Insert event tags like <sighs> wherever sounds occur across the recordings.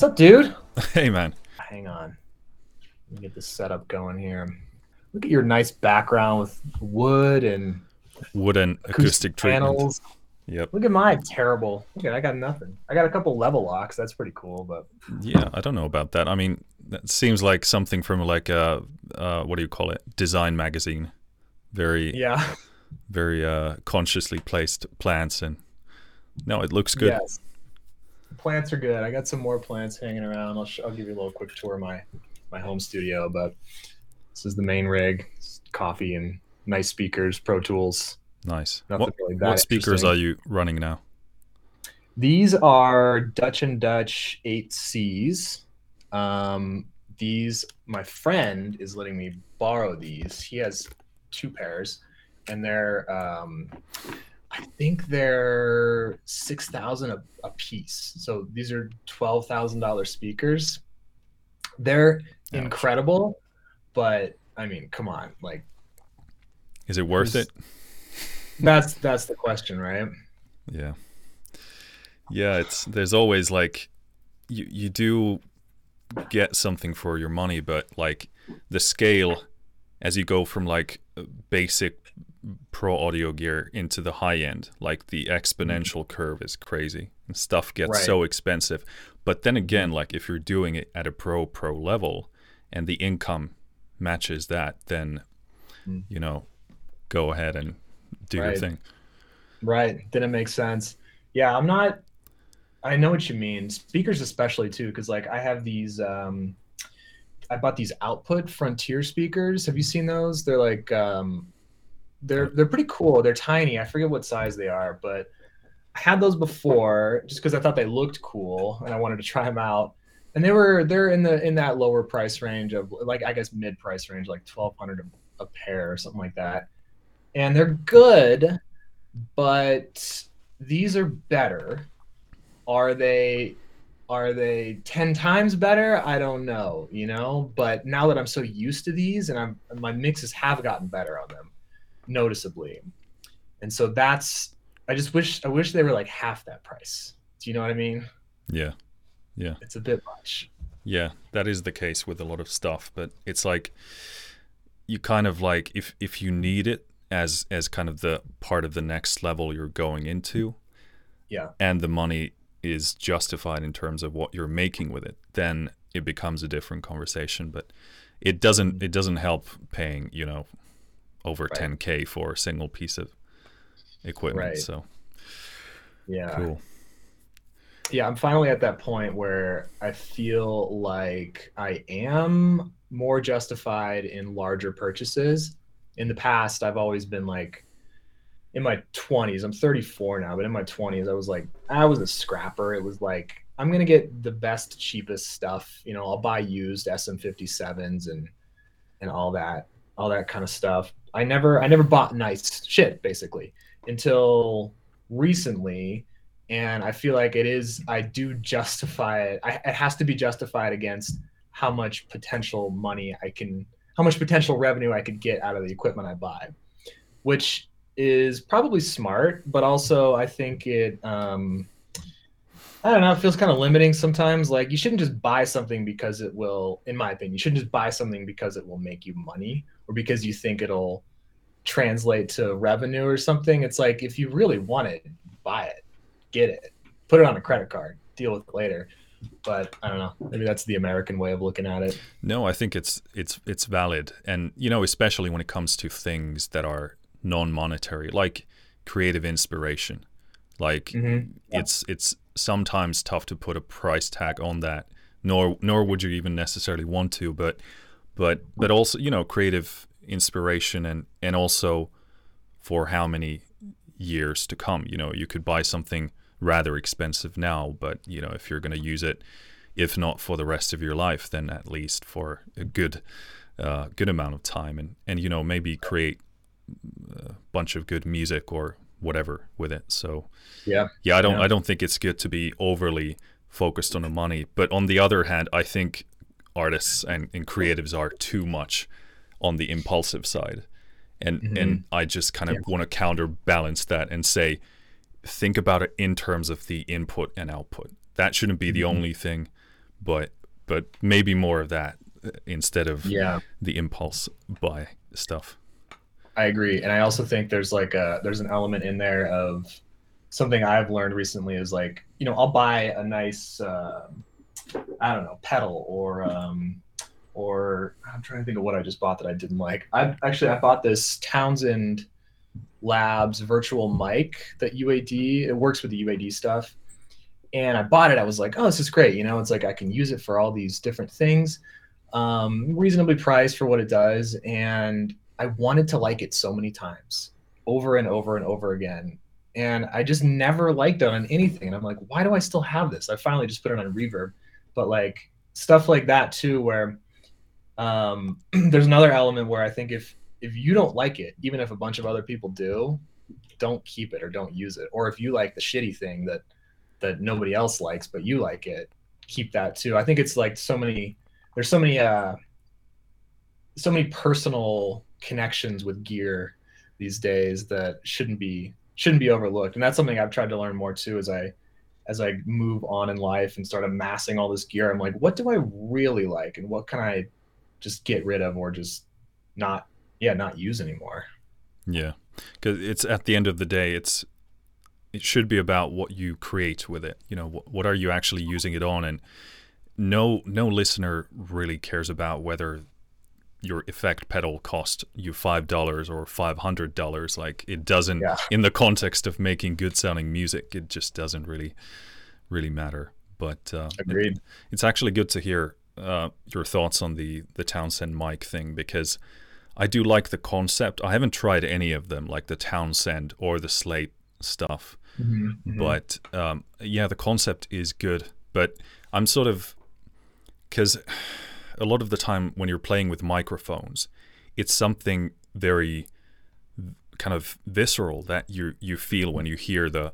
What's up, dude? <laughs> Hey, man. Hang on. Let me get this setup going here. Look at your nice background with wood and Wooden acoustic, treatment. panels. Yep. Look at my terrible. Look at I got nothing. I got a couple level locks. That's pretty cool, but Yeah, I don't know about that. I mean, that seems like something from like a uh, what do you call it? Design magazine. Very, yeah. very uh, consciously placed plants, and no, it looks good. Yes. Plants are good. I got some more plants hanging around. I'll, sh- I'll give you a little quick tour of my my home studio, but this is the main rig. It's coffee and nice speakers, Pro Tools. Nice. Nothing What, really what speakers are you running now? These are Dutch and Dutch 8Cs. Um, these, my friend is letting me borrow these. He has two pairs, and they're, um, I think they're six thousand a, piece. So these are twelve thousand dollar speakers. They're Ouch. incredible, but I mean, come on, like Is it worth it? <laughs> that's that's the question, right? Yeah. Yeah, it's there's always like you you do get something for your money, but like the scale as you go from like basic pro audio gear into the high end, like the exponential curve is crazy. And stuff gets Right. so expensive. But then again, like if you're doing it at a pro pro level and the income matches that, then Mm. you know, go ahead and do your thing. Right. Didn't make sense. Yeah, I'm not. I know what you mean. Speakers, especially too, because like I have these. um I bought these Output Frontier speakers. Have you seen those? They're like, um they're they're pretty cool. They're tiny. I forget what size they are, but I had those before just because I thought they looked cool and I wanted to try them out. And they were they're in the in that lower price range of like I guess mid price range, like twelve hundred a pair or something like that. And they're good, but these are better. Are they are they 10 times better? I don't know, you know, but now that I'm so used to these and I'm my mixes have gotten better on them noticeably. And so that's I just wish I wish they were like half that price. Do you know what I mean? Yeah. Yeah. It's a bit much. Yeah, that is the case with a lot of stuff, but it's like you kind of like if if you need it as as kind of the part of the next level you're going into, Yeah. and the money is justified in terms of what you're making with it, then it becomes a different conversation, but it doesn't it doesn't help paying, you know, over Right. 10k for a single piece of equipment. Right. So, Yeah. cool. yeah i'm finally at that point where i feel like i am more justified in larger purchases in the past i've always been like in my 20s i'm 34 now but in my 20s i was like i was a scrapper it was like i'm going to get the best cheapest stuff you know i'll buy used sm57s and and all that all that kind of stuff i never i never bought nice shit basically until recently and I feel like it is. I do justify it. I, it has to be justified against how much potential money I can, how much potential revenue I could get out of the equipment I buy, which is probably smart, but also I think it. Um, I don't know. It feels kind of limiting sometimes. Like you shouldn't just buy something because it will, in my opinion, you shouldn't just buy something because it will make you money or because you think it'll translate to revenue or something. It's like if you really want it, buy it get it, put it on a credit card, deal with it later. But I don't know. Maybe that's the American way of looking at it. No, I think it's it's it's valid, and you know, especially when it comes to things that are non-monetary, like creative inspiration. Like Mhm. Yeah. it's it's sometimes tough to put a price tag on that, nor nor would you even necessarily want to. But but but also you know, creative inspiration and and also for how many years to come. You know, you could buy something rather expensive now, but you know, if you're going to use it, if not for the rest of your life, then at least for a good, uh, good amount of time, and and you know maybe create a bunch of good music or whatever with it. So Yeah. yeah, I don't Yeah. I don't think it's good to be overly focused on the money, but on the other hand, I think artists and, and creatives are too much on the impulsive side. And Mhm. and I just kind of Yeah. want to counterbalance that and say think about it in terms of the input and output. That shouldn't be the Mhm. only thing, but but maybe more of that uh, instead of yeah the impulse buy stuff. I agree, and I also think there's like a there's an element in there of something I've learned recently is like you know I'll buy a nice uh, I don't know pedal or um, or I'm trying to think of what I just bought that I didn't like. I actually I bought this Townsend Labs virtual mic that UAD it works with the UAD stuff, and I bought it. I was like, oh, this is great. You know, it's like I can use it for all these different things, um, reasonably priced for what it does, and I wanted to like it so many times, over and over and over again, and I just never liked it on anything. And I'm like, why do I still have this? I finally just put it on Reverb, but like stuff like that too, where um, <clears throat> there's another element where I think if if you don't like it, even if a bunch of other people do, don't keep it or don't use it. Or if you like the shitty thing that that nobody else likes but you like it, keep that too. I think it's like so many there's so many uh so many personal connections with gear these days that shouldn't be shouldn't be overlooked. And that's something I've tried to learn more too as I as I move on in life and start amassing all this gear. I'm like, what do I really like and what can I just get rid of or just not yeah not use anymore. Yeah. Because it's at the end of the day it's it should be about what you create with it. You know what, what are you actually using it on? And no no listener really cares about whether your effect pedal cost you five dollars or five hundred dollars. Like it doesn't yeah. in the context of making good sounding music it just doesn't really really matter. But uh, Agreed. It, it's actually good to hear uh, your thoughts on the the Townsend mic thing because I do like the concept. I haven't tried any of them, like the Townsend or the Slate stuff. Mm-hmm, mm-hmm. But um, yeah, the concept is good. But I'm sort of because a lot of the time when you're playing with microphones, it's something very kind of visceral that you you feel when you hear the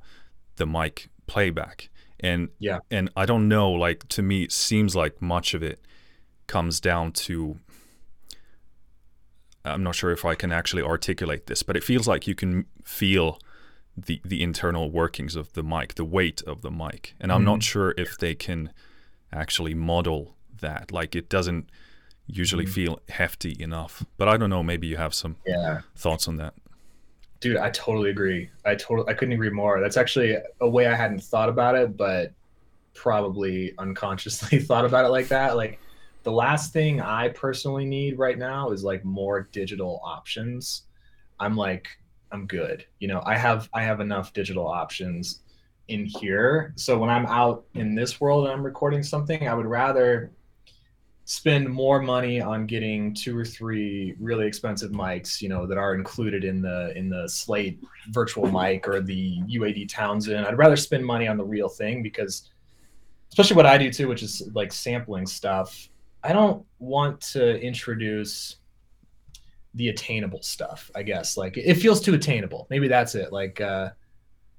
the mic playback and yeah and i don't know like to me it seems like much of it comes down to i'm not sure if i can actually articulate this but it feels like you can feel the the internal workings of the mic the weight of the mic and i'm mm-hmm. not sure if they can actually model that like it doesn't usually mm-hmm. feel hefty enough but i don't know maybe you have some yeah. thoughts on that Dude, I totally agree. I totally I couldn't agree more. That's actually a way I hadn't thought about it, but probably unconsciously <laughs> thought about it like that. Like the last thing I personally need right now is like more digital options. I'm like I'm good. You know, I have I have enough digital options in here. So when I'm out in this world and I'm recording something, I would rather spend more money on getting two or three really expensive mics, you know, that are included in the in the Slate virtual mic or the UAD Townsend. I'd rather spend money on the real thing because especially what I do too, which is like sampling stuff. I don't want to introduce the attainable stuff, I guess. Like it feels too attainable. Maybe that's it. Like uh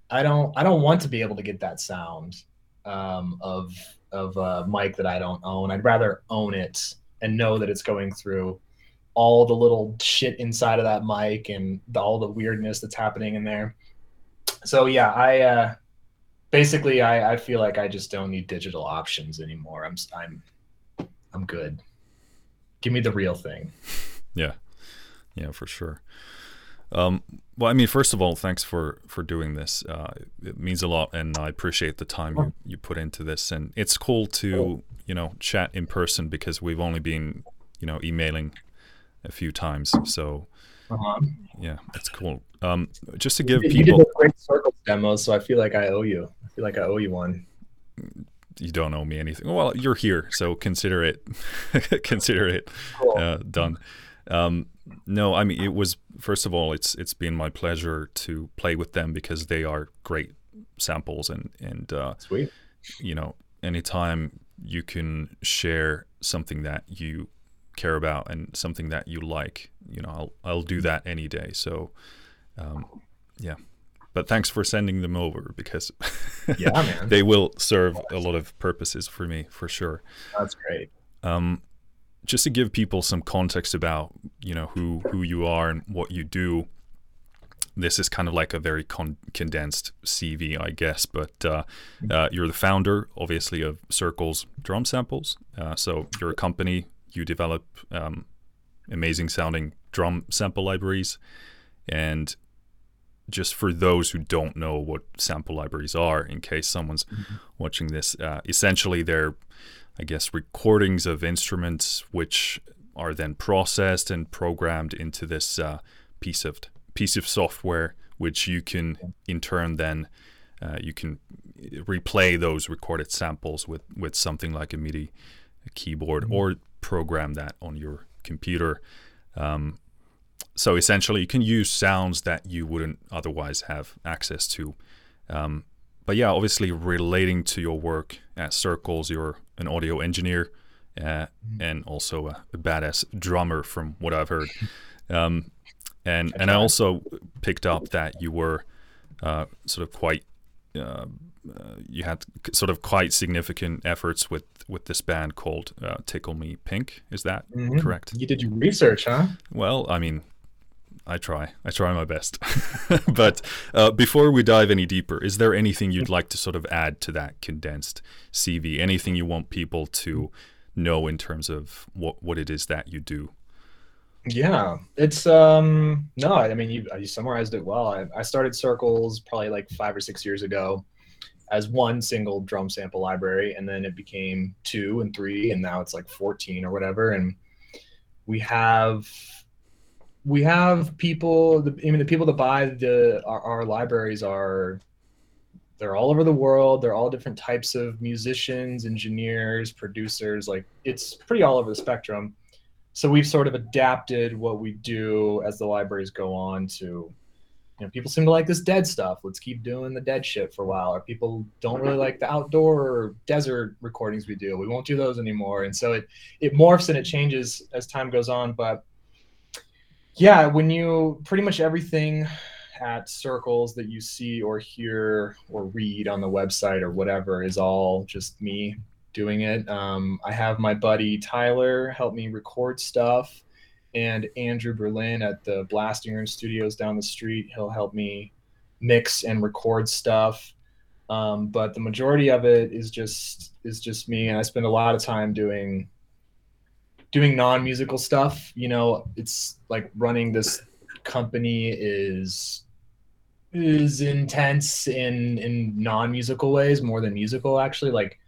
I don't I don't want to be able to get that sound um of of a mic that I don't own. I'd rather own it and know that it's going through all the little shit inside of that mic and the, all the weirdness that's happening in there. So yeah, I uh, basically I, I feel like I just don't need digital options anymore. I'm I'm I'm good. Give me the real thing. <laughs> Yeah, yeah, for sure. Um, well, I mean, first of all, thanks for for doing this. Uh, it means a lot, and I appreciate the time you, you put into this. And it's cool to you know chat in person because we've only been you know emailing a few times. So uh-huh. yeah, that's cool. Um, just to give you people you did great circles demo, so I feel like I owe you. I feel like I owe you one. You don't owe me anything. Well, you're here, so consider it <laughs> consider it uh, done. Um, no, I mean it was first of all, it's it's been my pleasure to play with them because they are great samples and and uh, sweet. You know, anytime you can share something that you care about and something that you like, you know, I'll I'll do that any day. So, um, yeah. But thanks for sending them over because yeah, <laughs> they will serve a lot of purposes for me for sure. That's great. Um, just to give people some context about you know who who you are and what you do this is kind of like a very con- condensed CV, I guess. But uh, uh, you're the founder, obviously, of Circles Drum Samples. Uh, so you're a company. You develop um, amazing sounding drum sample libraries, and just for those who don't know what sample libraries are, in case someone's mm-hmm. watching this, uh, essentially they're, I guess, recordings of instruments which are then processed and programmed into this uh, piece of piece of software, which you can in turn then uh, you can replay those recorded samples with with something like a MIDI keyboard mm-hmm. or program that on your computer. Um, so essentially, you can use sounds that you wouldn't otherwise have access to. Um, but yeah, obviously, relating to your work at Circles, you're an audio engineer uh, mm-hmm. and also a, a, badass drummer, from what I've heard. <laughs> Um, and and I also picked up that you were uh, sort of quite. Uh, uh, you had sort of quite significant efforts with with this band called uh, Tickle Me Pink. Is that mm-hmm. correct? You did your research, huh? Well, I mean, I try. I try my best. <laughs> but uh, before we dive any deeper, is there anything you'd like to sort of add to that condensed CV? Anything you want people to know in terms of what, what it is that you do? Yeah, it's um no, I mean you you summarized it well. I, I started Circles probably like five or six years ago as one single drum sample library, and then it became two and three, and now it's like fourteen or whatever. And we have we have people. I mean, the people that buy the our, our libraries are they're all over the world. They're all different types of musicians, engineers, producers. Like it's pretty all over the spectrum. So we've sort of adapted what we do as the libraries go on to, you know, people seem to like this dead stuff. Let's keep doing the dead shit for a while. Or people don't really like the outdoor or desert recordings we do. We won't do those anymore. And so it it morphs and it changes as time goes on. But yeah, when you pretty much everything at circles that you see or hear or read on the website or whatever is all just me doing it. Um, I have my buddy Tyler help me record stuff, and Andrew Berlin at the Blasting Room Studios down the street. He'll help me mix and record stuff. Um, but the majority of it is just is just me, and I spend a lot of time doing doing non-musical stuff you know it's like running this company is is intense in in non-musical ways more than musical actually. Like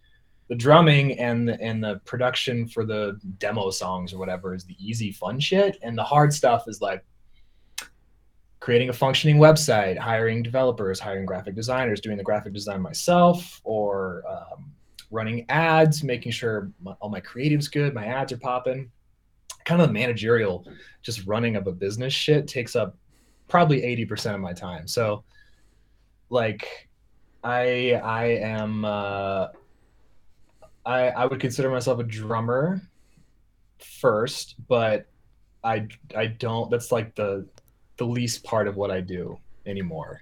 the drumming and the, and the production for the demo songs or whatever is the easy fun shit. And the hard stuff is like creating a functioning website hiring developers hiring graphic designers doing the graphic design myself or um, running ads, making sure my, all my creative's good, my ads are popping. Kind of managerial, just running of a business shit takes up probably 80% of my time. So like I I am uh I I would consider myself a drummer first, but I I don't that's like the the least part of what I do anymore.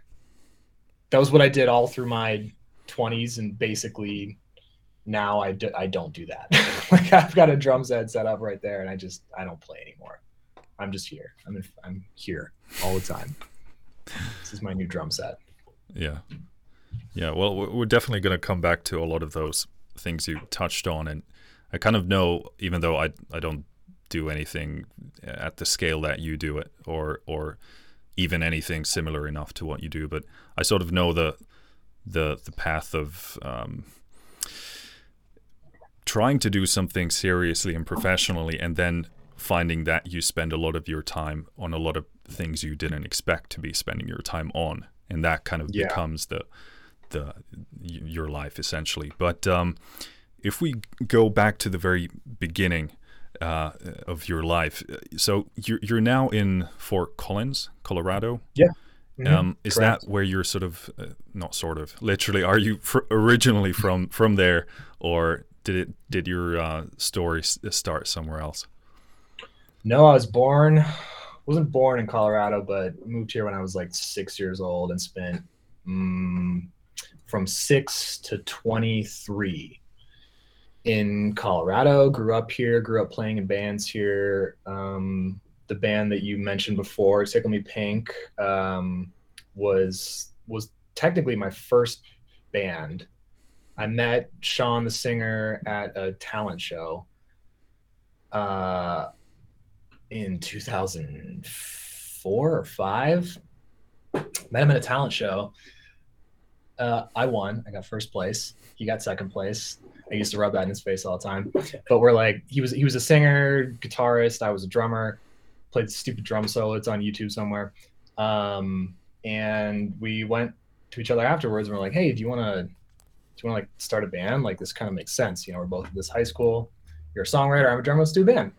That was what I did all through my 20s and basically now I, do, I don't do that. <laughs> like I've got a drum set set up right there, and I just I don't play anymore. I'm just here. I'm in, I'm here all the time. this is my new drum set. Yeah, yeah. Well, we're definitely going to come back to a lot of those things you touched on, and I kind of know, even though I I don't do anything at the scale that you do it, or or even anything similar enough to what you do, but I sort of know the the the path of um, trying to do something seriously and professionally and then finding that you spend a lot of your time on a lot of things you didn't expect to be spending your time on and that kind of yeah. becomes the the your life essentially but um, if we go back to the very beginning uh, of your life so you're, you're now in fort collins colorado yeah mm-hmm. um, is Correct. that where you're sort of uh, not sort of literally are you fr- originally from from there or did it did your uh, story start somewhere else? No, I was born wasn't born in Colorado, but moved here when I was like six years old and spent um, from six to twenty three in Colorado. Grew up here. Grew up playing in bands here. Um, the band that you mentioned before, Tickle Me Pink. Um, was was technically my first band. I met Sean the singer at a talent show uh, in 2004 or 5. Met him at a talent show. Uh, I won. I got first place. He got second place. I used to rub that in his face all the time. But we're like, he was he was a singer, guitarist. I was a drummer. Played stupid drum solo. It's on YouTube somewhere. Um, and we went to each other afterwards, and we're like, hey, do you want to you want to like start a band? Like this kind of makes sense. You know, we're both at this high school. You're a songwriter. I'm a drummer. Let's do a band.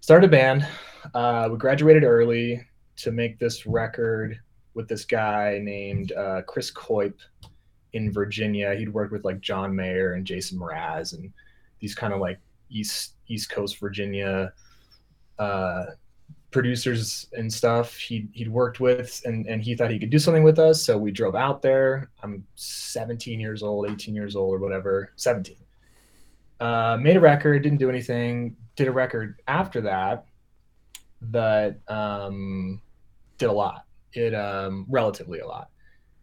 Started a band. Uh, we graduated early to make this record with this guy named uh, Chris Coip in Virginia. He'd worked with like John Mayer and Jason Mraz and these kind of like East East Coast Virginia uh, producers and stuff he he'd worked with and and he thought he could do something with us so we drove out there. I'm 17 years old 18 years old or whatever 17 uh, made a record didn't do anything did a record after that that um, did a lot. It um, relatively a lot.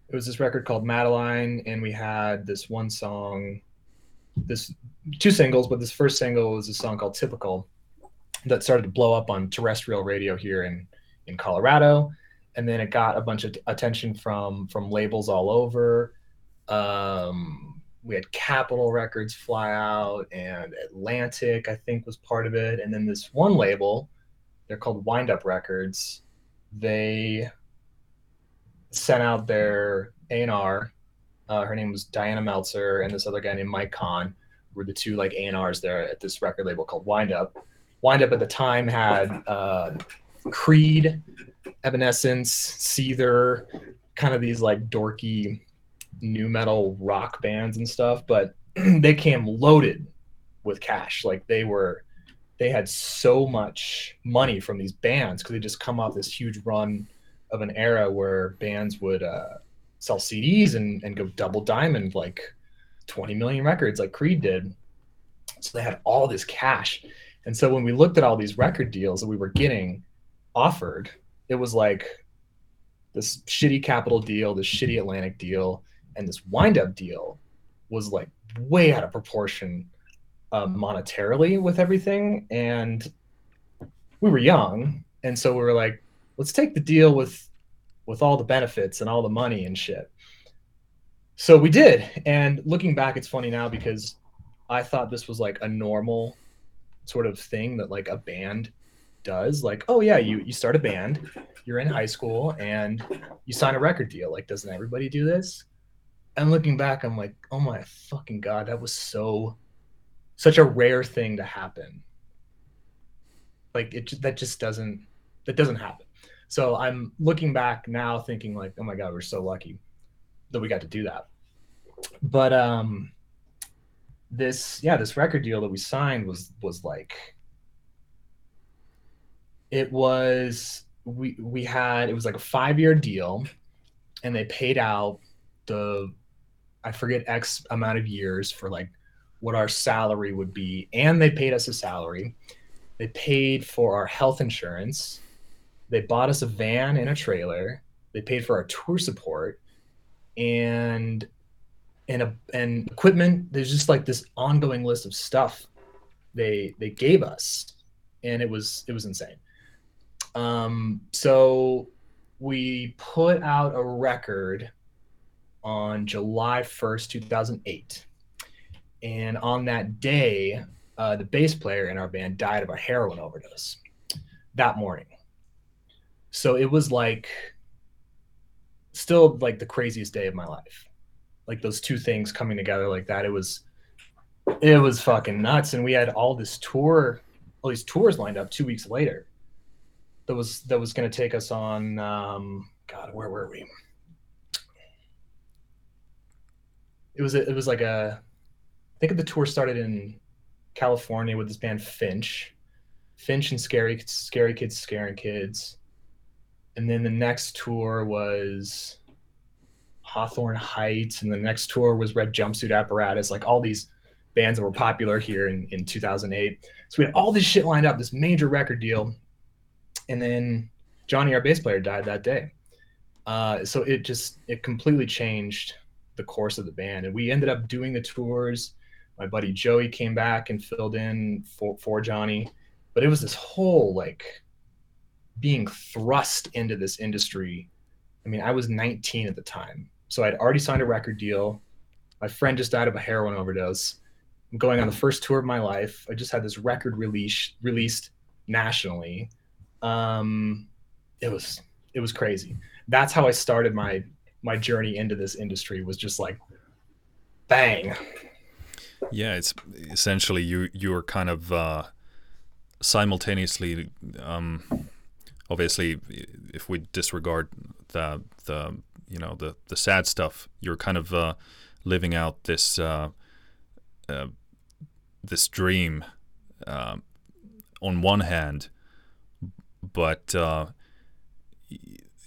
It was this record called madeline and we had this one song this two singles but this first single was a song called typical that started to blow up on terrestrial radio here in in Colorado, and then it got a bunch of attention from from labels all over. Um, we had Capitol Records fly out, and Atlantic, I think, was part of it. And then this one label, they're called Wind Up Records. They sent out their A and R. Uh, her name was Diana Meltzer, and this other guy named Mike Kahn were the two like A and R's there at this record label called Wind Up Wind Up at the time had uh, Creed, Evanescence, Seether, kind of these like dorky nu metal rock bands and stuff, but <clears throat> they came loaded with cash. Like they were, they had so much money from these bands because they just come off this huge run of an era where bands would uh, sell CDs and, and go double diamond like 20 million records like Creed did. So they had all this cash. And so when we looked at all these record deals that we were getting offered, it was like this shitty Capitol deal, this shitty Atlantic deal, and this wind up deal was like way out of proportion uh, monetarily with everything. And we were young. And so we were like, let's take the deal with with all the benefits and all the money and shit. So we did. And looking back, it's funny now because I thought this was like a normal sort of thing that like a band does like oh yeah you you start a band you're in high school and you sign a record deal like doesn't everybody do this? And looking back i'm like oh my fucking god that was so such a rare thing to happen. Like it that just doesn't that doesn't happen. So i'm looking back now thinking like oh my god we're so lucky that we got to do that. But um this yeah this record deal that we signed was was like it was we we had it was like a five year deal and they paid out the i forget x amount of years for like what our salary would be and they paid us a salary. They paid for our health insurance. They bought us a van and a trailer. They paid for our tour support. And and a, and equipment. There's just like this ongoing list of stuff they they gave us, and it was it was insane. Um, so we put out a record on July 1st, 2008. And on that day, uh, the bass player in our band died of a heroin overdose that morning. So it was like still like the craziest day of my life like those two things coming together like that. It was it was fucking nuts. And we had all this tour, all these tours lined up two weeks later. That was that was gonna take us on um God, where were we? It was it was like a I think the tour started in California with this band Finch. Finch and Scary Scary Kids Scaring Kids. And then the next tour was Hawthorne Heights, and the next tour was Red Jumpsuit Apparatus, like all these bands that were popular here in, in 2008. So we had all this shit lined up, this major record deal. And then Johnny, our bass player, died that day. Uh, so it just it completely changed the course of the band, and we ended up doing the tours. My buddy Joey came back and filled in for for Johnny, but it was this whole like being thrust into this industry. I mean, I was 19 at the time, so I'd already signed a record deal. My friend just died of a heroin overdose. I'm going on the first tour of my life. I just had this record release released nationally. Um, it was it was crazy. That's how I started my my journey into this industry. Was just like, bang. Yeah, it's essentially you you were kind of uh, simultaneously, um, obviously, if we disregard the the you know the the sad stuff, you're kind of uh, living out this uh, uh this dream um, on one hand, but uh,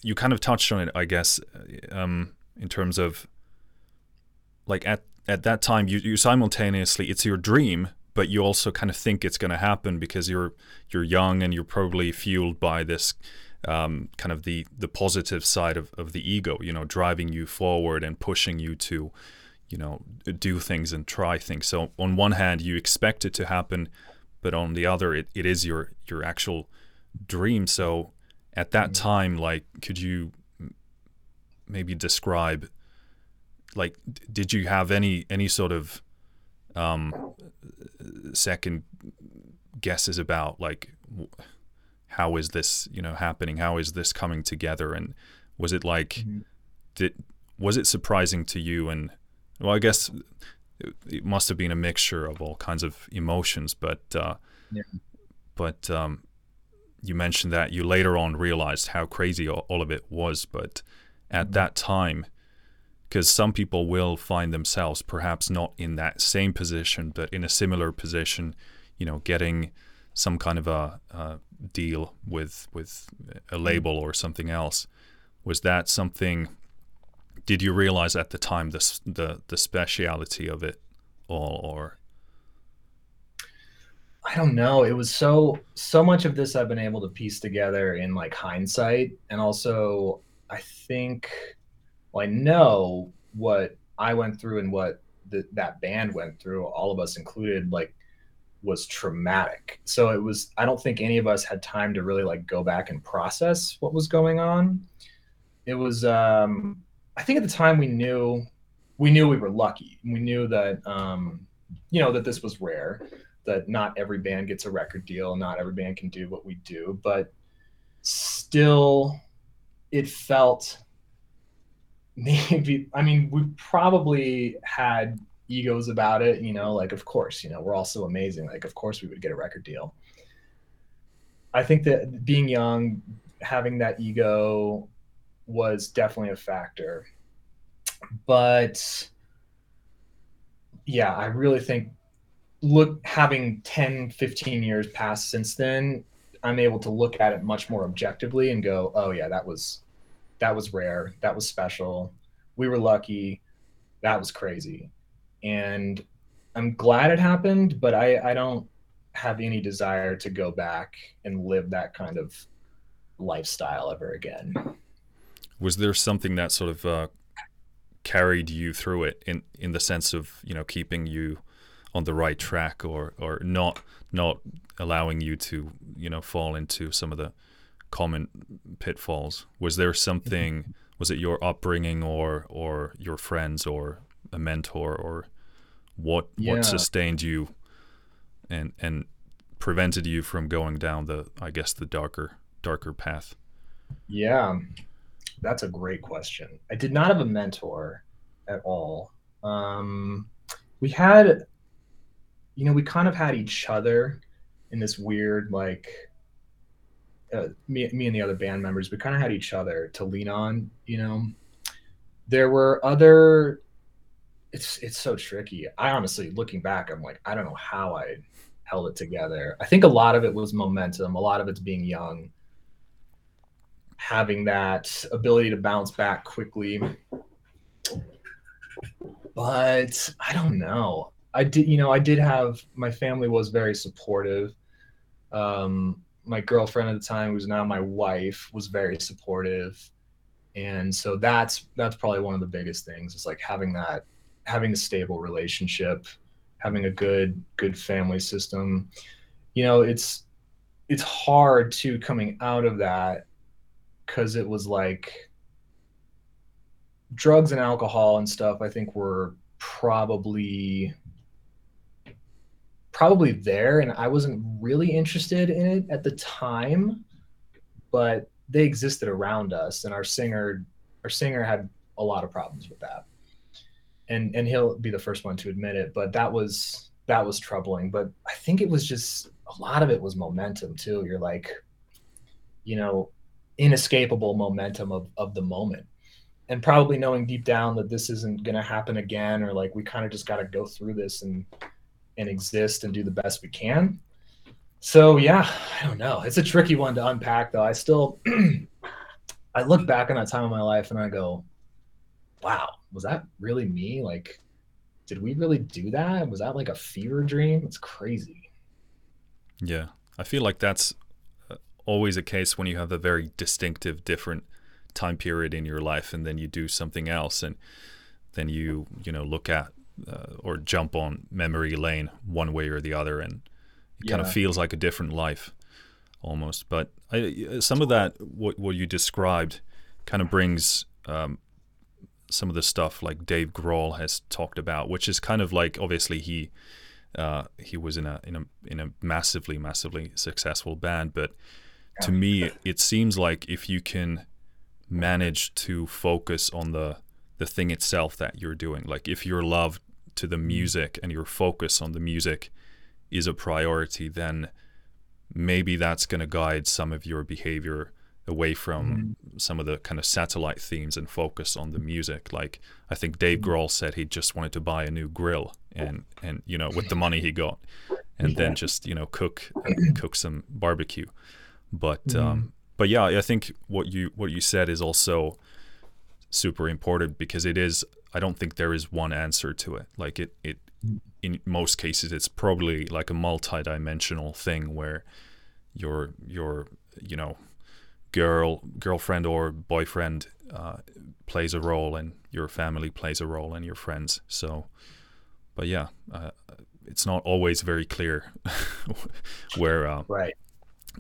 you kind of touched on it, I guess, um, in terms of like at at that time you, you simultaneously it's your dream but you also kind of think it's going to happen because you're you're young and you're probably fueled by this um, kind of the the positive side of, of the ego you know driving you forward and pushing you to you know do things and try things so on one hand you expect it to happen but on the other it, it is your your actual dream so at that mm-hmm. time like could you maybe describe like did you have any any sort of um, second guesses about like how is this you know happening how is this coming together and was it like mm-hmm. did was it surprising to you and well i guess it, it, must have been a mixture of all kinds of emotions but uh, yeah. but um, you mentioned that you later on realized how crazy all, all of it was but at mm-hmm. that time because some people will find themselves perhaps not in that same position, but in a similar position, you know, getting some kind of a, a deal with with a mm-hmm. label or something else. Was that something? Did you realize at the time the the the speciality of it all, or? I don't know. It was so so much of this I've been able to piece together in like hindsight, and also I think well, I know what I went through and what the, that band went through, all of us included, like was traumatic. So it was, I don't think any of us had time to really like go back and process what was going on. It was, um, I think at the time we knew, we knew we were lucky. We knew that, um, you know, that this was rare, that not every band gets a record deal, not every band can do what we do, but still it felt <laughs> maybe i mean we probably had egos about it you know like of course you know we're all so amazing like of course we would get a record deal i think that being young having that ego was definitely a factor but yeah i really think look having 10 15 years passed since then i'm able to look at it much more objectively and go oh yeah that was that was rare. That was special. We were lucky. That was crazy. And I'm glad it happened, but I, I don't have any desire to go back and live that kind of lifestyle ever again. Was there something that sort of uh, carried you through it in, in the sense of, you know, keeping you on the right track or, or not, not allowing you to, you know, fall into some of the common pitfalls? Was there something? Was it your upbringing, or or your friends, or a mentor, or what yeah. what sustained you, and and prevented you from going down the I guess the darker darker path? Yeah, that's a great question. I did not have a mentor at all. Um, we had, you know, we kind of had each other in this weird like uh, me, me and the other band members, we kind of had each other to lean on. You know, there were other. It's it's so tricky. I honestly, looking back, I'm like, I don't know how I held it together. I think a lot of it was momentum. A lot of it's being young, having that ability to bounce back quickly. But I don't know. I did, you know, I did have my family was very supportive. Um, my girlfriend at the time, who's now my wife, was very supportive. and so that's that's probably one of the biggest things is like having that having a stable relationship having a good good family system you know it's it's hard to coming out of that because it was like drugs and alcohol and stuff i think were probably probably there and i wasn't really interested in it at the time but they existed around us and our singer our singer had a lot of problems with that and and he'll be the first one to admit it but that was that was troubling. But i think it was just a lot of it was momentum too. You're like you know inescapable momentum of of the moment. And probably knowing deep down that this isn't going to happen again or like we kind of just got to go through this and and exist and do the best we can. So yeah i don't know. It's a tricky one to unpack though. I still <clears throat> i look back on that time of my life and i go wow was that really me? Like did we really do that? Was that like a fever dream? It's crazy. Yeah i feel like that's uh, always a case when you have a very distinctive different time period in your life and then you do something else and then you you know look at uh, or jump on memory lane one way or the other and it yeah. kind of feels like a different life almost. But I, some of that what, what you described kind of brings um, some of the stuff like Dave Grohl has talked about which is kind of like obviously he uh, he was in a in a in a massively massively successful band but to me it seems like if you can manage to focus on the the thing itself that you're doing. Like if your love to the music and your focus on the music is a priority, then maybe that's going to guide some of your behavior away from mm-hmm. some of the kind of satellite themes and focus on the music. Like I think Dave mm-hmm. Grohl said he just wanted to buy a new grill and and you know with the money he got, and then just you know cook <clears throat> cook some barbecue. But mm-hmm. um, but yeah, I think what you what you said is also super important because it is. I don't think there is one answer to it. Like it, it in most cases, it's probably like a multi-dimensional thing where your your you know girl girlfriend or boyfriend uh, plays a role and your family plays a role and your friends. So, but yeah, uh, it's not always very clear <laughs> where uh, right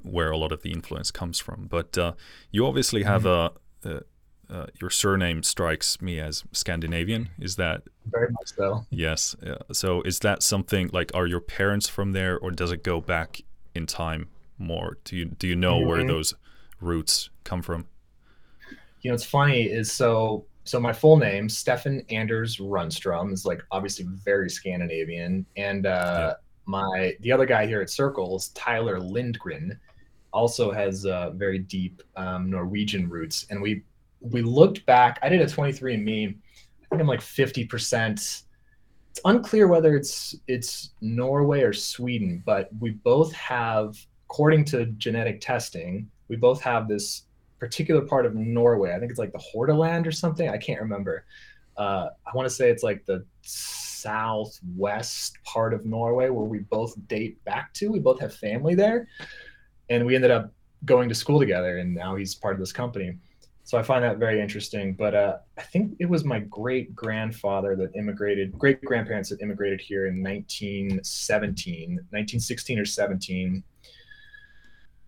where a lot of the influence comes from. But uh, you obviously have mm-hmm. a, a uh, your surname strikes me as Scandinavian. Is that very much so? Yes. Yeah. So is that something like are your parents from there, or does it go back in time more? Do you do you know mm-hmm. where those roots come from? You know, it's funny is so so my full name Stefan Anders Runstrom is like obviously very Scandinavian, and uh, yeah my the other guy here at Circles, Tyler Lindgren, also has uh, very deep um, Norwegian roots. And we we looked back. I did a 23andMe. I think I'm like 50 percent. It's unclear whether it's it's Norway or Sweden, but we both have, according to genetic testing, we both have this particular part of Norway. I think it's like the Hordaland or something. I can't remember. Uh, I want to say it's like the southwest part of Norway where we both date back to. We both have family there. And we ended up going to school together, and now he's part of this company. So I find that very interesting. But uh, I think it was my great grandfather that immigrated, great grandparents that immigrated here in 1917, 1916 or 17.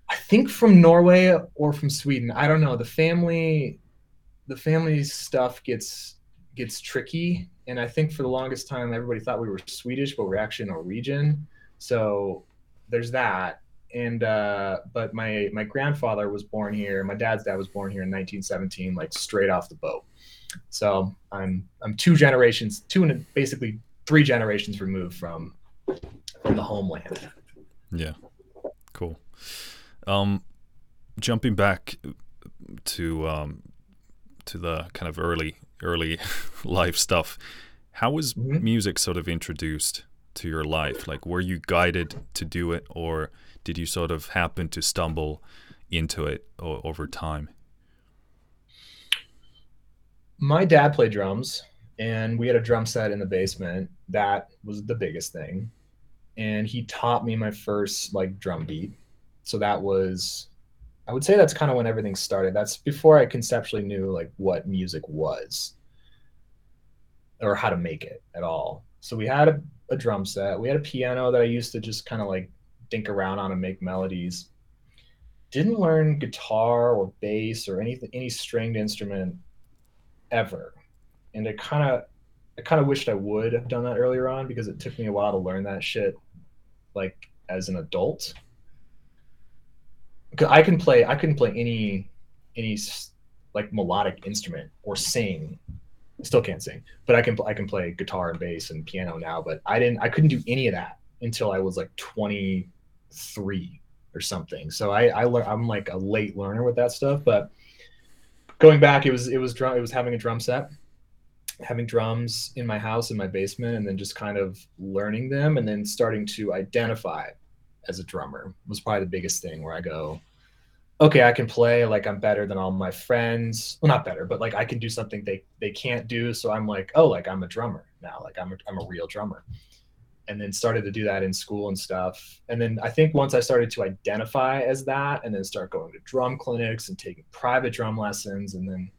I think from Norway or from Sweden. I don't know. The family, the family stuff gets gets tricky. And I think for the longest time, everybody thought we were Swedish, but we're actually Norwegian. So there's that. And uh, but my my grandfather was born here. My dad's dad was born here in 1917, like straight off the boat. So I'm I'm two generations, two and basically three generations removed from from the homeland. Yeah, cool. Um, jumping back to um, to the kind of early early <laughs> life stuff. How was mm-hmm. music sort of introduced to your life? Like, were you guided to do it, or did you sort of happen to stumble into it o- over time? My dad played drums, and we had a drum set in the basement. That was the biggest thing. And he taught me my first like drum beat. So that was I would say that's kind of when everything started. That's before I conceptually knew like what music was or how to make it at all. So we had a, a drum set. We had a piano that I used to just kind of like dink around on and make melodies. Didn't learn guitar or bass or anything any stringed instrument ever. And it kind of I kind of wished I would have done that earlier on because it took me a while to learn that shit like as an adult. I can play I can play any any like melodic instrument or sing. I still can't sing, but I can I can play guitar and bass and piano now. But I didn't I couldn't do any of that until I was like 23 or something. So I I learn I'm like a late learner with that stuff. But going back, it was it was drum it was having a drum set having drums in my house in my basement and then just kind of learning them and then starting to identify as a drummer was probably the biggest thing where I go, okay, I can play like I'm better than all my friends. Well, not better, but like I can do something they they can't do. So I'm like, oh, like I'm a drummer now. Like I'm a, I'm a real drummer. And then started to do that in school and stuff. And then I think once I started to identify as that, and then start going to drum clinics and taking private drum lessons, and then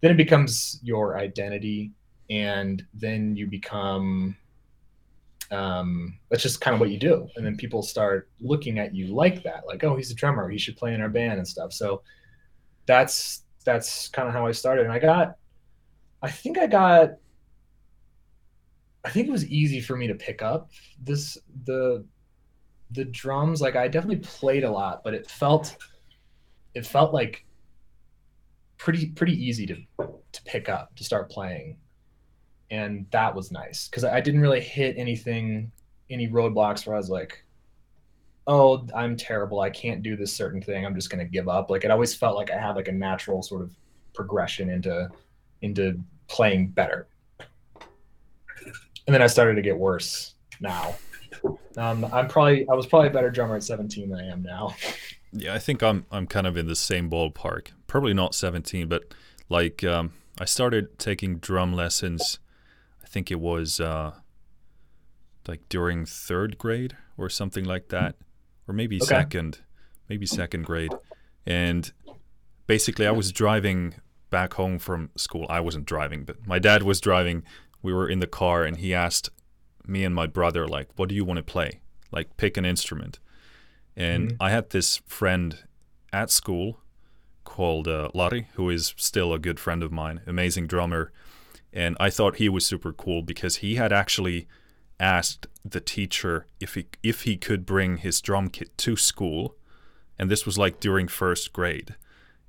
then it becomes your identity and then you become um, that's just kind of what you do. And then people start looking at you like that like oh he's a drummer he should play in our band and stuff. So that's that's kind of how i started. And i got i think i got i think it was easy for me to pick up this the the drums. Like i definitely played a lot but it felt it felt like pretty pretty easy to to pick up to start playing and that was nice because I didn't really hit anything, any roadblocks where I was like, "Oh, I'm terrible. I can't do this certain thing. I'm just gonna give up." Like it always felt like I had like a natural sort of progression into into playing better, and then I started to get worse. Now, um, I'm probably I was probably a better drummer at 17 than I am now. Yeah, I think I'm I'm kind of in the same ballpark. Probably not 17, but like um, I started taking drum lessons think it was uh, like during third grade or something like that, or maybe okay. second, maybe second grade. And basically, I was driving back home from school. I wasn't driving, but my dad was driving. We were in the car, and he asked me and my brother, like, "What do you want to play? Like, pick an instrument." And mm-hmm. I had this friend at school called uh, Larry, who is still a good friend of mine, amazing drummer and I thought he was super cool because he had actually asked the teacher if he if he could bring his drum kit to school, and this was like during first grade,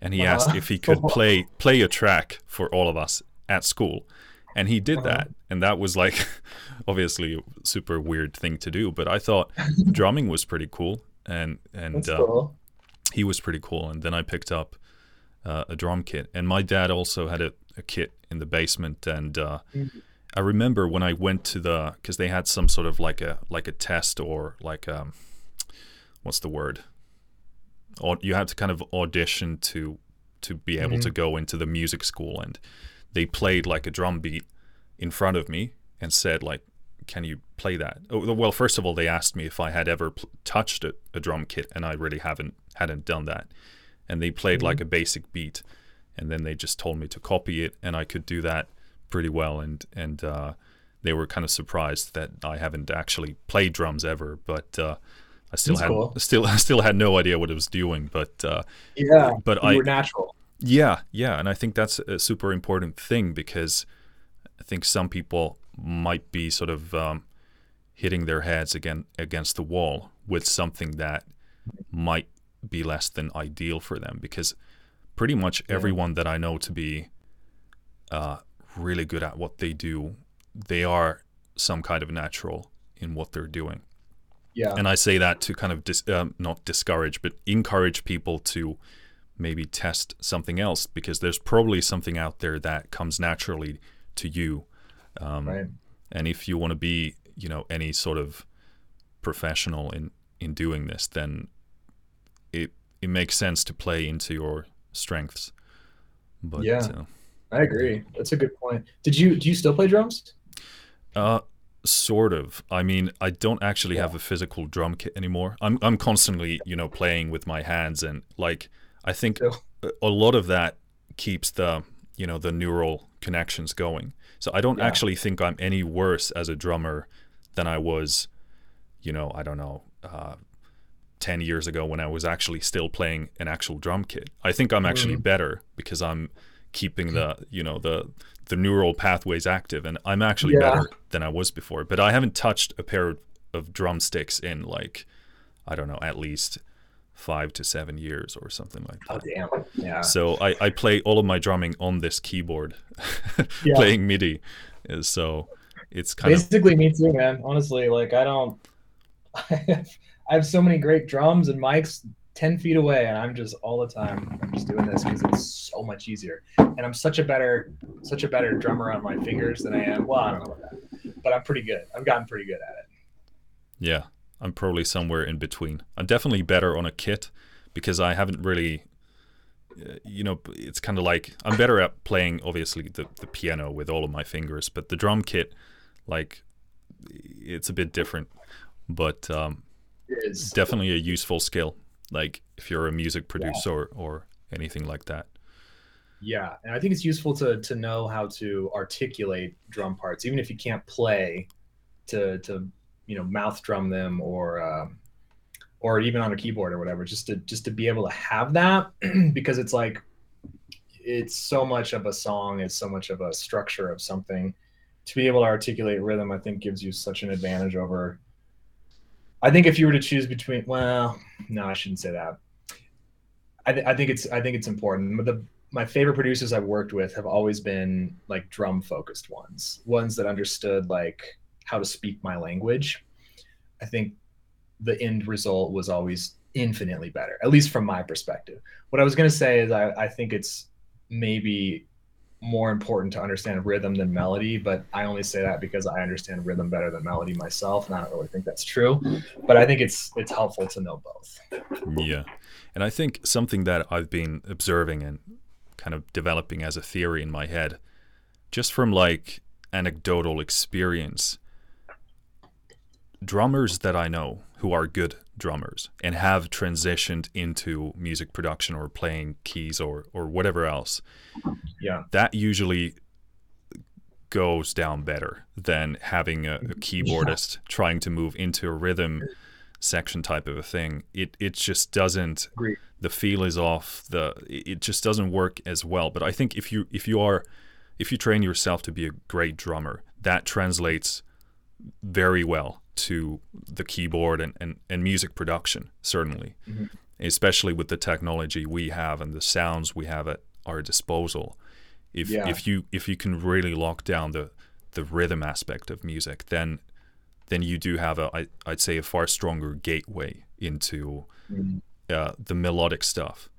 and he uh, asked if he could <laughs> play play a track for all of us at school, and he did uh, that, and that was like <laughs> obviously a super weird thing to do, but I thought <laughs> drumming was pretty cool, and and uh, cool. he was pretty cool, and then I picked up uh, a drum kit, and my dad also had a, a kit in the basement, and uh, mm-hmm. I remember when I went to the because they had some sort of like a like a test or like um, what's the word? Or you had to kind of audition to to be able mm-hmm. to go into the music school, and they played like a drum beat in front of me and said like, "Can you play that?" Oh, well, first of all, they asked me if I had ever pl- touched a, a, drum kit, and I really haven't hadn't done that. And they played mm-hmm. like a basic beat, and then they just told me to copy it, and I could do that pretty well. And and uh, they were kind of surprised that I haven't actually played drums ever, but uh, I still That's had cool. <laughs> still still had no idea what I was doing. But uh, yeah, but I were natural. Yeah, yeah, and I think that's a super important thing because I think some people might be sort of um, hitting their heads again against the wall with something that might be less than ideal for them because pretty much yeah. everyone that I know to be uh, really good at what they do, they are some kind of natural in what they're doing. Yeah. And I say that to kind of dis- um, not discourage, but encourage people to maybe test something else because there's probably something out there that comes naturally to you. Um, right. And if you want to be, you know, any sort of professional in in doing this, then it it makes sense to play into your strengths. But yeah, uh, I agree. That's a good point. Did you do you still play drums? Uh, sort of. I mean, I don't actually yeah. have a physical drum kit anymore. I'm I'm constantly, you know, playing with my hands and like I think a lot of that keeps the you know the neural connections going. So I don't yeah. actually think I'm any worse as a drummer than I was, you know, I don't know, uh, 10 years ago when I was actually still playing an actual drum kit. I think I'm actually mm. better because I'm keeping the, you know, the the neural pathways active and I'm actually yeah. better than I was before. But I haven't touched a pair of drumsticks in like I don't know, at least five to seven years or something like that. Oh damn! Yeah. So I, I play all of my drumming on this keyboard, <laughs> yeah. playing MIDI. So it's kind basically of... Basically me too, man. Honestly, like I don't. <laughs> I have, so many great drums and mics ten feet away, and I'm just all the time. I'm just doing this because it's so much easier, and I'm such a better, such a better drummer on my fingers than I am. Well, I don't know about that, but I'm pretty good. I've gotten pretty good at it. Yeah, I'm probably somewhere in between. I'm definitely better on a kit because I haven't really, uh, you know, it's kind of like I'm better at playing obviously the, the piano with all of my fingers, but the drum kit, like, it's a bit different. But um, it's definitely a useful skill, like if you're a music producer yeah. or, or anything like that. Yeah, and I think it's useful to to know how to articulate drum parts, even if you can't play, to to you know mouth drum them or uh, or even on a keyboard or whatever just to just to be able to have that <clears throat> because it's like it's so much of a song it's so much of a structure of something to be able to articulate rhythm i think gives you such an advantage over i think if you were to choose between well no i shouldn't say that. I, th- I think it's i think it's important. The my favorite producers i've worked with have always been like drum focused ones ones that understood like how to speak my language, I think the end result was always infinitely better, at least from my perspective. What I was going to say is I, I think it's maybe more important to understand rhythm than melody, but I only say that because I understand rhythm better than melody myself, and I don't really think that's true. But I think it's it's helpful to know both. Yeah, and I think something that I've been observing and kind of developing as a theory in my head, just from like anecdotal experience, drummers that I know who are good drummers and have transitioned into music production or playing keys or or whatever else. Yeah. That usually goes down better than having a, a keyboardist yeah. trying to move into a rhythm section type of a thing. It it just doesn't Agreed. the feel is off, the it just doesn't work as well. But I think if you if you are if you train yourself to be a great drummer, that translates very well to the keyboard and, and, and music production, certainly, mm-hmm. especially with the technology we have and the sounds we have at our disposal. If, yeah. if you if you can really lock down the the rhythm aspect of music, then then you do have a I, I'd say a far stronger gateway into mm-hmm. uh, the melodic stuff.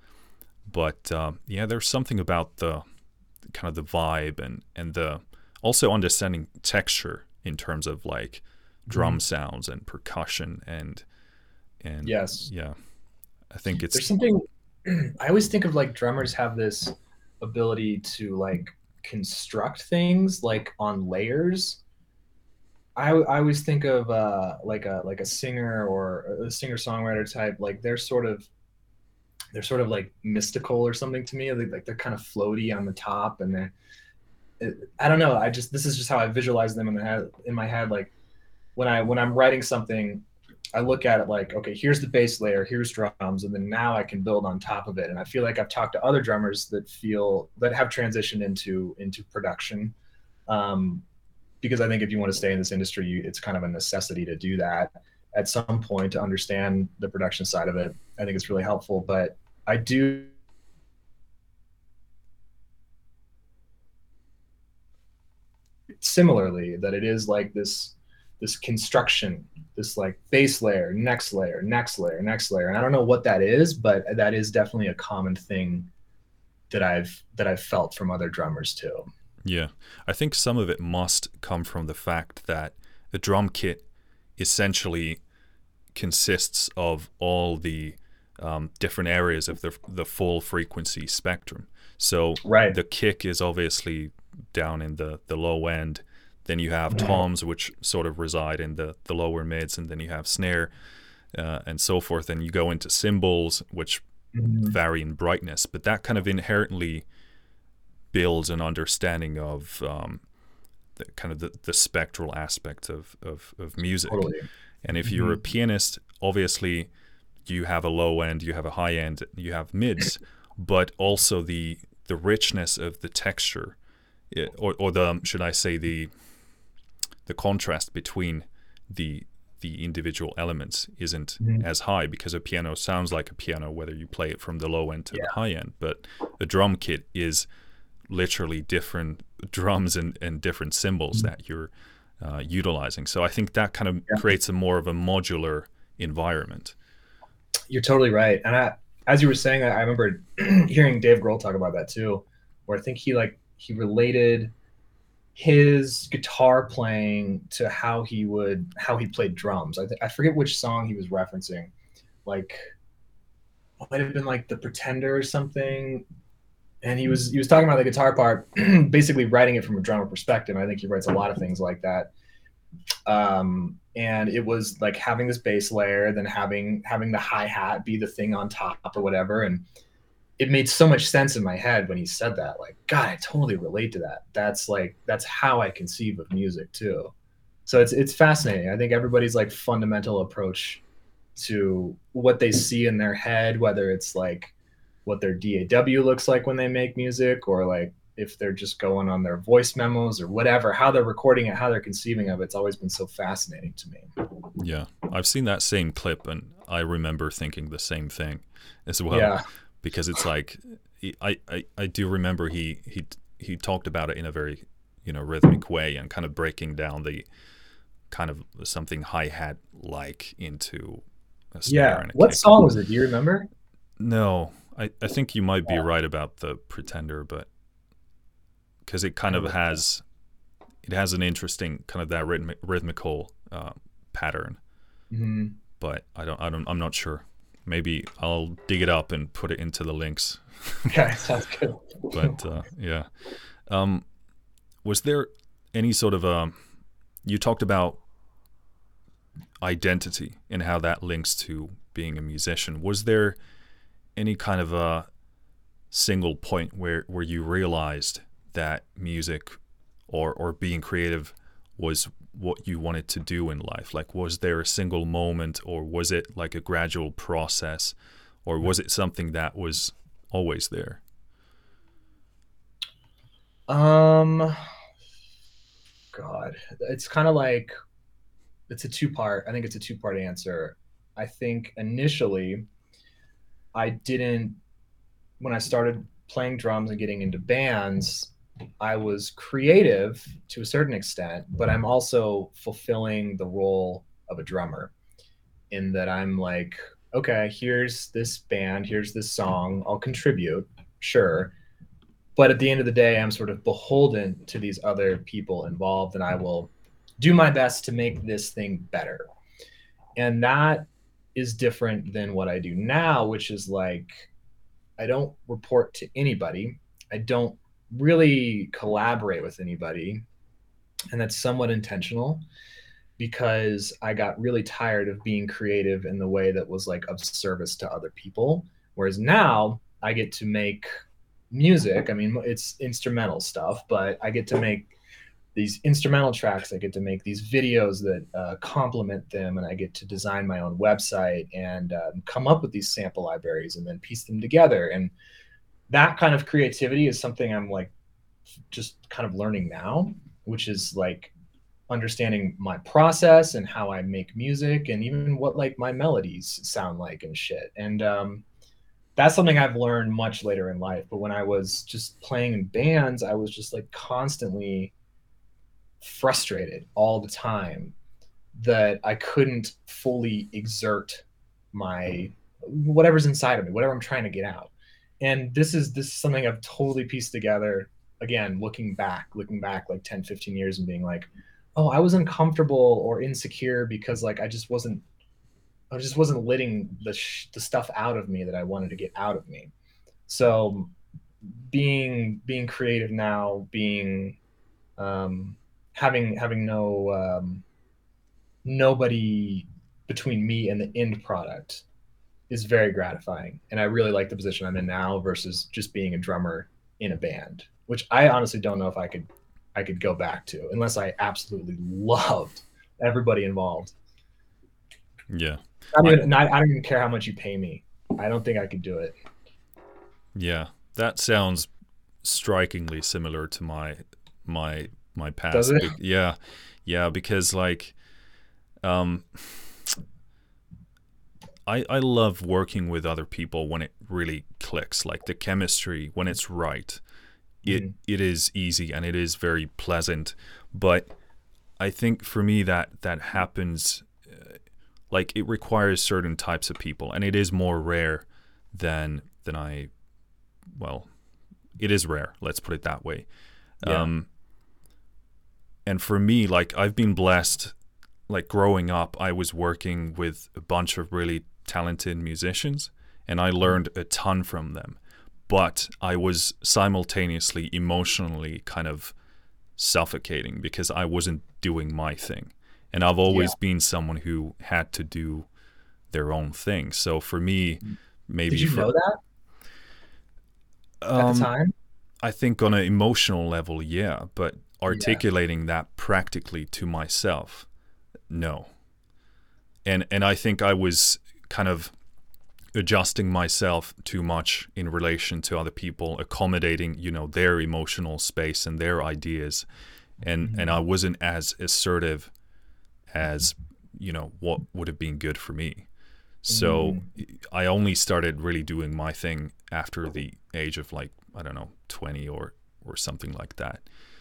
But um, yeah, there's something about the kind of the vibe and and the also understanding texture in terms of like drum mm-hmm. sounds and percussion and and yes. yeah i think it's there's something <clears throat> i always think of like drummers have this ability to like construct things like on layers. I, I always think of uh, like a like a singer or a singer songwriter type like they're sort of they're sort of like mystical or something to me. Like, like they're kind of floaty on the top and they're I don't know I just this is just how I visualize them in my head in my head like when I when I'm writing something, I look at it like, okay, here's the bass layer, here's drums, and then now I can build on top of it. And I feel like I've talked to other drummers that feel that have transitioned into into production, um, because I think if you want to stay in this industry, you, it's kind of a necessity to do that at some point to understand the production side of it. I think it's really helpful. But I do similarly that it is like this this construction, this like base layer, next layer, next layer, next layer. And I don't know what that is, but that is definitely a common thing that I've that I've felt from other drummers too. Yeah. I think some of it must come from the fact that the drum kit essentially consists of all the um, different areas of the the full frequency spectrum. So right. the kick is obviously down in the the low end then you have toms, which sort of reside in the, the lower mids, and then you have snare uh, and so forth. And you go into cymbals, which mm-hmm. vary in brightness, but that kind of inherently builds an understanding of um, the kind of the, the spectral aspect of, of, of music. Totally. And if mm-hmm. you're a mm-hmm. pianist, obviously you have a low end, you have a high end, you have mids, <laughs> but also the the richness of the texture, or, or the should I say the the contrast between the the individual elements isn't mm-hmm. as high because a piano sounds like a piano whether you play it from the low end to yeah. the high end but a drum kit is literally different <laughs> drums and, and different cymbals mm-hmm. that you're uh, utilizing so i think that kind of yeah. creates a more of a modular environment you're totally right and I, as you were saying i remember <clears throat> hearing dave grohl talk about that too where i think he like he related his guitar playing to how he would how he played drums. I th- I forget which song he was referencing, like it might have been like the Pretender or something. And he was he was talking about the guitar part, <clears throat> basically writing it from a drummer perspective. I think he writes a lot of things like that. Um, and it was like having this bass layer, then having having the hi hat be the thing on top or whatever, and it made so much sense in my head when he said that. Like, God, I totally relate to that. That's like that's how I conceive of music too. So it's it's fascinating. I think everybody's like fundamental approach to what they see in their head, whether it's like what their DAW looks like when they make music, or like if they're just going on their voice memos or whatever, how they're recording it, how they're conceiving of it. It's always been so fascinating to me. Yeah, I've seen that same clip, and I remember thinking the same thing as well. Yeah because it's like I, I, I do remember he he he talked about it in a very you know rhythmic way and kind of breaking down the kind of something hi hat like into a snare yeah. what song was it? Do you remember? No, I, I think you might be yeah. right about the Pretender, but because it kind of has it has an interesting kind of that rhythmic, rhythmical uh, pattern. Mm-hmm. But I don't I don't I'm not sure maybe I'll dig it up and put it into the links. <laughs> okay, sounds good. but uh, yeah, um, was there any sort of a? Um, you talked about identity and how that links to being a musician. Was there any kind of a single point where where you realized that music or or being creative was what you wanted to do in life? Like, was there a single moment, or was it like a gradual process, or was it something that was always there? Um, God, it's kind of like it's a two part. I think it's a two part answer. I think initially, I didn't when I started playing drums and getting into bands. I was creative to a certain extent, but I'm also fulfilling the role of a drummer in that I'm like, okay, here's this band, here's this song, I'll contribute, sure. But at the end of the day, I'm sort of beholden to these other people involved, and I will do my best to make this thing better. And that is different than what I do now, which is like, I don't report to anybody. I don't really collaborate with anybody. And that's somewhat intentional because I got really tired of being creative in the way that was like of service to other people. Whereas now I get to make music. I mean, it's instrumental stuff, but I get to make these instrumental tracks. I get to make these videos that uh, complement them, and I get to design my own website and uh, come up with these sample libraries and then piece them together. And that kind of creativity is something I'm like just kind of learning now, which is like understanding my process and how I make music and even what like my melodies sound like and shit. And um, that's something I've learned much later in life. But when I was just playing in bands, I was just like constantly frustrated all the time that I couldn't fully exert my whatever's inside of me, whatever I'm trying to get out and this is this is something i've totally pieced together again looking back looking back like 10 15 years and being like oh i was uncomfortable or insecure because like i just wasn't i just wasn't letting the sh- the stuff out of me that i wanted to get out of me. So being being creative now being um having having no um nobody between me and the end product is very gratifying. And I really like the position I'm in now versus just being a drummer in a band, which I honestly don't know if I could I could go back to unless I absolutely loved everybody involved. Yeah. I don't, even, not, I don't even care how much you pay me. I don't think I could do it. Yeah, that sounds strikingly similar to my my my past. Does it? Yeah, yeah, because like, um, I I love working with other people when it really clicks, like the chemistry when it's right. It mm. it is easy and it is very pleasant, but I think for me that that happens uh, like it requires certain types of people and it is more rare than than I well it is rare let's put it that way yeah. um and for me like I've been blessed like growing up I was working with a bunch of really talented musicians and I learned a ton from them but I was simultaneously emotionally kind of suffocating because I wasn't doing my thing. And I've always yeah. been someone who had to do their own thing. So for me, maybe Did you for, know that? Um, At the time? I think on an emotional level, yeah, but articulating yeah. that practically to myself, no. And and I think I was kind of adjusting myself too much in relation to other people, accommodating, you know, their emotional space and their ideas. And mm-hmm. and I wasn't as assertive as, you know, what would have been good for me. So mm. I only started really doing my thing after the age of like, I don't know, 20 or or something like that.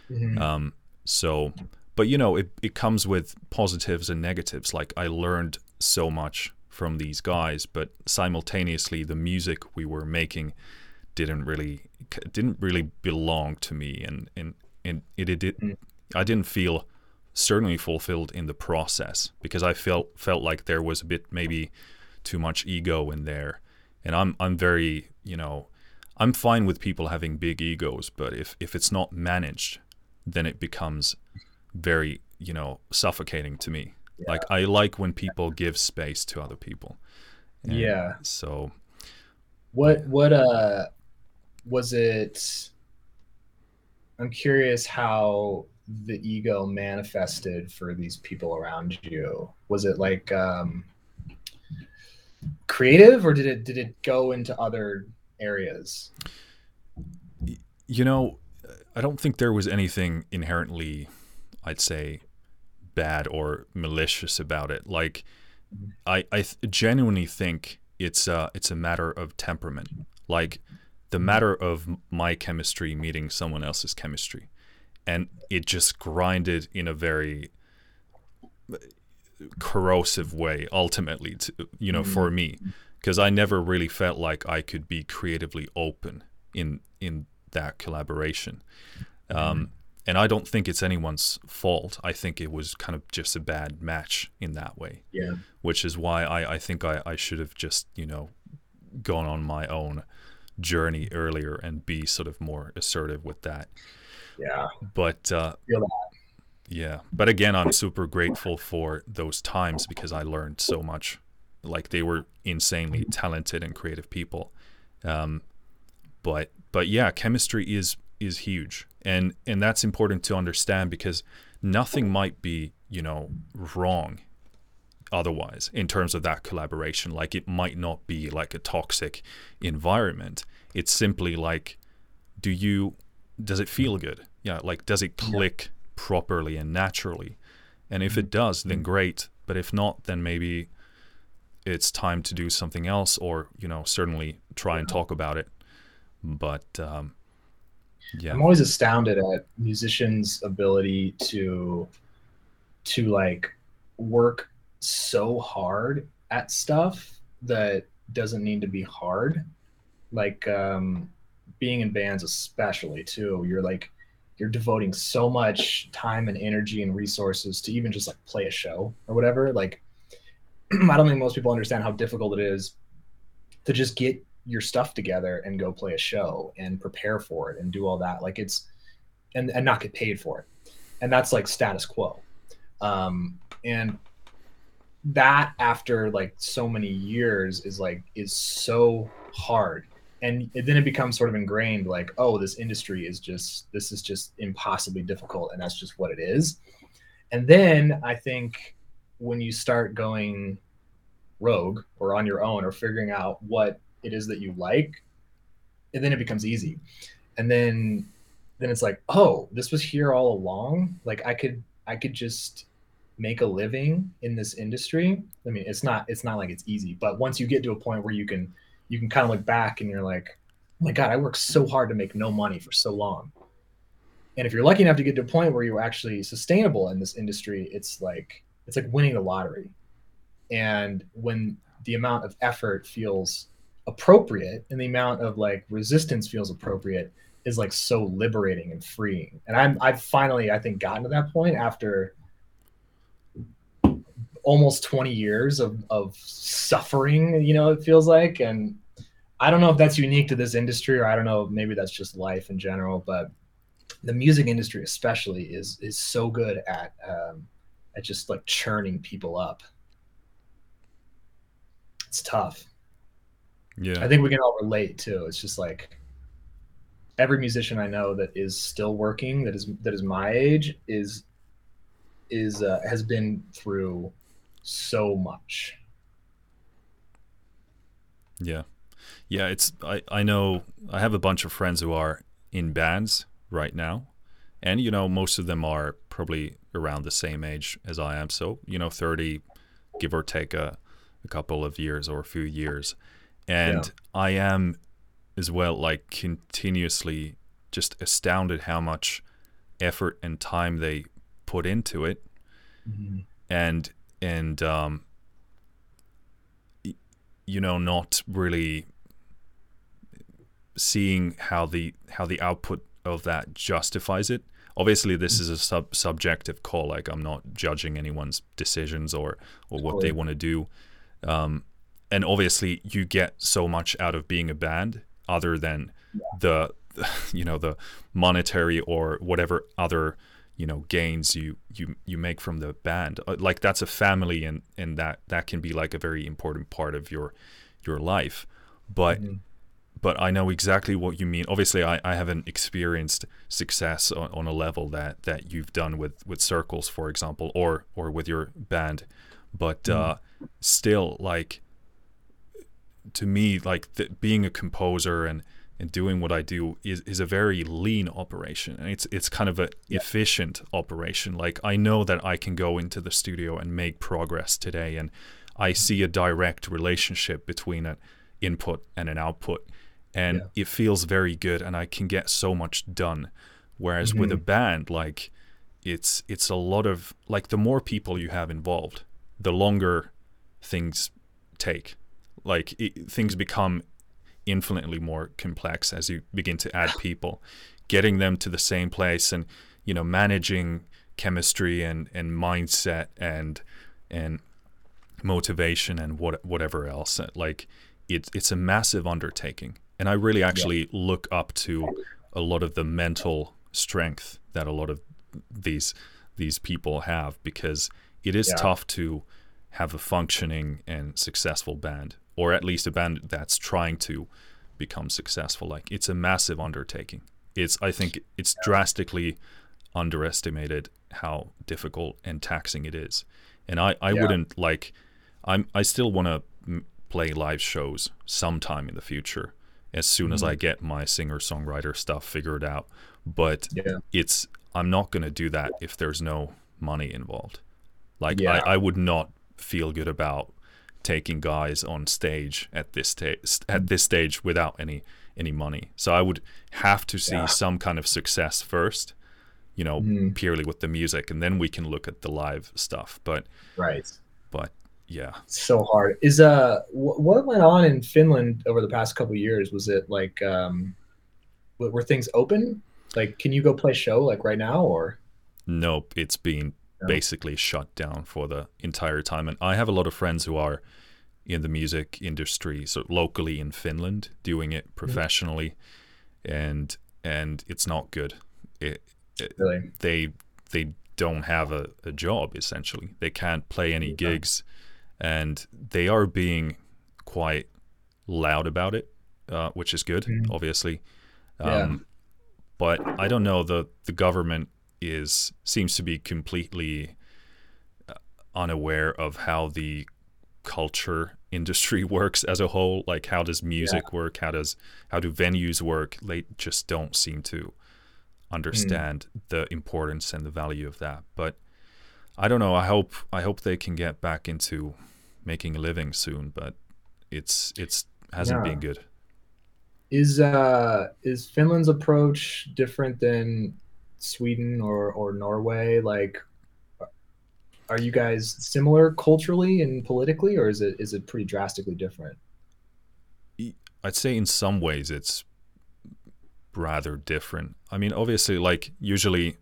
Mm-hmm. Um, so but you know, it, it comes with positives and negatives. Like I learned so much from these guys, but simultaneously the music we were making didn't really didn't really belong to me, and and and it, it did. Mm. I didn't feel certainly fulfilled in the process because I felt felt like there was a bit maybe too much ego in there, and I'm I'm very you know I'm fine with people having big egos, but if if it's not managed, then it becomes very you know suffocating to me. Yeah. Like I like when people give space to other people. And yeah. So what what uh was it I'm curious how the ego manifested for these people around you. Was it like um creative or did it did it go into other areas? You know, I don't think there was anything inherently I'd say bad or malicious about it. Like, I I th- genuinely think it's uh it's a matter of temperament. Like, the matter of my chemistry meeting someone else's chemistry, and it just grinded in a very corrosive way ultimately to you know mm-hmm. for me because I never really felt like I could be creatively open in in that collaboration. Um, and I don't think it's anyone's fault. I think it was kind of just a bad match in that way. Yeah. Which is why I, I think I, I should have just, you know, gone on my own journey earlier and be sort of more assertive with that. Yeah. But uh, yeah. But again, I'm super grateful for those times because I learned so much. Like they were insanely talented and creative people. Um, but but yeah, chemistry is is huge. And and that's important to understand because nothing might be you know wrong otherwise in terms of that collaboration. Like it might not be like a toxic environment. It's simply like do you does it feel good? Yeah like does it click yeah. properly and naturally? And if it mm-hmm. does then mm-hmm. great. But if not then maybe it's time to do something else or you know certainly try and talk about it. But um, yeah. I'm always astounded at musicians' ability to to like work so hard at stuff that doesn't need to be hard. Like um being in bands especially too. You're like you're devoting so much time and energy and resources to even just like play a show or whatever. Like <clears throat> I don't think most people understand how difficult it is to just get your stuff together and go play a show and prepare for it and do all that. Like it's and and not get paid for it. And that's like status quo. Um and that after like so many years is like is so hard. And then it becomes sort of ingrained like oh this industry is just this is just impossibly difficult and that's just what it is. And then i think when you start going rogue or on your own or figuring out what it is that you like and then it becomes easy. And then then it's like oh this was here all along. Like i could i could just make a living in this industry. I mean it's not it's not like it's easy but once you get to a point where you can you can kind of look back and you're like oh my god i worked so hard to make no money for so long. And if you're lucky enough to get to a point where you're actually sustainable in this industry it's like it's like winning the lottery. And when the amount of effort feels appropriate and the amount of like resistance feels appropriate is like so liberating and freeing. And i'm i've finally i think gotten to that point after almost 20 years of, of suffering you know it feels like. And i don't know if that's unique to this industry or i don't know maybe that's just life in general but the music industry especially is is so good at um, at just like churning people up. It's tough yeah i think we can all relate too it's just like every musician i know that is still working that is that is my age is is uh, has been through so much. Yeah. Yeah, it's I, I know I have a bunch of friends who are in bands right now. And you know, most of them are probably around the same age as I am. So, you know, 30 give or take a, a couple of years or a few years. And yeah. I am as well like continuously just astounded how much effort and time they put into it. Mm-hmm. And and um, you know not really seeing how the how the output of that justifies it obviously this is a sub- subjective call like i'm not judging anyone's decisions or or what they want to do um, and obviously you get so much out of being a band other than yeah. the <laughs> you know the monetary or whatever other you know gains you you you make from the band uh, like that's a family and and that that can be like a very important part of your your life but mm-hmm. but I know exactly what you mean obviously I, I haven't experienced success on, on a level that that you've done with with circles for example or or with your band but mm-hmm. uh still like to me like the, being a composer and and doing what I do is, is a very lean operation. And it's it's kind of an yeah. efficient operation. Like I know that I can go into the studio and make progress today and I see a direct relationship between an input and an output. And yeah. it feels very good and I can get so much done. Whereas mm-hmm. with a mm-hmm. band, like it's it's a lot of like the more people you have involved, the longer things take. Like it, things become infinitely more complex as you begin to add <gasps> people, getting them to the same place and you know managing chemistry and and mindset and and motivation and what whatever else. Uh, like it's it's a massive undertaking, and I really actually yeah. look up to a lot of the mental strength that a lot of these these people have because it is yeah. tough to have a functioning and successful band or at least a band that's trying to become successful. Like it's a massive undertaking. It's I think it's drastically underestimated how difficult and taxing it is. And I I yeah. wouldn't like I'm I still want to m- play live shows sometime in the future as soon mm-hmm. as I get my singer songwriter stuff figured out. But yeah. it's I'm not going to do that if there's no money involved. Like yeah. I, I would not feel good about taking guys on stage at this stage at this stage without any any money. So I would have to see yeah. some kind of success first, you know, mm-hmm. purely with the music, and then we can look at the live stuff. But right, but yeah, so hard. Is uh, w- what went on in Finland over the past couple years? Was it like um, were things open? Like, can you go play show like right now or? Nope, it's been basically shut down for the entire time. And I have a lot of friends who are in the music industry, so locally in Finland, doing it mm-hmm. professionally, mm-hmm. and and it's not good. It, it, really? They they don't have a, a job essentially. They can't play any gigs, and they are being quite loud about it, uh, which is good, Mhm. obviously. Yeah. Um, But I don't know. the The government is seems to be completely uh, unaware of how the culture <laughs> industry <laughs> works as a whole. Like how does music work? How does how do venues work? They just don't seem to understand the importance and the value of that. But I don't know. I hope I hope they can get back into making a living soon. But it's it's hasn't Yeah. been good. Is uh is Finland's approach different than Sweden or or Norway? Like, are you guys similar culturally and politically, or is it is it pretty drastically different? I'd say in some ways it's rather different. I mean, obviously, like usually,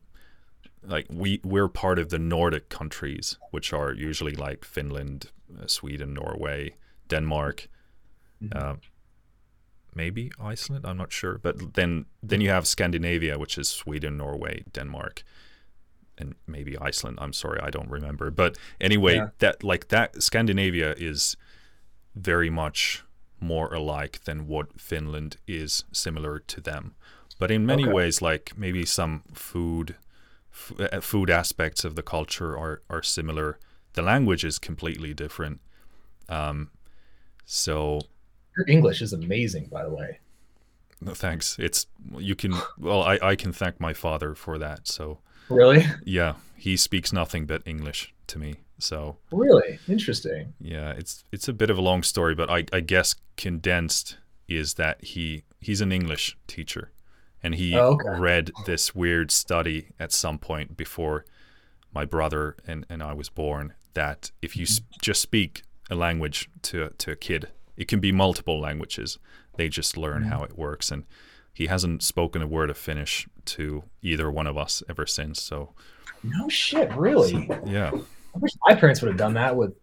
like we we're part of the Nordic countries, which are usually like Finland, uh, Sweden, Norway, Denmark, Mhm. uh, maybe Iceland. I'm not sure, but then then you have Scandinavia, which is Sweden, Norway, Denmark, and maybe Iceland. I'm sorry, I don't remember. But anyway, Yeah. that like that Scandinavia is very much more alike than what Finland is similar to them. But in many Okay. ways, like maybe some food, f- uh, food aspects of the culture are are similar. The language is completely different. Um, so Your English is amazing, by the way. no, thanks. It's you can well, I I can thank my father for that. So Really, yeah, he speaks nothing but English to me. So really interesting. Yeah, it's it's a bit of a long story, but I, I guess condensed is that he he's an English teacher, and he Oh, okay. read this weird study at some point before my brother and, and I was born that if you mm-hmm. s- just speak a language to to a kid, it can be multiple languages. They just learn Mhm. how it works, and he hasn't spoken a word of Finnish to either one of us ever since. So No shit, really. yeah, I wish my parents would have done that with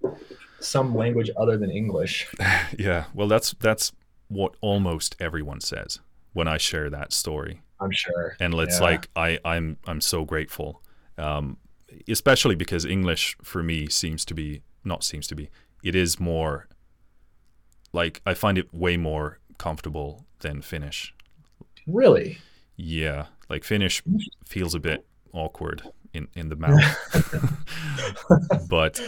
some language other than English. <laughs> Yeah, well, that's that's what almost everyone says when I share that story, I'm sure. and it's Yeah. like I I'm I'm so grateful, um, especially because English for me seems to be not seems to be it is more like I find it way more comfortable than Finnish. Really? Yeah, like Finnish feels a bit awkward in in the mouth, <laughs> but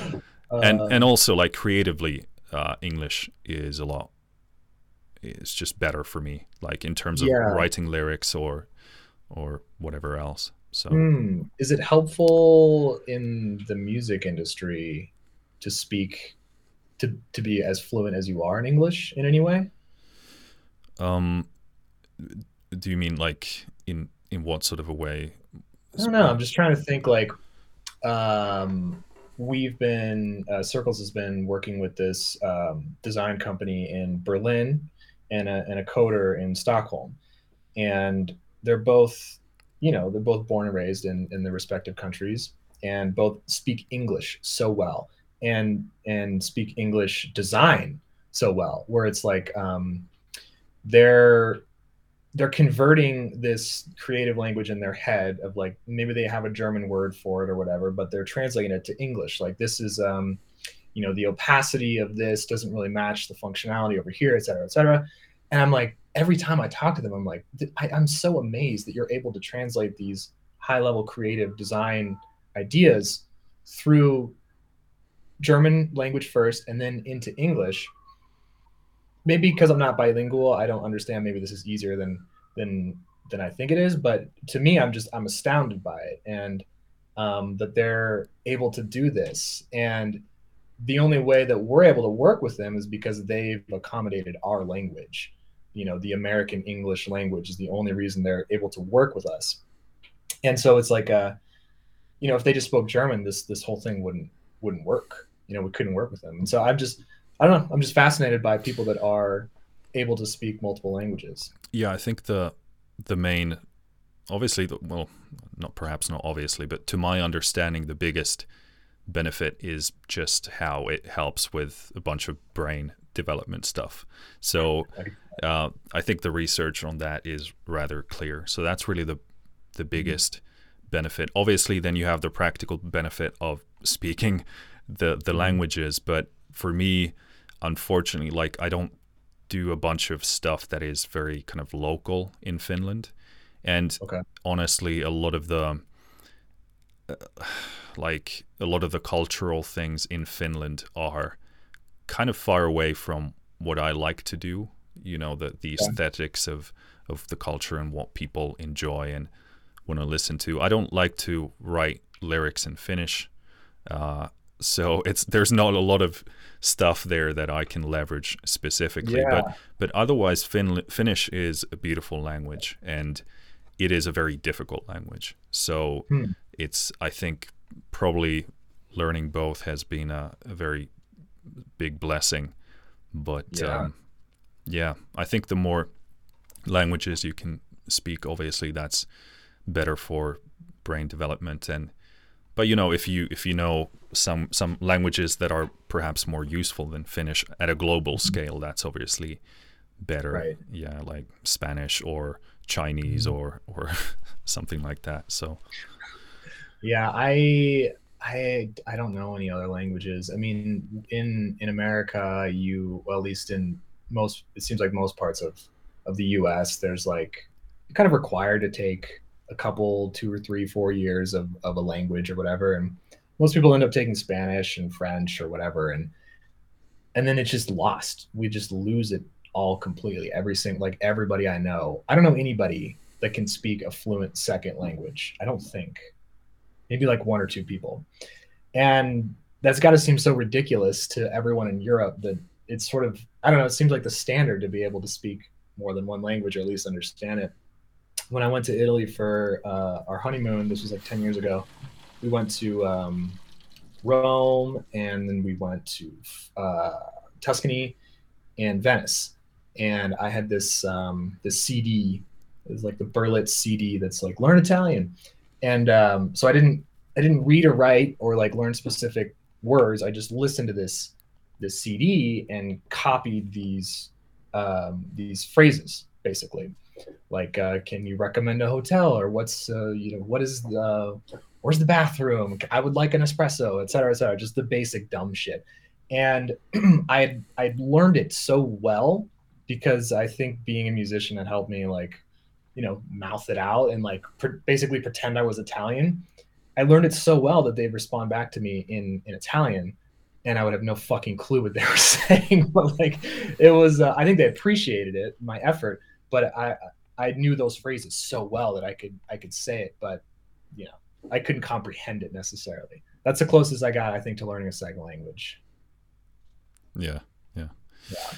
and Uh, and also like creatively uh, english is a lot is just better for me like in terms of Yeah. writing lyrics or or whatever else so Hmm. Is it helpful in the music industry to speak to to be as fluent as you are in English in any way? um do you mean like in in what sort of a way I don't know. I'm just trying to think. Like, um, we've been uh, Circles has been working with this um, design company in Berlin and a, and a coder in Stockholm, and they're both, you know, they're both born and raised in in their respective countries, and both speak English so well, and and speak English design so well, where it's like um, they're they're converting this creative language in their head of like maybe they have a german word for it or whatever but they're translating it to english. Like this is um you know the opacity of this doesn't really match the functionality over here et cetera et cetera. And i'm like every time i talk to them i'm like I, i'm so amazed that you're able to translate these high level creative design ideas through german language first and then into english maybe because I'm not bilingual, I don't understand. Maybe this is easier than than than I think it is. But to me, I'm just I'm astounded by it, and um, that they're able to do this. And the only way that we're able to work with them is because they've accommodated our language. You know, the American English language is the only reason they're able to work with us. And so it's like, uh, you know, if they just spoke German, this this whole thing wouldn't wouldn't work. You know, we couldn't work with them. And so I'm just I don't know. I'm just fascinated by people that are able to speak multiple languages. yeah i think the the main obviously the, well not perhaps not obviously but to my understanding the biggest benefit is just how it helps with a bunch of brain development stuff so uh, i think the research on that is rather clear so that's really the the biggest benefit obviously then you have the practical benefit of speaking the the languages but for me, unfortunately, like I don't do a bunch of stuff that is very kind of local in Finland, and Okay. honestly, a lot of the uh, <sighs> like a lot of the cultural things in Finland are kind of far away from what I like to do. You know, the the aesthetics of of the culture and what people enjoy and want to listen to. I don't like to write lyrics in Finnish, uh, so it's there's not a lot of stuff there that I can leverage specifically. Yeah. But but otherwise, fin- Finnish is a beautiful language and it is a very difficult language. So Hmm. it's I think probably learning both has been a, a very big blessing. But Yeah. um, yeah, I think the more languages you can speak, obviously that's better for brain development and but you know if you if you know some some languages that are perhaps more useful than Finnish at a global mm-hmm. scale, that's obviously better. Right. Yeah, like Spanish or Chinese mm-hmm. or or <laughs> something like that. So Yeah, I I I don't know any other languages. I mean, in in America, you well, at least in most it seems like most parts of of the US, there's like kind of required to take a couple, two or three, four years of of a language or whatever. And most people end up taking Spanish and French or whatever and and then it's just lost. We just lose it all completely. Every single like everybody I know. I don't know anybody that can speak a fluent second language. I don't think maybe like one or two people. And that's got to seem so ridiculous to everyone in Europe that it's sort of, I don't know, it seems like the standard to be able to speak more than one language or at least understand it. When I went to Italy for uh, our honeymoon, this was like 10 years ago, we went to um, Rome and then we went to uh, Tuscany and Venice. And I had this um, this CD, it was like the Berlitz CD that's like learn Italian and um, so I didn't I didn't read or write or like learn specific words. I just listened to this this CD and copied these um, these phrases basically, like uh, can you recommend a hotel or what's uh, you know what is the where's the bathroom? I would like an espresso, et cetera, et cetera. Just the basic dumb shit. And <clears throat> I I learned it so well because I think being a musician had helped me like you know, mouth it out and like basically pretend I was Italian. I learned it so well that they'd respond back to me in in Italian, and I would have no fucking clue what they <laughs> were saying. but like, it was. Uh, I think they appreciated it, my effort, but I I knew those phrases so well that I could I could say it, but you know, I couldn't comprehend it necessarily. That's the closest I got, I think, to learning a second language. yeah, yeah. Yeah.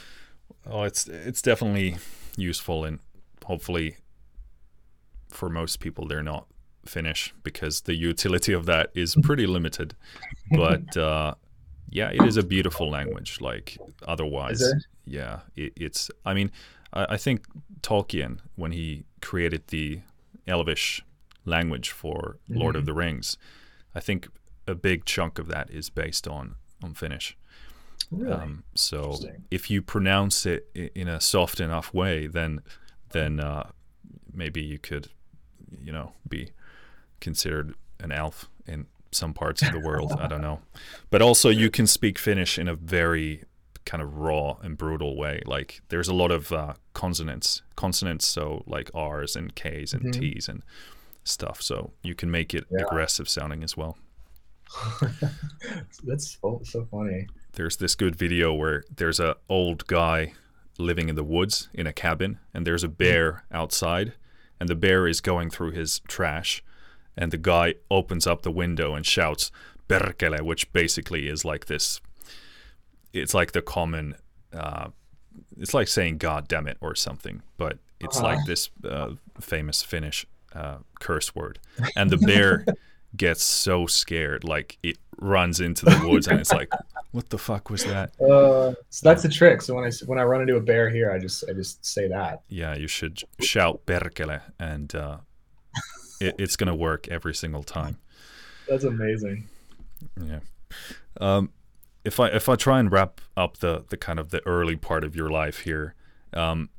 Oh, it's it's definitely useful and hopefully for most people they're not Finnish because the utility of that is <laughs> pretty limited. But uh, yeah, it is a beautiful language. Like otherwise, yeah, it, it's. I mean, I, I think Tolkien when he created the Elvish language for Lord of Mhm. the Rings, I think a big chunk of that is based on on Finnish. Really? Um, so if you pronounce it in a soft enough way, then then uh, maybe you could, you know, be considered an elf in some parts of the world. I don't know, <laughs> but also you can speak Finnish in a very kind of raw and brutal way. Like there's a lot of uh, consonants, consonants, so like R's and K's and Mhm. T's and stuff. So you can make it Yeah. aggressive sounding as well. <laughs> That's so, so funny. there's this good video where there's a old guy living in the woods in a cabin and there's a bear outside and the bear is going through his trash and the guy opens up the window and shouts perkele which basically is like this it's like the common uh, it's like saying god damn it or something but it's Uh-huh. like this uh, famous finnish uh, curse word and the bear <laughs> gets so scared like it runs into the woods and it's like what the fuck was that Uh, so that's the trick. So when I when I run into a bear here, I just I just say that. yeah you should shout perkele and uh, <laughs> it, it's gonna work every single time That's amazing. yeah um, if i if i try and wrap up the the kind of the early part of your life here um,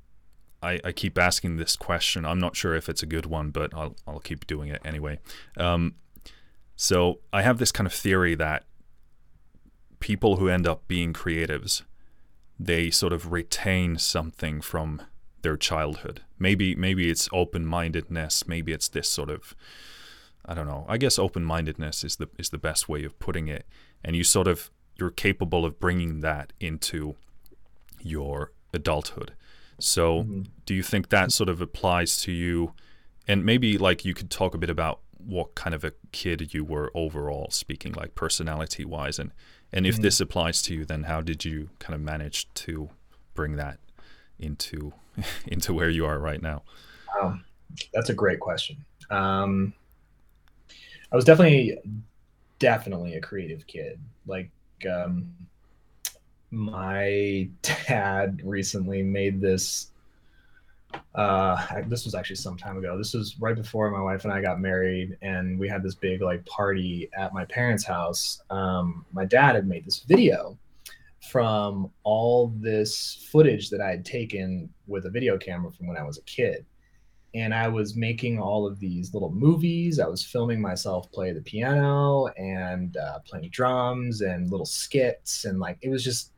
I, I keep asking this question. I'm not sure if it's a good one, but I'll, I'll keep doing it anyway. Um, so I have this kind of theory that people who end up being creatives, they sort of retain something from their childhood. Maybe maybe it's open-mindedness, maybe it's this sort of I don't know. I guess open-mindedness is the is the best way of putting it. And you sort of you're capable of bringing that into your adulthood. So, mm-hmm. do you think that sort of applies to you? And maybe like you could talk a bit about what kind of a kid you were overall speaking like personality wise and and if mm-hmm. this applies to you then how did you kind of manage to bring that into <laughs> into where you are right now um, that's a great question um, i was definitely definitely a creative kid like um, my dad recently made this uh this was actually some time ago. This was right before my wife and i got married and we had this big like party at my parents house. Um my dad had made this video from all this footage that i had taken with a video camera from when i was a kid and i was making all of these little movies. I was filming myself play the piano and uh, playing drums and little skits and like it was just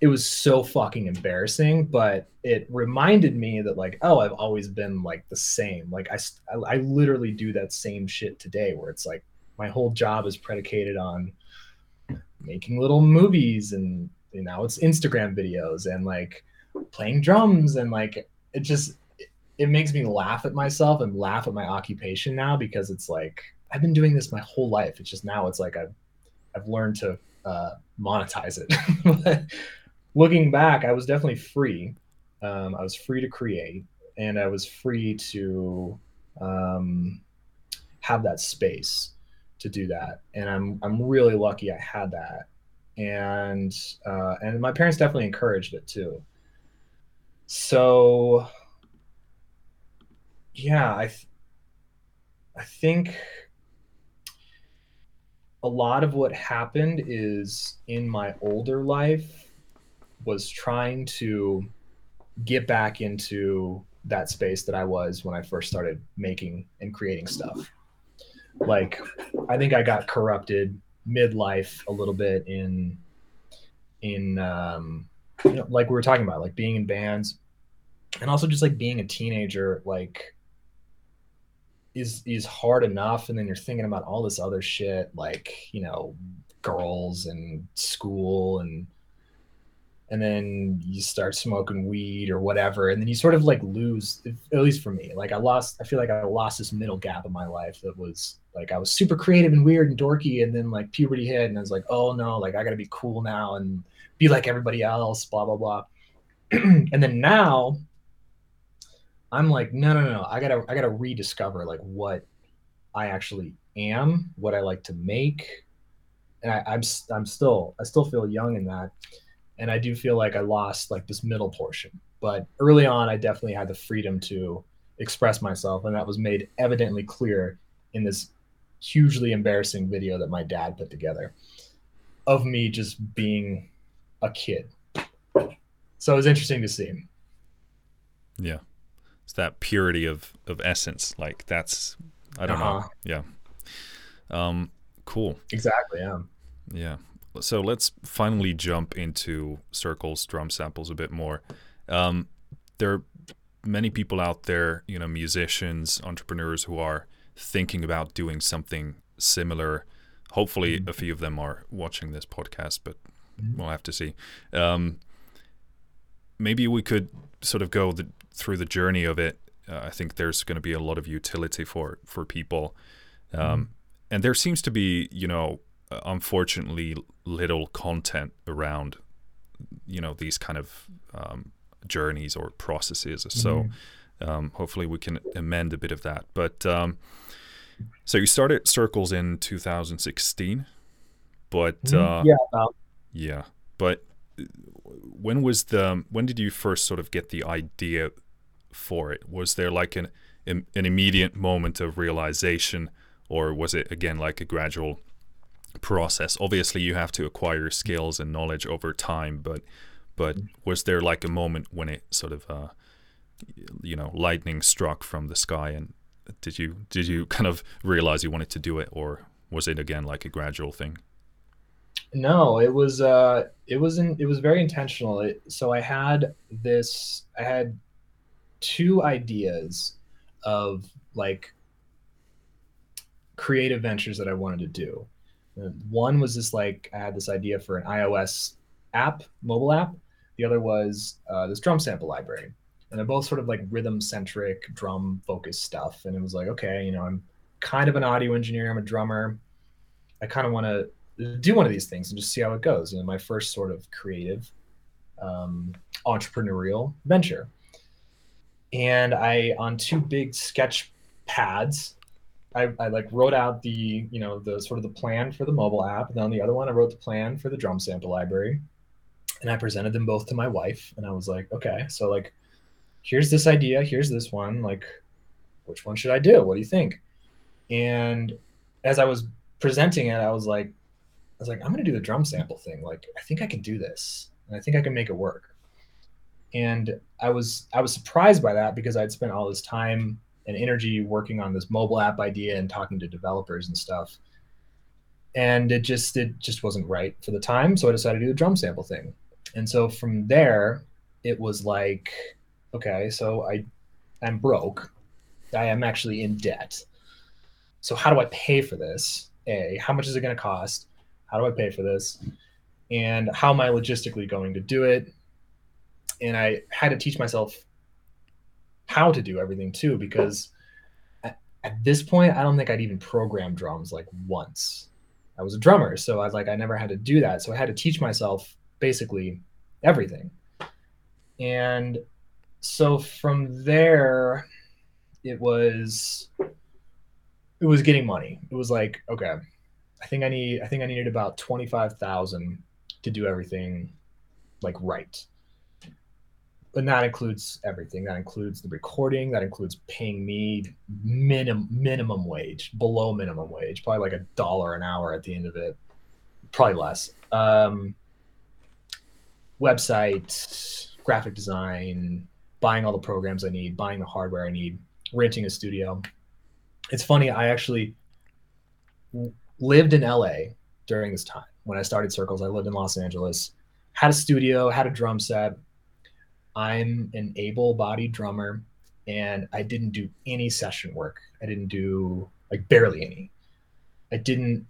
it was so fucking embarrassing but it reminded me that like oh i've always been like the same. Like i i literally do that same shit today where it's like my whole job is predicated on making little movies and you know it's instagram videos and like playing drums and like it just it makes me laugh at myself and laugh at my occupation now because it's like i've been doing this my whole life it's just now it's like i've i've learned to uh, monetize it <laughs> looking back, I was definitely free. Um, I was free to create, and I was free to um, have that space to do that. And I'm I'm really lucky I had that, and uh, and my parents definitely encouraged it too. So yeah, I th- I think a lot of what happened is in my older life was trying to get back into that space that I was when I first started making and creating stuff. Like, I think I got corrupted midlife a little bit in, in, um, you know, like we were talking about, like being in bands, and also just like being a teenager, like is is hard enough, and then you're thinking about all this other shit, like you know, girls and school and and then you start smoking weed or whatever and then you sort of like lose at least for me like i lost i feel like i lost this middle gap in my life that was like i was super creative and weird and dorky and then like puberty hit and i was like oh no like i gotta be cool now and be like everybody else blah blah blah. <clears throat> And then now i'm like no no no i gotta i gotta rediscover like what i actually am what i like to make and I, i'm i'm still i still feel young in that and I do feel like I lost like this middle portion. But early on, I definitely had the freedom to express myself, and that was made evidently clear in this hugely embarrassing video that my dad put together of me just being a kid. So it was interesting to see. Yeah, it's that purity of of essence. Like that's I don't uh-huh. know. Yeah. Um. Cool. Exactly. Yeah. Yeah so let's finally jump into circles drum samples a bit more um, there are many people out there you know musicians entrepreneurs who are thinking about doing something similar hopefully mm-hmm. a few of them are watching this podcast but mm-hmm. we'll have to see um, maybe we could sort of go the, through the journey of it uh, i think there's going to be a lot of utility for for people um, mm-hmm. and there seems to be you know uh, unfortunately little content around you know these kind of um, journeys or processes. So mm-hmm. um, hopefully we can amend a bit of that. But um, so you started Circles in 2016, but mm-hmm. uh, yeah, yeah. But uh, when was the when did you first sort of get the idea for it? Was there like an an immediate moment of realization, or was it again like a gradual process. Obviously, you have to acquire skills and knowledge over time, but but was there like a moment when it sort of uh, you know lightning struck from the sky and did you did you kind of realize you wanted to do it or was it again like a gradual thing No, it was uh it wasn't it was very intentional. It, so I had this I had two ideas of like creative ventures that I wanted to do. One was this like I had this idea for an iOS app, mobile app. The other was uh, this drum sample library, and they're both sort of like rhythm centric, drum focused stuff. And it was like, okay, you know, I'm kind of an audio engineer. I'm a drummer. I kind of want to do one of these things and just see how it goes. And my first sort of creative, um, entrepreneurial venture. And I on two big sketch pads I, I like wrote out the you know the sort of the plan for the mobile app. And then on the other one i wrote the plan for the drum sample library. And i presented them both to my wife. And i was like okay so like here's this idea here's this one like which one should i do? What do you think? And as i was presenting it i was like i was like i'm to do the drum sample thing. Like i think i can do this. And i think i can make it work and i was i was surprised by that because i'd spent all this time and energy working on this mobile app idea and talking to developers and stuff. And it just it just wasn't right for the time, so I decided to do the drum sample thing. And so from there, it was like, okay, so I I'm broke. I am actually in debt. So how do I pay for this? A, how much is it going to cost? How do I pay for this? And how am I logistically going to do it? And I had to teach myself how to do everything too because at, at this point i don't think i'd even program drums like once. I was a drummer so i like i never had to do that. So i had to teach myself basically everything. And so from there it was it was getting money. It was like okay i think i need i think i needed about 25000 to do everything like right and that includes everything. That includes the recording. That includes paying me minimum minimum wage, below minimum wage, probably like a dollar an hour at the end of it, probably less. Um, website, graphic design, buying all the programs I need, buying the hardware I need, renting a studio. It's funny. I actually lived in LA during this time when I started Circles. I lived in Los Angeles, had a studio, had a drum set I'm an able bodied drummer and I didn't do any session work. I didn't do like barely any. I didn't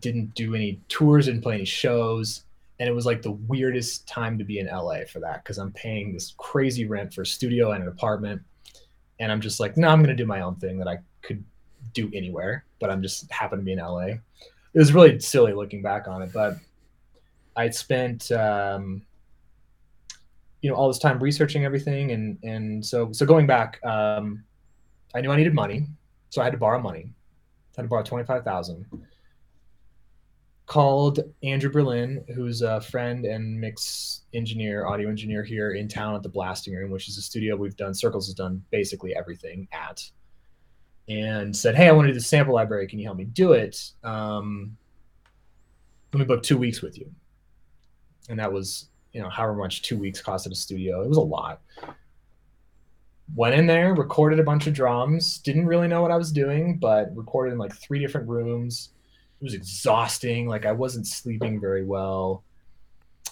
didn't do any tours, didn't play any shows. And it was like the weirdest time to be in LA for that because I'm paying this crazy rent for a studio and an apartment. And I'm just like, no, I'm gonna do my own thing that I could do anywhere, but I'm just happen to be in LA. It was really silly looking back on it, but I'd spent um, you know all this time researching everything and and so so going back um i knew i needed money so i had to borrow money. I had to borrow 25000 called andrew berlin who's a friend and mix engineer audio engineer here in town at the blasting room which is a studio we've done circles has done basically everything at and said hey i want to do the sample library. Can you help me do it? Um, let me book two weeks with you. And that was you know, however much two weeks cost at a studio. It was a lot. Went in there, recorded a bunch of drums. Didn't really know what I was doing, but recorded in like three different rooms. It was exhausting. Like I wasn't sleeping very well.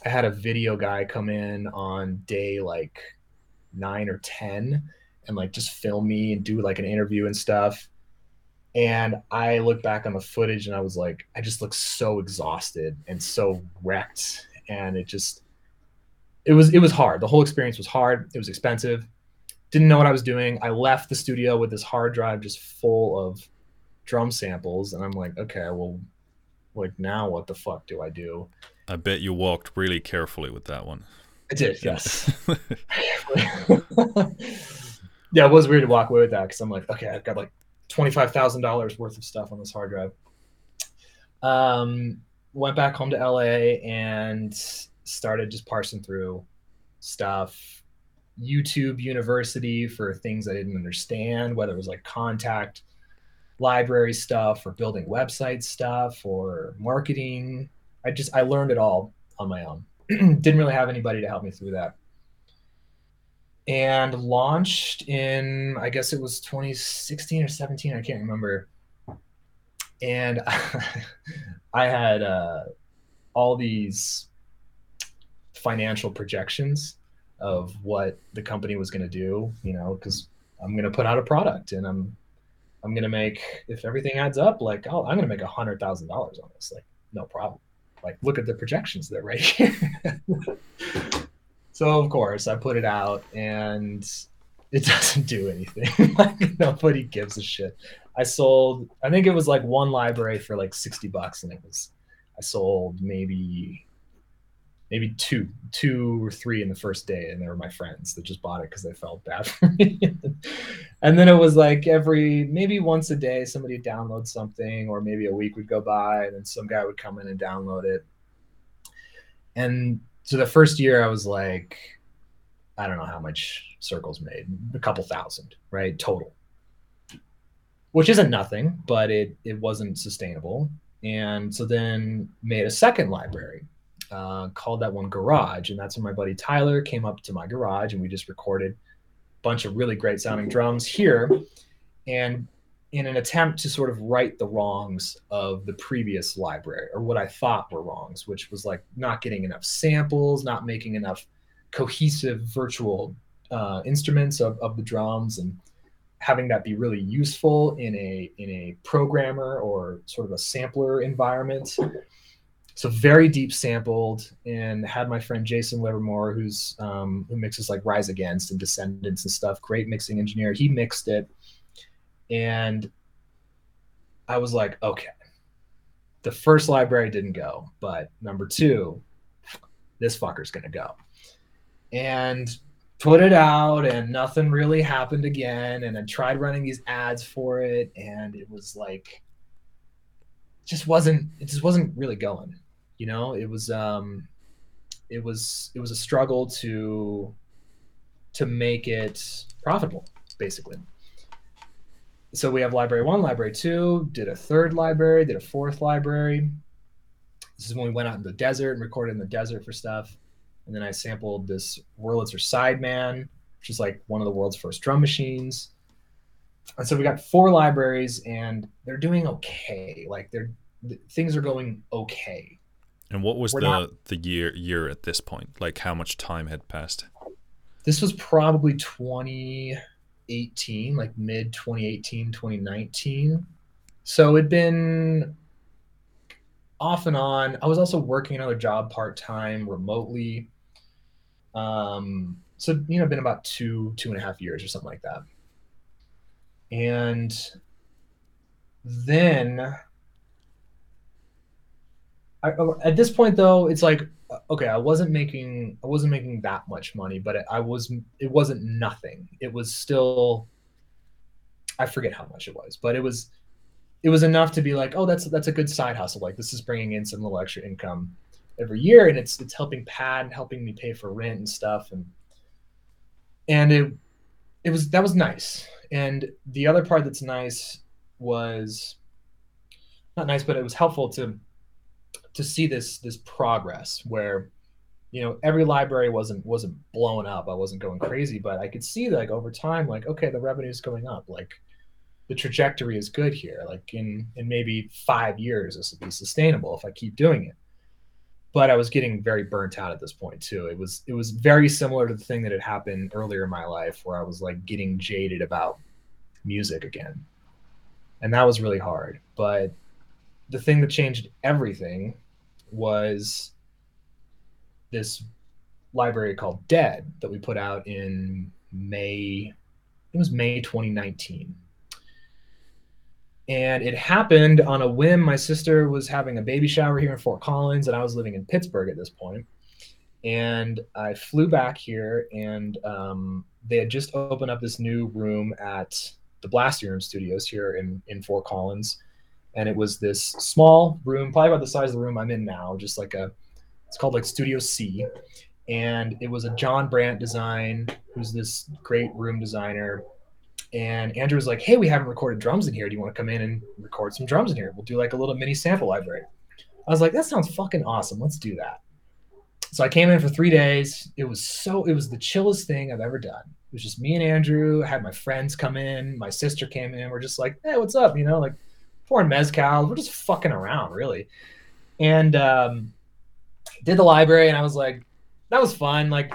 I had a video guy come in on day like nine or 10 and like just film me and do like an interview and stuff. And I look back on the footage and I was like, I just look so exhausted and so wrecked. And it just, it was it was hard. The whole experience was hard. It was expensive. Didn't know what I was doing. I left the studio with this hard drive just full of drum samples, and I'm like, okay, well, like now what the fuck do I do? I bet you walked really carefully with that one. I did, <laughs> yes. <laughs> yeah, it was weird to walk away with that because I'm like, okay, I've got like twenty five thousand dollars worth of stuff on this hard drive. Um, went back home to LA and started just parsing through stuff. Youtube university for things i didn't understand whether it was like Kontakt library stuff or building website stuff or marketing. I just i learned it all on my own. <clears throat> Didn't really have anybody to help me through that. And launched in i guess it was 2016 or 17 i can't remember. And <laughs> i had uh all these financial projections of what the company was going to do, you know, because I'm going to put out a product and I'm I'm going to make if everything adds up, like oh, I'm going to make a hundred thousand dollars on this, like no problem. Like look at the projections; they're right here. <laughs> so of course, I put it out and it <laughs> doesn't do anything. <laughs> like nobody gives a shit. I sold, I think it was like one library for like 60 bucks, and it was, I sold maybe maybe two, two or three in the first day, and they were my friends that just bought it because they felt bad <laughs> for me. and then it was like every maybe once a day somebody would download something, or maybe a week would go by, and then some guy would come in and download it. And so the first year, I was like, I don't know how much circles made, a couple thousand, right, total. Which isn't nothing, but it it wasn't sustainable. And so then made a second library uh, called that one Garage, and that's when my buddy Tyler came up to my garage, and we just recorded a bunch of really great sounding drums here, and in an attempt to sort of right the wrongs of the previous library, or what I thought were wrongs, which was like not getting enough samples, not making enough cohesive virtual uh, instruments of, of the drums, and having that be really useful in a in a programmer or sort of a sampler environment so very deep sampled and had my friend jason livermore who's um, who mixes like rise against and Descendents and stuff. Great mixing engineer. He mixed it. And i was like okay. The first library didn't go but number two this fucker's gonna go. And put it out and nothing really happened again. And i tried running these ads for it and it was like just wasn't it just wasn't really going you know it was um it was it was a struggle to to make it profitable basically. So we have library one library two did a third library did a fourth library. This is when we went out in the desert and recorded in the desert for stuff. And then i sampled this wurlitzer sideman which is like one of the world's first drum machines. And so we got four libraries and they're doing okay. Like they're things are going okay and what was We're the not, the year year at this point? Like how much time had passed? This was probably 2018, like mid 2018, 2019. So it'd been off and on. I was also working another job part time remotely. Um, so you know, been about two, two and a half years or something like that. And then I, uh, at this point though, it's like uh, okay, I wasn't making I wasn't making that much money, but it, I was it wasn't nothing. It was still I forget how much it was, but it was it was enough to be like, oh, that's that's a good side hustle. Like this is bringing in some little extra income every year, and it's it's helping pad and helping me pay for rent and stuff, and and it it was that was nice. And the other part that's nice was not nice, but it was helpful to to see this this progress where you know every library wasn't wasn't blowing up. I wasn't going crazy but i could see like over time like okay the revenue is going up. Like the trajectory is good here. Like in in maybe five years this will be sustainable if i keep doing it. But i was getting very burnt out at this point too. It was it was very similar to the thing that had happened earlier in my life where i was like getting jaded about music again. And that was really hard. But the thing that changed everything was this library called Dead that we put out in May. It was May 2019. And it happened on a whim. My sister was having a baby shower here in Fort Collins, and I was living in Pittsburgh at this point. And I flew back here, and um, they had just opened up this new room at the Blasting Room Studios here in, in Fort Collins and it was this small room, probably about the size of the room I'm in now, just like a, it's called like Studio C, and it was a John Brandt design, who's this great room designer. And Andrew was like, "Hey, we haven't recorded drums in here. Do you want to come in and record some drums in here? We'll do like a little mini sample library." I was like, "That sounds fucking awesome. Let's do that." So I came in for three days. It was so it was the chillest thing I've ever done. It was just me and Andrew. I had my friends come in. My sister came in. We're just like, "Hey, what's up?" You know, like pouring mezcal. We're just fucking around, really. And um, did the library, and I was like, that was fun. Like,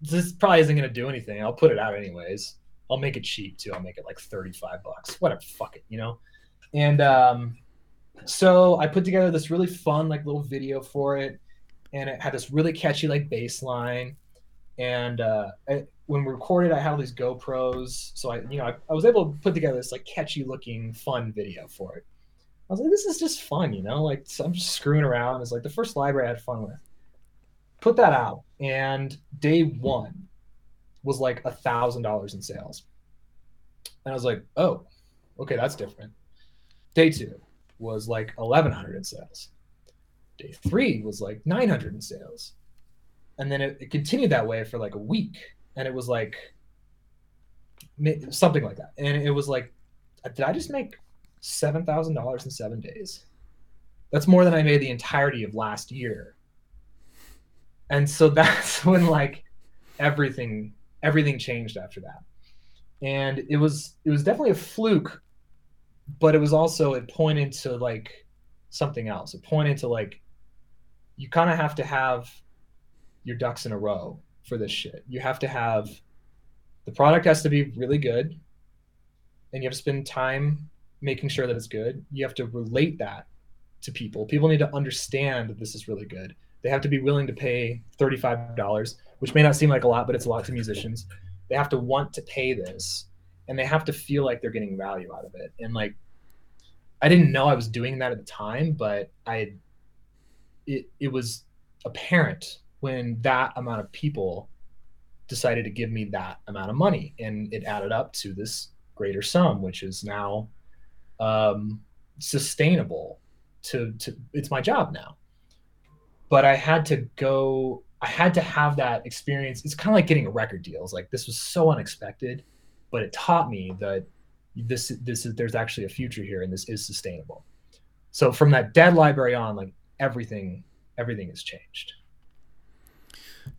this probably isn't gonna do anything. I'll put it out anyways. I'll make it cheap too. I'll make it like 35 bucks. Whatever, fuck it, you know? And um, so I put together this really fun, like little video for it. And it had this really catchy, like bass line. And uh, I, when we recorded, I had all these GoPros. So I, you know, I, I was able to put together this like catchy looking, fun video for it. I was like, this is just fun, you know? Like, so I'm just screwing around. It's like the first library I had fun with. Put that out. And day one, was like a thousand dollars in sales. And I was like, oh, okay, that's different. Day two was like eleven hundred in sales. Day three was like nine hundred in sales. And then it, it continued that way for like a week. And it was like something like that. And it was like, uh, did I just make seven thousand dollars in seven days? That's more than I made the entirety of last year. And so <laughs> that's when like everything everything changed after that. And it was it was definitely a fluke, but it was also it pointed to like something else. It pointed to like you kind of have to have your ducks in a row for this shit. You have to have the product has to be really good and you have to spend time making sure that it's good. You have to relate that to people. People need to understand that this is really good. They have to be willing to pay $35 which may not seem like a lot, but it's a lot to musicians. They have to want to pay this and they have to feel like they're getting value out of it. And like, I didn't know I was doing that at the time, but I, it, it was apparent when that amount of people decided to give me that amount of money and it added up to this greater sum, which is now um, sustainable to, to, it's my job now. But I had to go I had to have that experience. It's kind of like getting a record deal. It's like this was so unexpected, but it taught me that this this is there's actually a future here and this is sustainable. So from that dead library on, like everything everything has changed.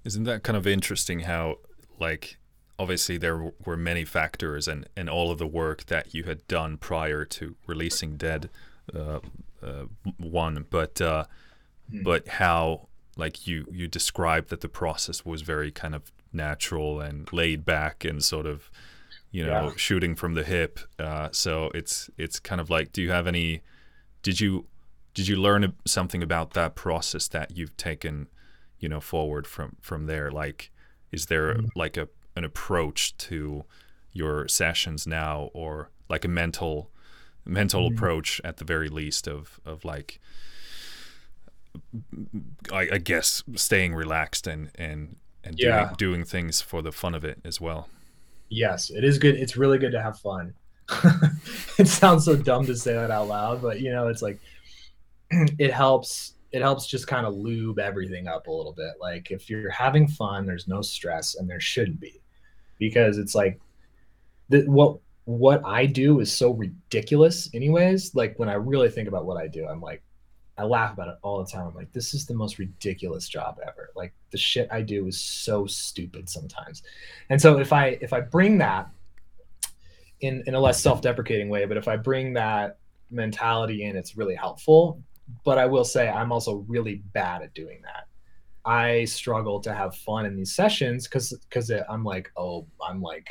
Isn't that kind of interesting how like obviously there were many factors and and all of the work that you had done prior to releasing Dead uh, uh, one, but uh, hmm. but how like you you described that the process was very kind of natural and laid back and sort of you know yeah. shooting from the hip uh, so it's it's kind of like do you have any did you did you learn something about that process that you've taken you know forward from from there like is there mm-hmm. like a an approach to your sessions now or like a mental mental mm-hmm. approach at the very least of of like I, I guess staying relaxed and and and yeah. doing, doing things for the fun of it as well. Yes, it is good. It's really good to have fun. <laughs> it sounds so dumb to say that out loud, but you know, it's like <clears throat> it helps it helps just kind of lube everything up a little bit. Like if you're having fun, there's no stress and there shouldn't be. Because it's like the, what what I do is so ridiculous anyways. Like when I really think about what I do, I'm like I laugh about it all the time. I'm like, this is the most ridiculous job ever. Like the shit I do is so stupid sometimes. And so if I if I bring that in in a less self-deprecating way, but if I bring that mentality in, it's really helpful. But I will say I'm also really bad at doing that. I struggle to have fun in these sessions because because I'm like, oh, I'm like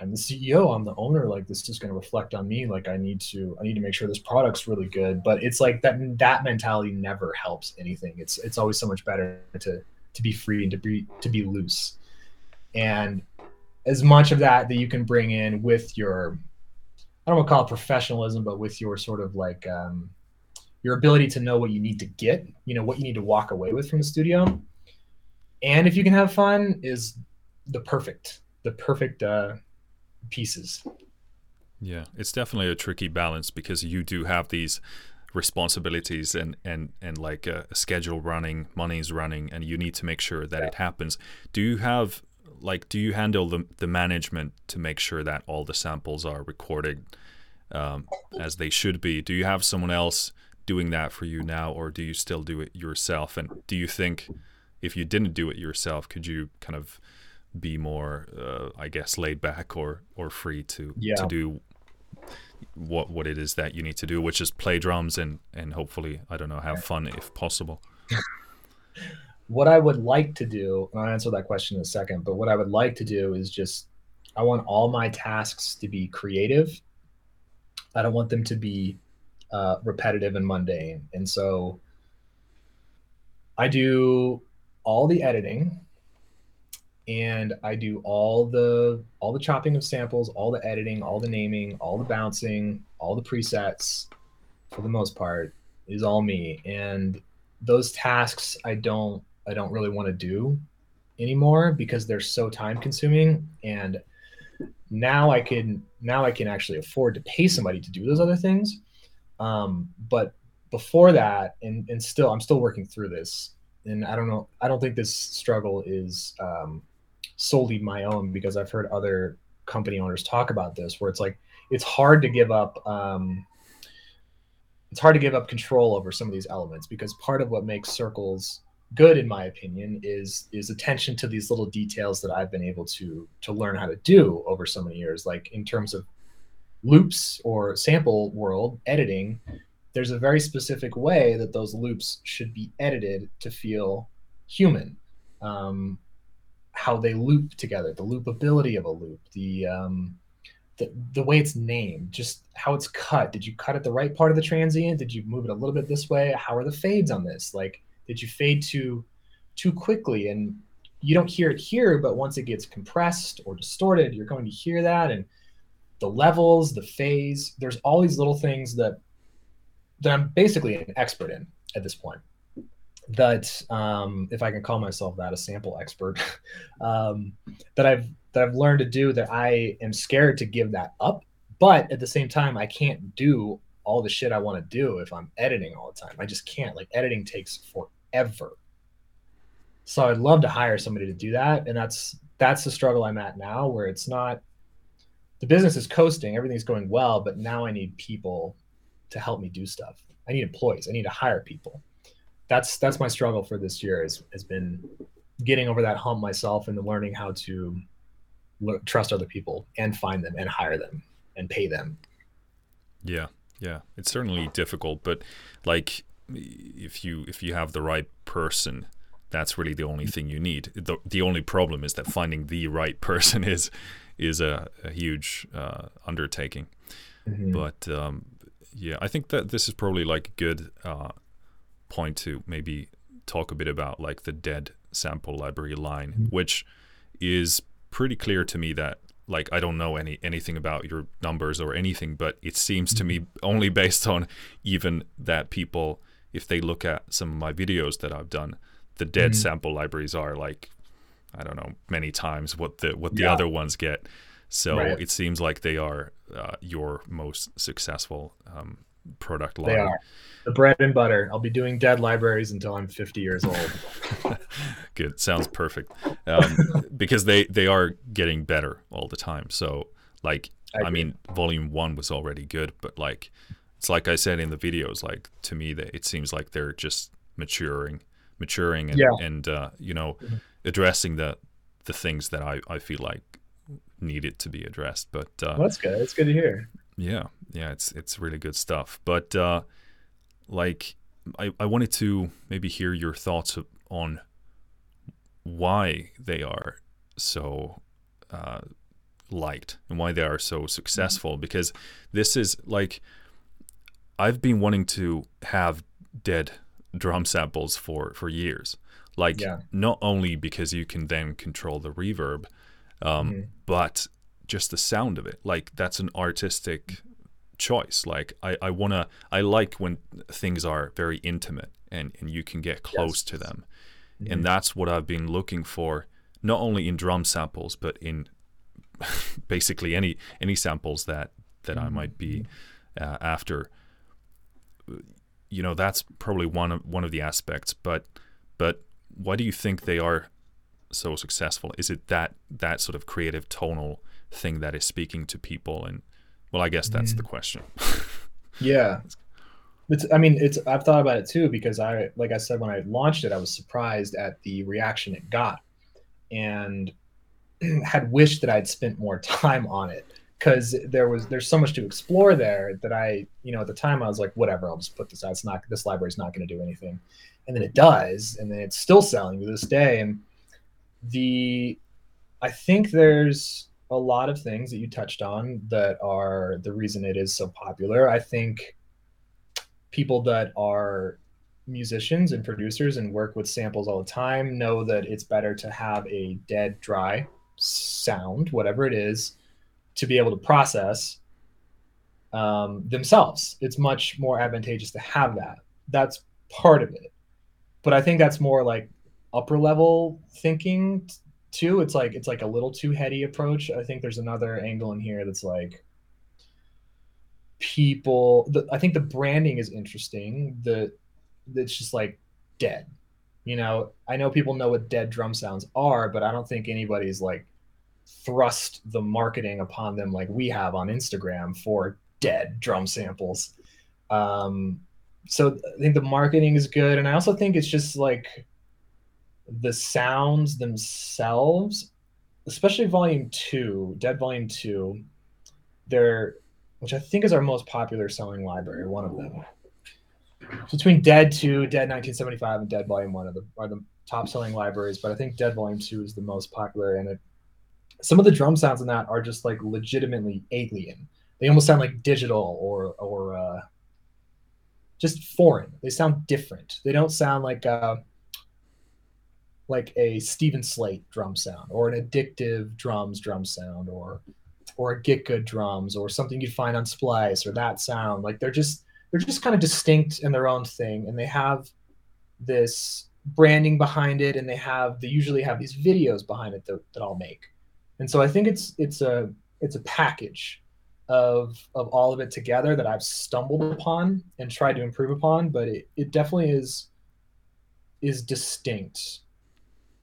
I'm the CEO, I'm the owner, like this is going to reflect on me. Like I need to, I need to make sure this product's really good. But it's like that, that mentality never helps anything. It's, it's always so much better to, to be free and to be, to be loose. And as much of that that you can bring in with your, I don't want to call it professionalism, but with your sort of like, um, your ability to know what you need to get, you know, what you need to walk away with from the studio. And if you can have fun is the perfect, the perfect, uh, pieces. Yeah, it's definitely a tricky balance because you do have these responsibilities and and and like a, a schedule running, money's running, and you need to make sure that yeah. it happens. Do you have like do you handle the the management to make sure that all the samples are recorded um, as they should be? Do you have someone else doing that for you now, or do you still do it yourself? And do you think if you didn't do it yourself, could you kind of be more, uh, I guess, laid back or or free to yeah. to do what what it is that you need to do, which is play drums and and hopefully I don't know have fun if possible. <laughs> what I would like to do, and I'll answer that question in a second, but what I would like to do is just I want all my tasks to be creative. I don't want them to be uh, repetitive and mundane. And so I do all the editing and I do all the all the chopping of samples, all the editing, all the naming, all the bouncing, all the presets for the most part is all me. And those tasks I don't I don't really want to do anymore because they're so time consuming and now I can now I can actually afford to pay somebody to do those other things. Um, but before that, and and still I'm still working through this, and I don't know I don't think this struggle is um, solely my own because I've heard other company owners talk about this where it's like it's hard to give up um, it's hard to give up control over some of these elements because part of what makes circles good in my opinion is is attention to these little details that i've been able to to learn how to do over so many years like in terms of loops or sample world editing there's a very specific way that those loops should be edited to feel human. Um, how they loop together the loopability of a loop the um, the, the way it's named just how it's cut. Did you cut at the right part of the transient? Did you move it a little bit this way? How are the fades on this? Like did you fade too too quickly? And you don't hear it here but once it gets compressed or distorted you're going to hear that. And the levels the phase there's all these little things that that i'm basically an expert in at this point that um, if i can call myself that a sample expert <laughs> um, that i've that i've learned to do that i am scared to give that up but at the same time i can't do all the shit i want to do if i'm editing all the time i just can't like editing takes forever. So I'd love to hire somebody to do that. And that's that's the struggle I'm at now where it's not the business is coasting, everything's going well, but now I need people to help me do stuff. I need employees. I need to hire people. That's that's my struggle for this year has has been getting over that hump myself and learning how to trust other people and find them and hire them and pay them. Yeah, yeah, it's certainly difficult, but like if you if you have the right person, that's really the only thing you need. The the only problem is that finding the right person is is a, a huge uh, undertaking. Mm-hmm. But um, yeah, I think that this is probably like a good uh, point to maybe talk a bit about like the dead sample library line, mm-hmm. which is pretty clear to me that like I don't know any anything about your numbers or anything, but it seems to me mm-hmm. only <laughs> based on even that people if they look at some of my videos that I've done, the dead mm-hmm. sample libraries are like I don't know many times what the what the yeah. other ones get. So right. it seems like they are uh, your most successful um, product line. They are the bread and butter. I'll be doing dead libraries until I'm 50 years old. <laughs> Good, sounds perfect. Um, <laughs> because they they are getting better all the time. So like I, I mean, volume one was already good, but like it's like I said in the videos, like to me that it seems like they're just maturing, maturing, and, yeah. and uh, you know, mm-hmm. addressing the the things that I, I feel like needed to be addressed. But uh, well, that's good. It's good to hear. Yeah, yeah, it's it's really good stuff. But uh, like, I I wanted to maybe hear your thoughts on why they are so uh, liked and why they are so successful. Mm-hmm. Because this is like I've been wanting to have dead drum samples for for years. Like yeah. not only because you can then control the reverb, um, mm-hmm. but just the sound of it. Like that's an artistic choice. Like I, I wanna I like when things are very intimate and, and you can get close yes. to them. Mm-hmm. And that's what I've been looking for, not only in drum samples, but in <laughs> basically any any samples that that mm-hmm. I might be mm-hmm. uh, after you know that's probably one of one of the aspects. But but why do you think they are so successful? Is it that that sort of creative tonal thing that is speaking to people? And well, I guess that's mm. the question. <laughs> yeah. It's, I mean, it's, I've thought about it too, because I, like I said, when I launched it, I was surprised at the reaction it got and <clears throat> had wished that I'd spent more <laughs> time on it because there was there's so much to explore there that I you know at the time I was like whatever I'll just put this out it's not this library's not going to do anything and then it does, and then it's still selling to this day. And the I think there's a lot of things that you touched on that are the reason it is so popular. I think people that are musicians and producers and work with samples all the time know that it's better to have a dead dry sound whatever it is to be able to process um, themselves. It's much more advantageous to have that. That's part of it. But i think that's more like upper level thinking too. It's like it's like a little too heady approach. I think there's another angle in here that's like people the, i think the branding is interesting. The it's just like dead. You know, I know people know what dead drum sounds are, but I don't think anybody's like thrust the marketing upon them like we have on Instagram for dead drum samples. Um, so I think the marketing is good, and I also think it's just like the sounds themselves, especially Volume Two, Dead Volume Two. They're, which I think is our most popular selling library, one of them between Dead 2, Dead 1975, and Dead Volume 1 are the, are the top selling libraries, but I think Dead Volume 2 is the most popular. And it, some of the drum sounds in that are just like legitimately alien. They almost sound like digital or, or uh, just foreign. They sound different. They don't sound like, uh, like a Steven Slate drum sound or an addictive drums drum sound or or a Get Good drums or something you'd find on Splice or that sound. Like they're just they're just kind of distinct in their own thing and they have this branding behind it and they have they usually have these videos behind it that, that I'll make. And so I think it's it's a it's a package of of all of it together that I've stumbled upon and tried to improve upon, but it, it definitely is is distinct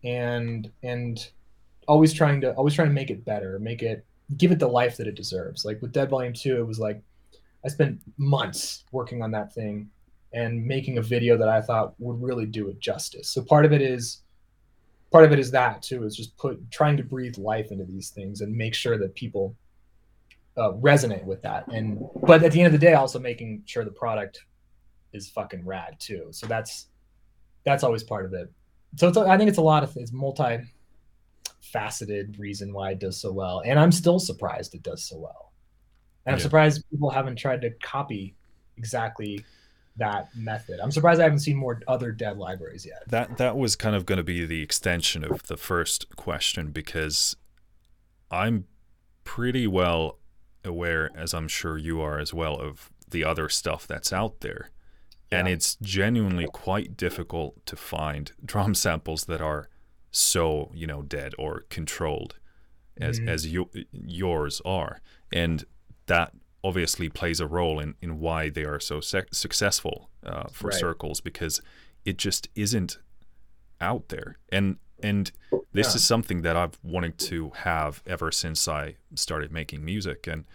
and and always trying to always trying to make it better, make it give it the life that it deserves. Like with Dead Volume 2, it was like I spent months working on that thing and making a video that I thought would really do it justice. So part of it is part of it is that too is just put trying to breathe life into these things and make sure that people uh, resonate with that. And but at the end of the day, also making sure the product is fucking rad too. So that's that's always part of it. So it's I think it's a lot of it's multi faceted reason why it does so well, and I'm still surprised it does so well. And I'm yeah. surprised people haven't tried to copy exactly that method. I'm surprised I haven't seen more other dead libraries yet. That that was kind of going to be the extension of the first question because I'm pretty well aware, as I'm sure you are as well, of the other stuff that's out there. Yeah. And it's genuinely quite difficult to find <laughs> drum samples that are so, you know, dead or controlled as mm-hmm. as you, yours are. And that obviously plays a role in, in why they are so se- successful uh, for right. circles because it just isn't out there and and this yeah. is something that I've wanted to have ever since I started making music and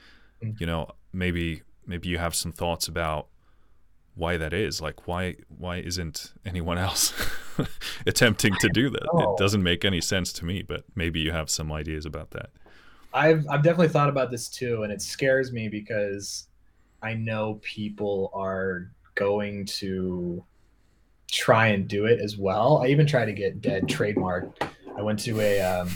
mm. you know maybe maybe you have some thoughts about why that is like why why isn't anyone else <laughs> attempting to do that it doesn't make any sense to me but maybe you have some ideas about that I've I've definitely thought about this too, and it scares me because I know people are going to try and do it as well. I even tried to get dead trademarked. I went to a um,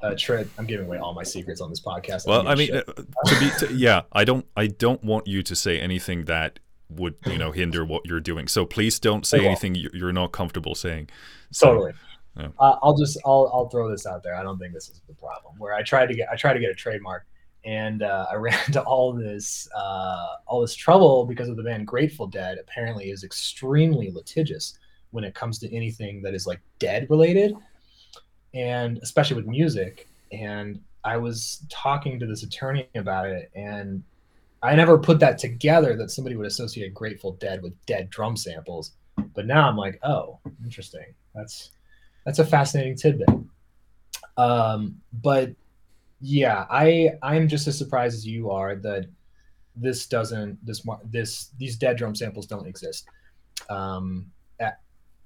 a trip. I'm giving away all my secrets on this podcast. Well, I mean, uh, to be to, yeah, I don't I don't want you to say anything that would you know hinder what you're doing. So please don't say anything you're not comfortable saying. So, totally. Yeah. Uh, I'll just I'll I'll throw this out there. I don't think this is the problem. Where I tried to get I tried to get a trademark, and uh, <laughs> I ran into all this uh, all this trouble because of the band Grateful Dead. Apparently, is extremely litigious when it comes to anything that is like dead related, and especially with music. And I was talking to this attorney about it, and I never put that together that somebody would associate Grateful Dead with dead drum samples. But now I'm like, oh, interesting. That's that's a fascinating tidbit. Um, but yeah, I I'm just as surprised as you are that this doesn't this this these dead drum samples don't exist um, at,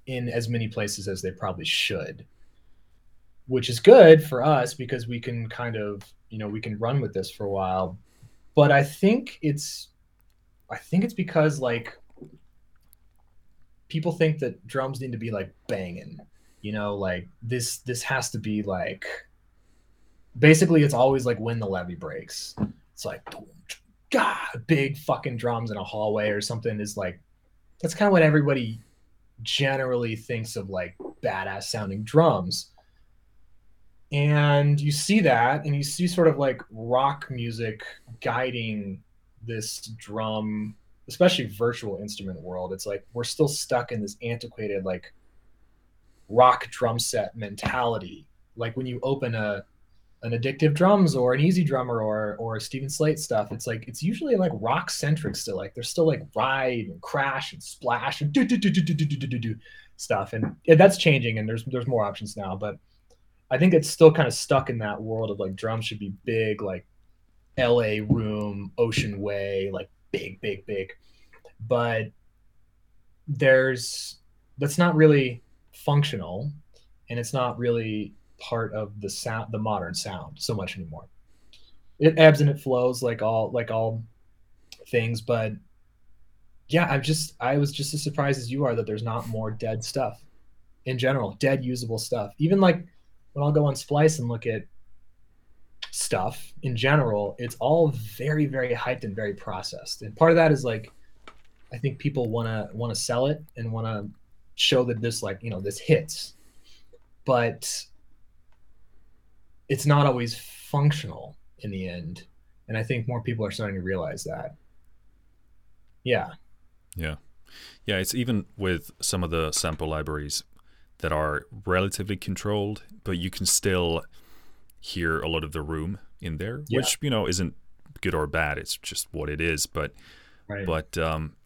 in as many places as they probably should, which is good for us because we can kind of you know we can run with this for a while. But I think it's I think it's because like people think that drums need to be like banging you know like this this has to be like basically it's always like when the levee breaks it's like god big fucking drums in a hallway or something is like that's kind of what everybody generally thinks of like badass sounding drums. And you see that and you see sort of like rock music guiding this drum especially virtual instrument world. It's like we're still stuck in this antiquated like rock drum set mentality like when you open a an addictive drums or an EZdrummer or or Steven Slate stuff, it's like it's usually like rock centric still. Like there's still like ride and crash and splash and do do do do do do do do do stuff, and that's changing and there's there's more options now. But I think it's still kind of stuck in that world of like drums should be big, like L.A. room, Ocean Way, like big, big, big. But there's that's not really functional, and it's not really part of the sound the modern sound so much anymore. It ebbs and it flows like all like all things but yeah i'm just i was just as surprised as you are that there's not more dead stuff in general dead usable stuff. Even like when i'll go on splice and look at stuff in general it's all very very hyped and very processed. And part of that is like i think people want to want to sell it and want to show that this like you know this hits but it's not always functional in the end. And I think more people are starting to realize that. Yeah. Yeah. Yeah. It's even with some of the sample libraries that are relatively controlled, but you can still hear a lot of the room in there, yeah. which, you know, isn't good or bad. It's just what it is. But, right. but, um,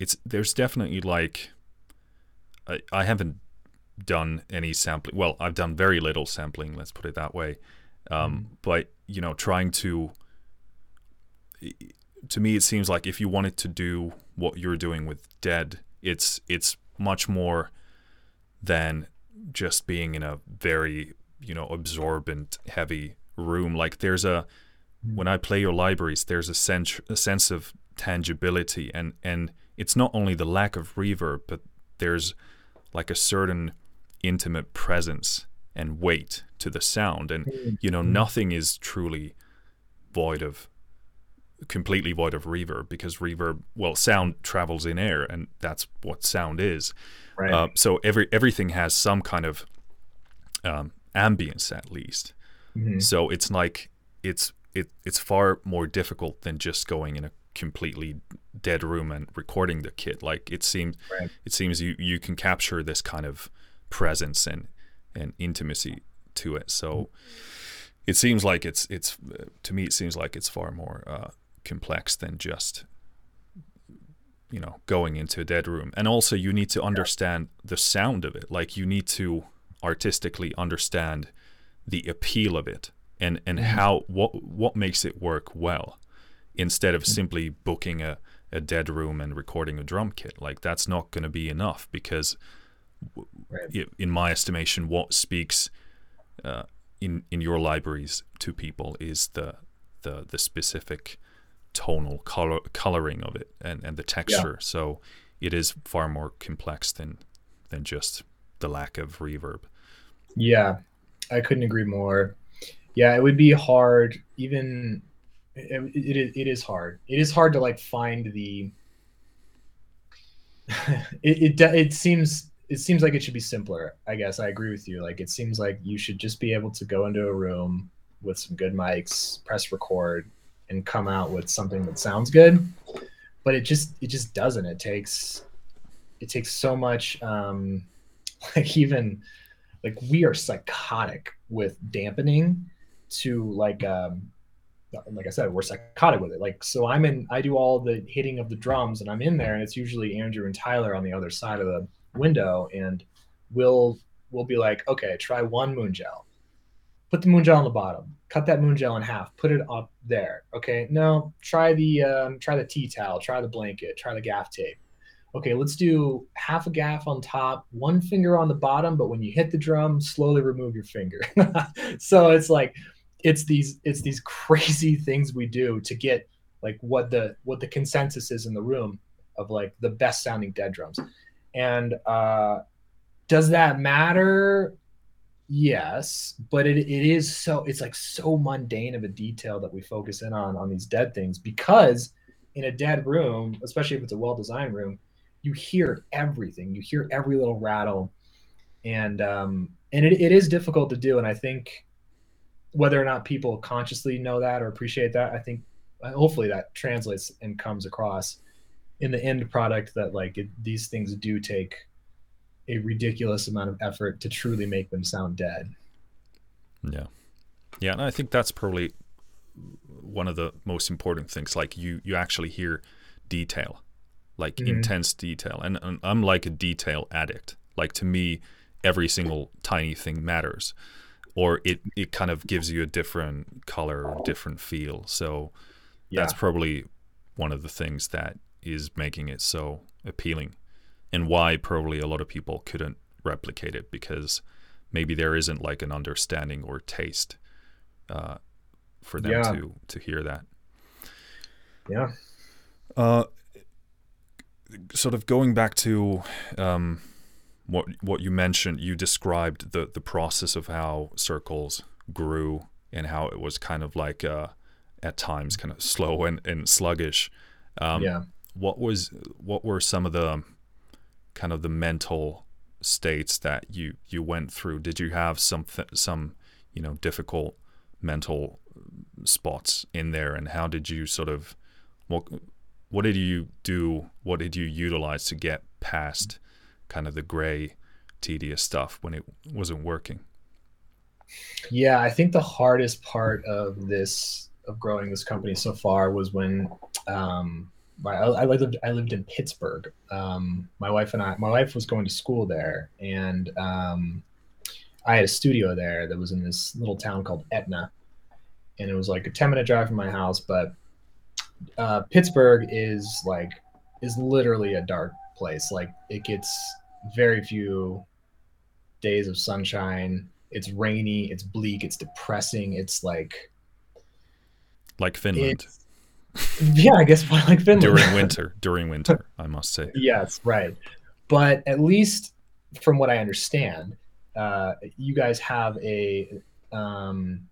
it's, there's definitely like, I, I haven't done any sampling. Well, I've done very little sampling. Let's put it that way. Um, mm. But you know, trying to to me, it seems like if you wanted to do what you're doing with Dead, it's it's much more than just being in a very you know absorbent, heavy room. Like there's a mm. when I play your libraries, there's a sense a sense of tangibility, and and it's not only the lack of reverb, but there's like a certain intimate presence and weight to the sound and mm-hmm. you know mm-hmm. nothing is truly void of completely void of reverb because reverb well sound travels in air and that's what sound is right. Uh, so every everything has some kind of um, ambience at least mm-hmm. so it's like it's it, it's far more difficult than just going in a completely dead room and recording the kit like it seems right. it seems you you can capture this kind of presence and and intimacy to it. So it seems like it's it's to me it seems like it's far more uh, complex than just you know going into a dead room. And also you need to understand the sound of it. Like you need to artistically understand the appeal of it and and mm-hmm. how what what makes it work well instead of simply booking a a dead room and recording a drum kit. Like that's not going to be enough because right. in my estimation, what speaks uh, in in your libraries to people is the the the specific tonal color coloring of it and and the texture. Yeah. So it is far more complex than than just the lack of reverb. Yeah, I couldn't agree more. Yeah, it would be hard even it, it, it is hard. It is hard to like find the <laughs> it, it it seems it seems like it should be simpler. I guess I agree with you. Like it seems like you should just be able to go into a room with some good mics, press record, and come out with something that sounds good. But it just it just doesn't. It takes it takes so much um <laughs> like even like we are psychotic with dampening to like um like I said, we're psychotic with it. Like, so I'm in, I do all the hitting of the drums and I'm in there and it's usually Andrew and Tyler on the other side of the window and we'll we'll be like, okay, try one moon gel. Put the moon gel on the bottom. Cut that moon gel in half. Put it up there. Okay. No, try the um, try the tea towel. Try the blanket. Try the gaff tape. Okay, let's do half a gaff on top, one finger on the bottom, but when you hit the drum, slowly remove your finger. <laughs> so it's like it's these it's these <laughs> crazy things we do to get like what the what the consensus is in the room of like the best sounding dead drums And uh, does that matter? Yes, but it, it is so it's like so mundane of a detail that we focus in on on these dead things because in a dead room, especially if it's a well-designed room, you hear everything. You hear every little rattle, and um, and it, it is difficult to do. And I think whether or not people consciously know that or appreciate that, I think uh, hopefully that translates and comes across in the end product that like it, these things do take a ridiculous amount of effort to truly make them sound dead. Yeah, yeah, and I think that's probably one of the most important things. Like you, you actually hear detail, like mm-hmm. intense detail, and, and I'm like a detail addict. Like to me, every single tiny thing matters or it, it kind of gives you a different color or different feel so yeah. that's probably one of the things that is making it so appealing and why probably a lot of people couldn't replicate it because maybe there isn't like an understanding or taste uh, for them yeah. to to hear that yeah uh, sort of going back to um, what what you mentioned, you described the the process of how circles grew and how it was kind of like uh, at times kind of slow and, and sluggish. Um, yeah. What was what were some of the kind of the mental states that you you went through? Did you have some some you know difficult mental spots in there, and how did you sort of what what did you do? What did you utilize to get past kind of the gray, tedious stuff when it wasn't working? Yeah, I think the hardest part of this of growing this company so far was when um, I, I, lived I lived in Pittsburgh. Um, my wife and I, my wife was going to school there, and um, I had a studio there that was in this little town called Etna, and it was like a ten minute drive from my house. But uh, Pittsburgh is like is literally a dark place. Like it gets very few days of sunshine. It's rainy, it's bleak, it's depressing. It's like like Finland. Yeah, I guess like Finland. during <laughs> winter, during winter, I must say. Yes, right. But at least from what I understand, uh, you guys have a um,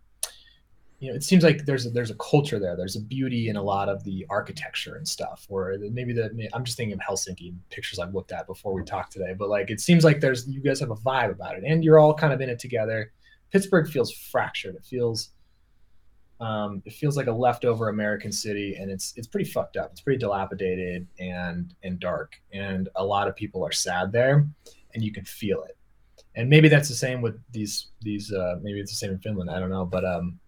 you know, it seems like there's a, there's a culture there. There's a beauty in a lot of the architecture and stuff. Or maybe the I'm just thinking of Helsinki pictures I've looked at before we talked today. But like, it seems like there's you guys have a vibe about it, and you're all kind of in it together. Pittsburgh feels fractured. It feels um, it feels like a leftover American city, and it's it's pretty fucked up. It's pretty dilapidated and and dark, and a lot of people are sad there, and you can feel it. And maybe that's the same with these these. Uh, maybe it's the same in Finland. I don't know, but um,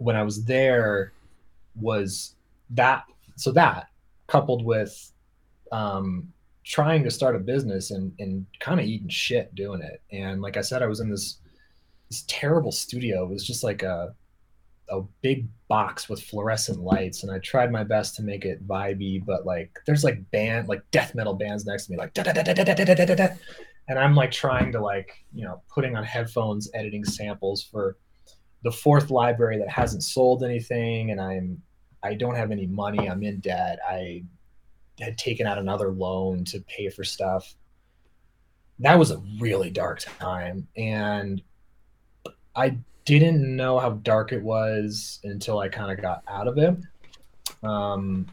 when I was there was that so that coupled with um, trying to start a business and and kind of eating shit doing it. And like I said, I was in this this terrible studio. It was just like a a big box with fluorescent lights and I tried my best to make it vibey, but like there's like band like death metal bands next to me like da da da da da da da da and I'm like trying to like, you know, putting on headphones, editing samples for the fourth library that hasn't sold anything and i'm i don't have any money i'm in debt i had taken out another loan to pay for stuff. That was a really dark time and i didn't know how dark it was until i kind of got out of it. Um,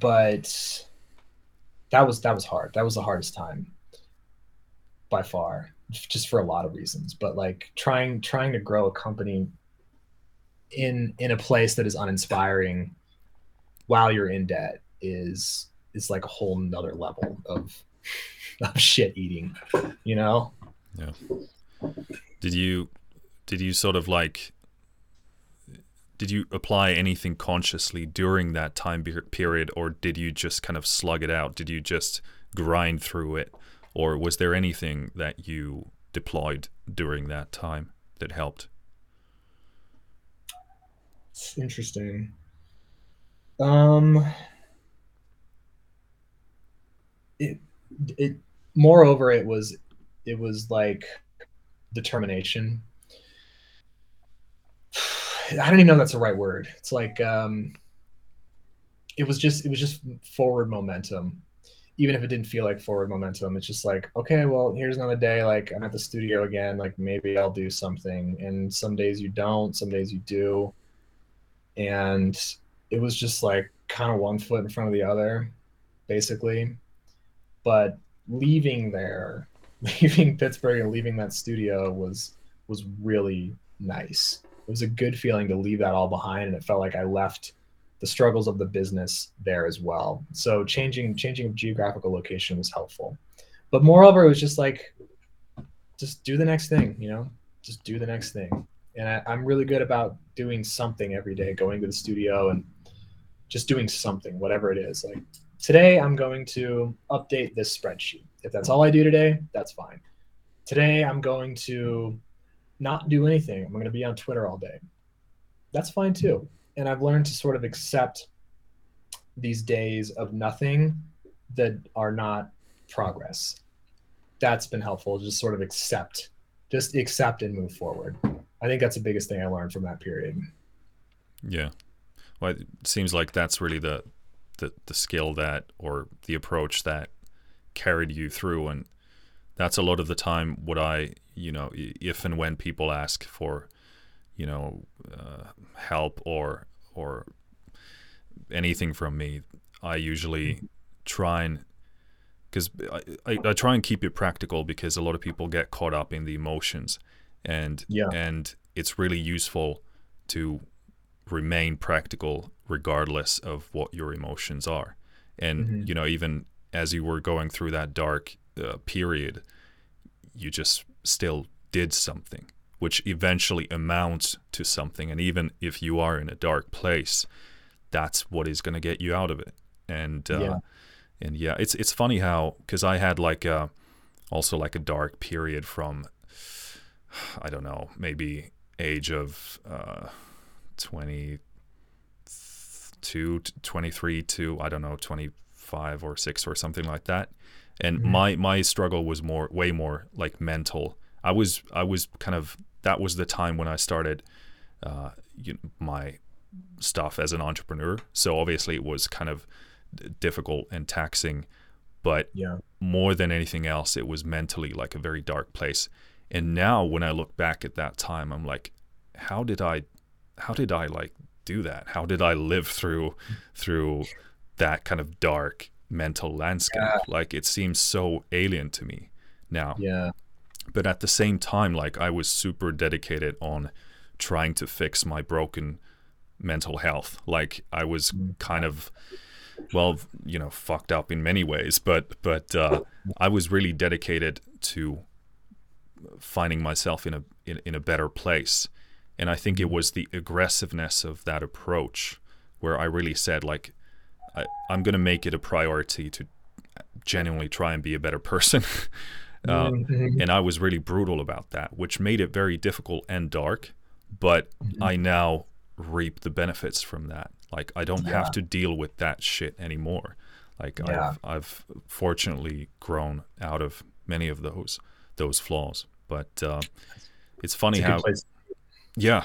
but that was that was hard. That was the hardest time by far just for a lot of reasons but like trying trying to grow a company in in a place that is uninspiring while you're in debt is is like a whole nother level of of shit eating you know? Yeah. Did you did you sort of like did you apply anything consciously during that time period or did you just kind of slug it out? Did you just grind through it or was there anything that you deployed during that time that helped? It's interesting. Um, it it moreover it was it was like determination. <sighs> I don't even know that's the right word. It's like um, it was just it was just forward momentum even if it didn't feel like forward momentum, it's just like, okay, well, here's another day. Like I'm at the studio again. Like maybe I'll do something. And some days you don't, some days you do. And it was just like kind of one foot in front of the other, basically. But leaving there, <laughs> leaving Pittsburgh and leaving that studio was was really nice. It was a good feeling to leave that all behind, and it felt like I left the struggles of the business there as well. So changing changing geographical location was helpful. But moreover, it was just like just do the next thing, you know, just do the next thing. And I, I'm really good about doing something every day, going to the studio and just doing something, whatever it is. Like today, I'm going to update this spreadsheet. If that's all I do today, that's fine. Today, I'm going to not do anything. I'm going to be on Twitter all day. That's fine too and I've learned to sort of accept these days of nothing that are not progress. That's been helpful. Just sort of accept, just accept and move forward. I think that's the biggest thing I learned from that period. Yeah. Well, it seems like that's really the, the, the skill that, or the approach that carried you through. And that's a lot of the time what I, you know, if and when people ask for you know, uh, help or or anything from me, I usually try and because I, I, I, try and keep it practical because a lot of people get caught up in the emotions and yeah. and it's really useful to remain practical regardless of what your emotions are and mm-hmm. you know even as you were going through that dark uh, period you just still did something which eventually amounts to something. And even if you are in a dark place, that's what is going to get you out of it. And uh, yeah. and yeah, it's it's funny how because I had like a also like a dark period from I don't know maybe age of uh, 22 23 to I don't know 25 or 6 or something like that and mm-hmm. my my struggle was more way more like mental I was I was kind of that was the time when I started uh, you know, my stuff as an entrepreneur. So obviously it was kind of difficult and taxing, but yeah. more than anything else, it was mentally like a very dark place. And now when I look back at that time, I'm like, how did I, how did I like do that? How did I live through, through that kind of dark mental landscape? Yeah. Like it seems so alien to me now. Yeah but at the same time like i was super dedicated on trying to fix my broken mental health. Like i was mm. kind of well you know fucked up in many ways but but uh, i was really dedicated to finding myself in a in, in a better place. And i think it was the aggressiveness of that approach where i really said like I, i'm going to make it a priority to genuinely try and be a better person <laughs> Uh, mm-hmm. And I was really brutal about that, which made it very difficult and dark. But mm-hmm. I now reap the benefits from that. Like I don't yeah. have to deal with that shit anymore. Like yeah. I've, I've fortunately grown out of many of those those flaws. But uh, it's funny it's how, yeah,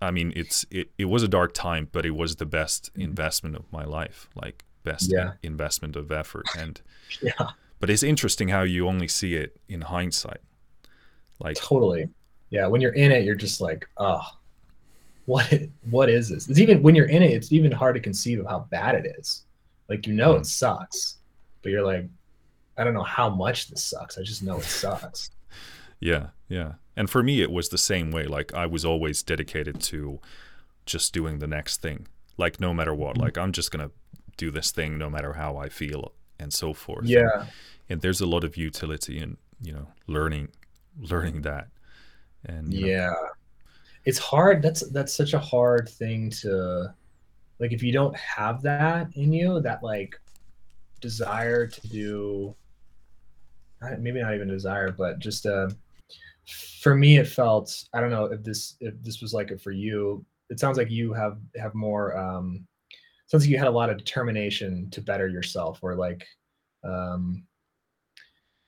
I mean it's it, it was a dark time, but it was the best mm-hmm. investment of my life. Like best yeah. investment of effort and <laughs> yeah but it's interesting how you only see it in hindsight. Like totally. Yeah, when you're in it, you're just like, oh, what what is this? It's even when you're in it, it's even hard to conceive of how bad it is. Like you know mm. it sucks, but you're like, I don't know how much this sucks. I just know it sucks. <laughs> yeah, yeah. And for me, it was the same way. Like I was always dedicated to just doing the next thing. Like no matter what. Mm-hmm. Like I'm just gonna do this thing no matter how I feel and so forth. Yeah and there's a lot of utility in you know learning learning that and yeah know. it's hard that's that's such a hard thing to like if you don't have that in you that like desire to do maybe not even desire but just uh for me it felt i don't know if this if this was like it for you it sounds like you have have more um sounds like you had a lot of determination to better yourself or like um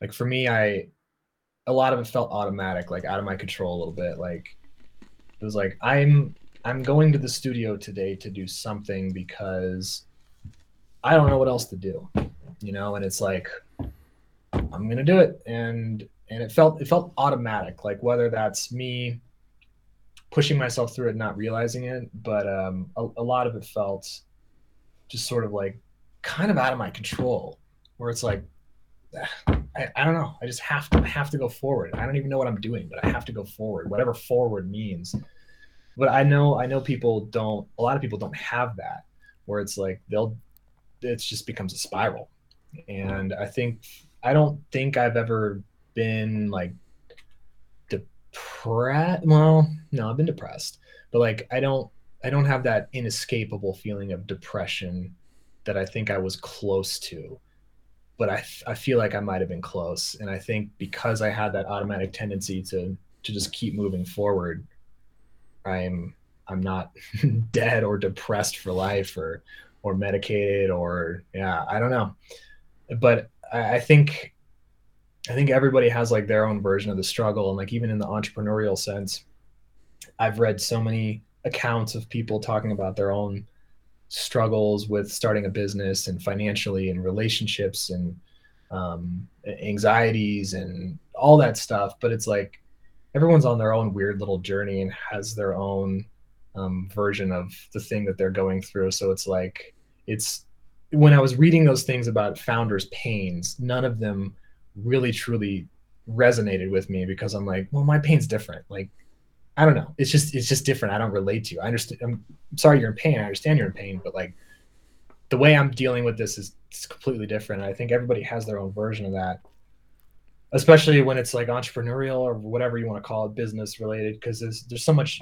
like for me i a lot of it felt automatic like out of my control a little bit. Like it was like i'm i'm going to the studio today to do something because i don't know what else to do you know, and it's like I'm gonna do it, and and it felt it felt automatic, like whether that's me pushing myself through it, not realizing it, but um, a, a lot of it felt just sort of like kind of out of my control, where it's like I, I don't know. I just have to I have to go forward. I don't even know what I'm doing, but I have to go forward, whatever forward means. But I know I know people don't. A lot of people don't have that, where it's like they'll. It just becomes a spiral, and I think I don't think I've ever been like depressed. Well, no, I've been depressed, but like I don't I don't have that inescapable feeling of depression that I think I was close to but I, I feel like I might have been close. And I think because I had that automatic tendency to to just keep moving forward, I'm I'm not <laughs> dead or depressed for life or or medicated or yeah, I don't know. But I, I think I think everybody has like their own version of the struggle. And like even in the entrepreneurial sense, I've read so many accounts of people talking about their own struggles with starting a business and financially and relationships and um, anxieties and all that stuff. But it's like everyone's on their own weird little journey and has their own um, version of the thing that they're going through. So it's like, it's when I was reading those things about founders' pains, none of them really truly resonated with me because I'm like, well, my pain's different. Like I don't know. It's just it's just different. I don't relate to you. I understand. I'm sorry you're in pain. I understand you're in pain, but like the way I'm dealing with this is completely different. I think everybody has their own version of that, especially when it's like entrepreneurial or whatever you want to call it, business related, because there's there's so much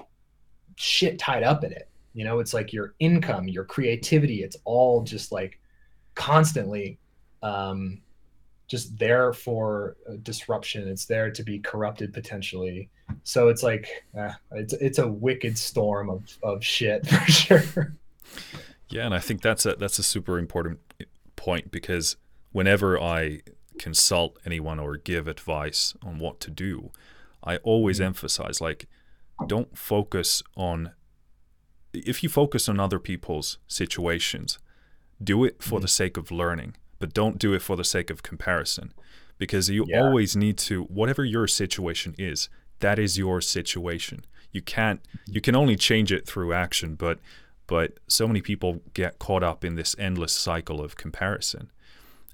shit tied up in it. You know, it's like your income, your creativity. It's all just like constantly um, just there for disruption. It's there to be corrupted potentially. So it's like uh, it's it's a wicked storm of, of shit <laughs> for sure. Yeah, and I think that's a that's a super important point because whenever I consult anyone or give advice on what to do, I always mm-hmm. emphasize like don't focus on if you focus on other people's situations, do it for mm-hmm. the sake of learning but don't do it for the sake of comparison because you yeah. always need to whatever your situation is that is your situation you can't you can only change it through action but but so many people get caught up in this endless cycle of comparison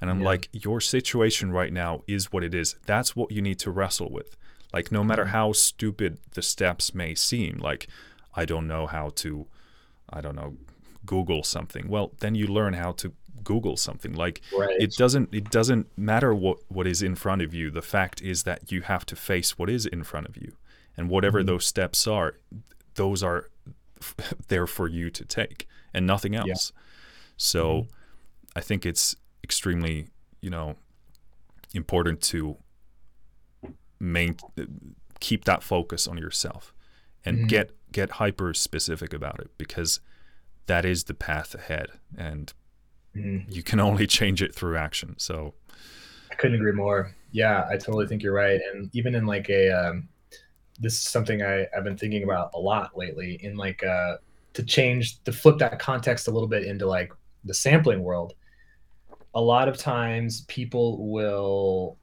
and i'm yeah. like your situation right now is what it is that's what you need to wrestle with like no matter mm-hmm. how stupid the steps may seem like i don't know how to i don't know google something well then you learn how to Google something. Like right. it doesn't it doesn't matter what what is in front of you. The fact is that you have to face what is in front of you, and whatever mm-hmm. those steps are, those are <laughs> there for you to take, and nothing else. Yeah. So, mm-hmm. I think it's extremely you know important to main keep that focus on yourself and mm-hmm. get get hyper specific about it because that is the path ahead and mm. you can only change it through action. So I couldn't agree more. Yeah, I totally think you're right. And even in like a, um, this is something I, I've been thinking about a lot lately in like, uh, to change, to flip that context a little bit into like the sampling world. A lot of times people will,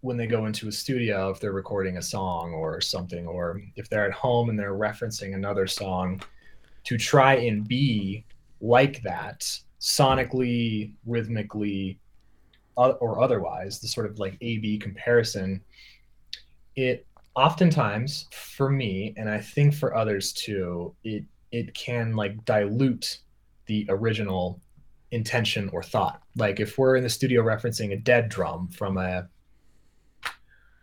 when they go into a studio, if they're recording a song or something, or if they're at home and they're referencing another song, to try and be like that sonically, rhythmically, or otherwise, the sort of like A B comparison, it oftentimes for me, and I think for others too, it it can like dilute the original intention or thought. Like if we're in the studio referencing a dead drum from a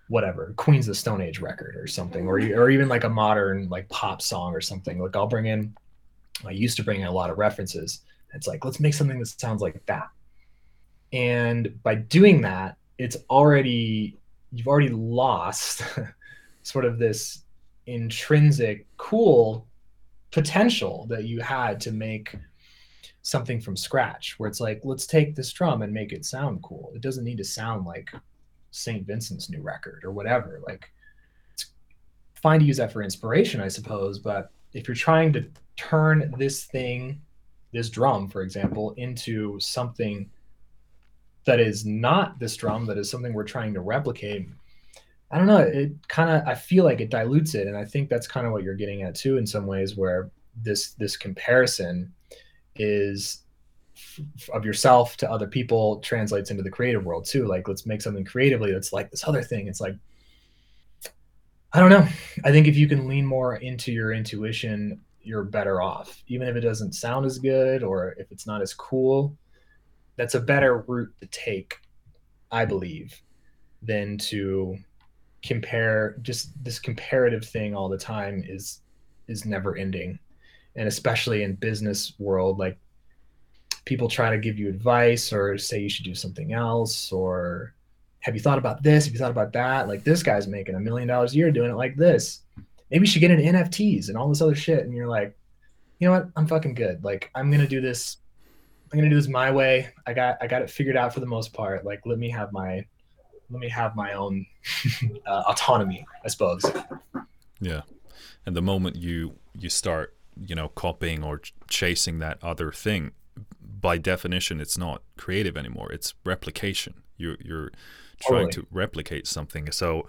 whatever Queens the Stone Age record or something, or or even like a modern like pop song or something. Like I'll bring in, I used to bring in a lot of references, it's like, let's make something that sounds like that. And by doing that, it's already, you've already lost <laughs> sort of this intrinsic cool potential that you had to make something from scratch where it's like let's take this drum and make it sound cool it doesn't need to sound like st vincent's new record or whatever like it's fine to use that for inspiration i suppose but if you're trying to turn this thing this drum, for example, into something that is not this drum that is something we're trying to replicate. I don't know it kind of i feel like it dilutes it and i think that's kind of what you're getting at too in some ways where this this comparison is of yourself to other people translates into the creative world too. Like let's make something creatively that's like this other thing. It's like i don't know. I think if you can lean more into your intuition you're better off. Even if it doesn't sound as good or if it's not as cool that's a better route to take i believe than to compare just this comparative thing all the time is is never ending. And especially in business world like people try to give you advice or say you should do something else or have you thought about this? Have you thought about that? Like this guy's making a million dollars a year doing it like this maybe you should get into nfts and all this other shit. And you're like you know what? I'm fucking good. Like i'm gonna do this. I'm gonna do this my way. I got i got it figured out for the most part. Like let me have my let me have my own <laughs> uh, autonomy i suppose. Yeah. And the moment you you start you know copying or ch- chasing that other thing by definition it's not creative anymore. It's replication. You're you're trying totally. to replicate something so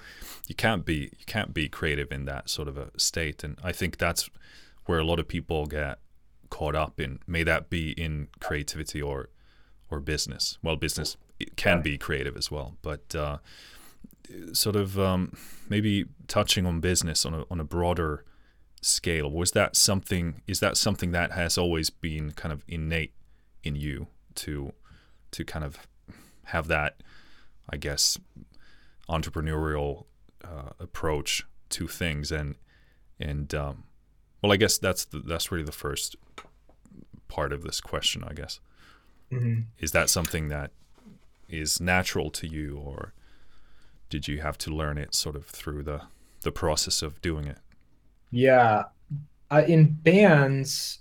you can't be you can't be creative in that sort of a state and i think that's where a lot of people get caught up in may that be in creativity or or business well business it can yeah. be creative as well but uh, sort of um, maybe touching on business on a, on a broader scale was that something is that something that has always been kind of innate in you to to kind of have that i guess entrepreneurial uh, approach to things and and um, well i guess that's the, that's really the first part of this question i guess. Mm-hmm. is that something that is natural to you or did you have to learn it sort of through the the process of doing it? Yeah, uh, in bands,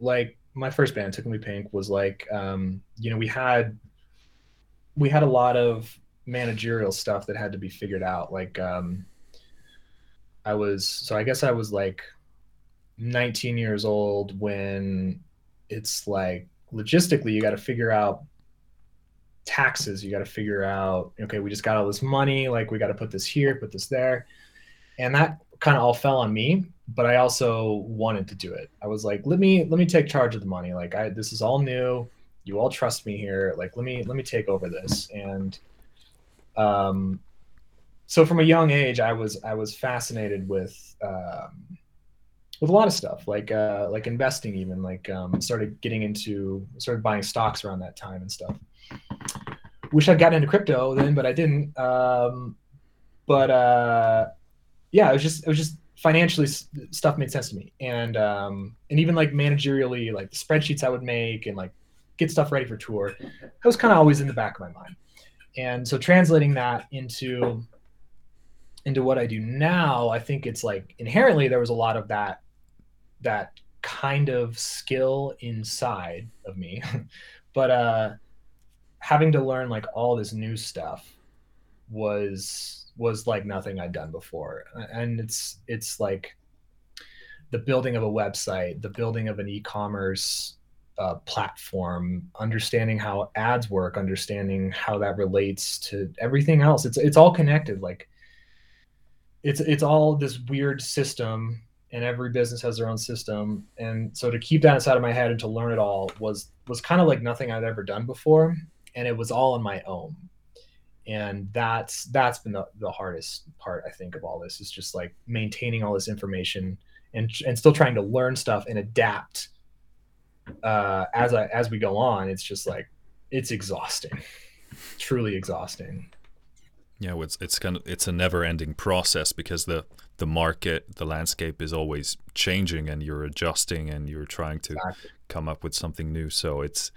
like my first band, Tickle Me Pink, was like, um, you know, we had we had a lot of managerial stuff that had to be figured out. Like, um, I was so I guess I was like 19 years old when it's like logistically you got to figure out taxes. You got to figure out okay we just got all this money like we got to put this here put this there. And that kind of all fell on me but i also wanted to do it. I was like let me let me take charge of the money. Like i this is all new. You all trust me here. Like let me let me take over this. And um so from a young age i was i was fascinated with um with a lot of stuff like uh like investing even like um started getting into started buying stocks around that time and stuff. Wish i'd gotten into crypto then but i didn't. Um but uh yeah, it was just it was just financially stuff made sense to me, and um, and even like managerially, like the spreadsheets I would make and like get stuff ready for tour, that was kind of always in the back of my mind. And so translating that into into what I do now, I think it's like inherently there was a lot of that that kind of skill inside of me, <laughs> but uh, having to learn like all this new stuff was was like nothing I'd done before. And it's it's like the building of a website, the building of an e-commerce uh, platform, understanding how ads work, understanding how that relates to everything else. It's it's all connected. Like it's it's all this weird system, and every business has their own system. And so to keep that inside of my head and to learn it all was was kind of like nothing I'd ever done before, and it was all on my own and that's that's been the, the hardest part i think of all this is just like maintaining all this information and and still trying to learn stuff and adapt uh as i as we go on it's just like it's exhausting truly exhausting yeah it's it's kind of it's a never ending process because the the market the landscape is always changing and you're adjusting and you're trying to exactly. come up with something new so it's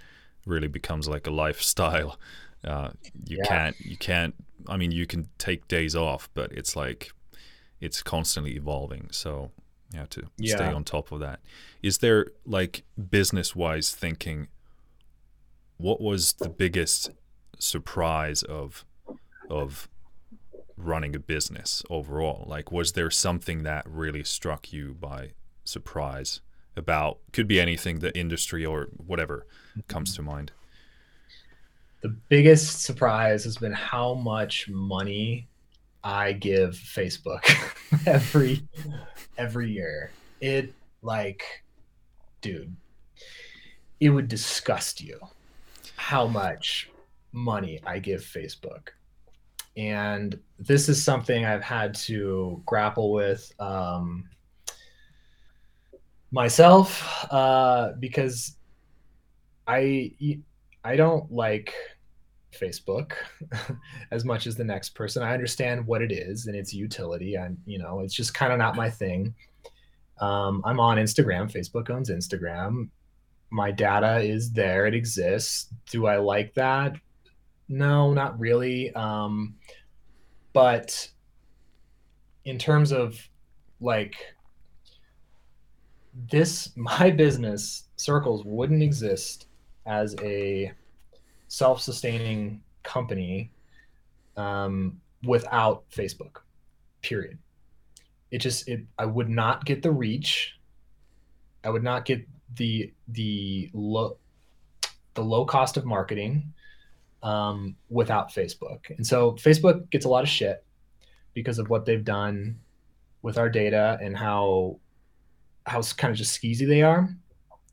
really becomes like a lifestyle <laughs> uh, you yeah. can't you can't. I mean, you can take days off, but it's like it's constantly evolving. So you have to yeah. stay on top of that. Is there like business wise thinking? What was the biggest surprise of of running a business overall? Like, was there something that really struck you by surprise about? Could be anything, the industry or whatever comes to mind. the biggest surprise has been how much money I give Facebook <laughs> every every year. It like dude, it would disgust you how much money I give Facebook. And this is something I've had to grapple with um, myself uh, because I I don't like Facebook <laughs> as much as the next person. I understand what it is and its utility. and you know, it's just kind of not my thing. Um, I'm on Instagram. Facebook owns Instagram. My data is there. It exists. Do I like that? No, not really. Um, but in terms of like this, <laughs> my business circles wouldn't exist as a self-sustaining company um, without Facebook. Period. It just it I would not get the reach. I would not get the the low the low cost of marketing um, without Facebook. And so Facebook gets a lot of shit because of what they've done with our data and how how kind of just skeezy they are.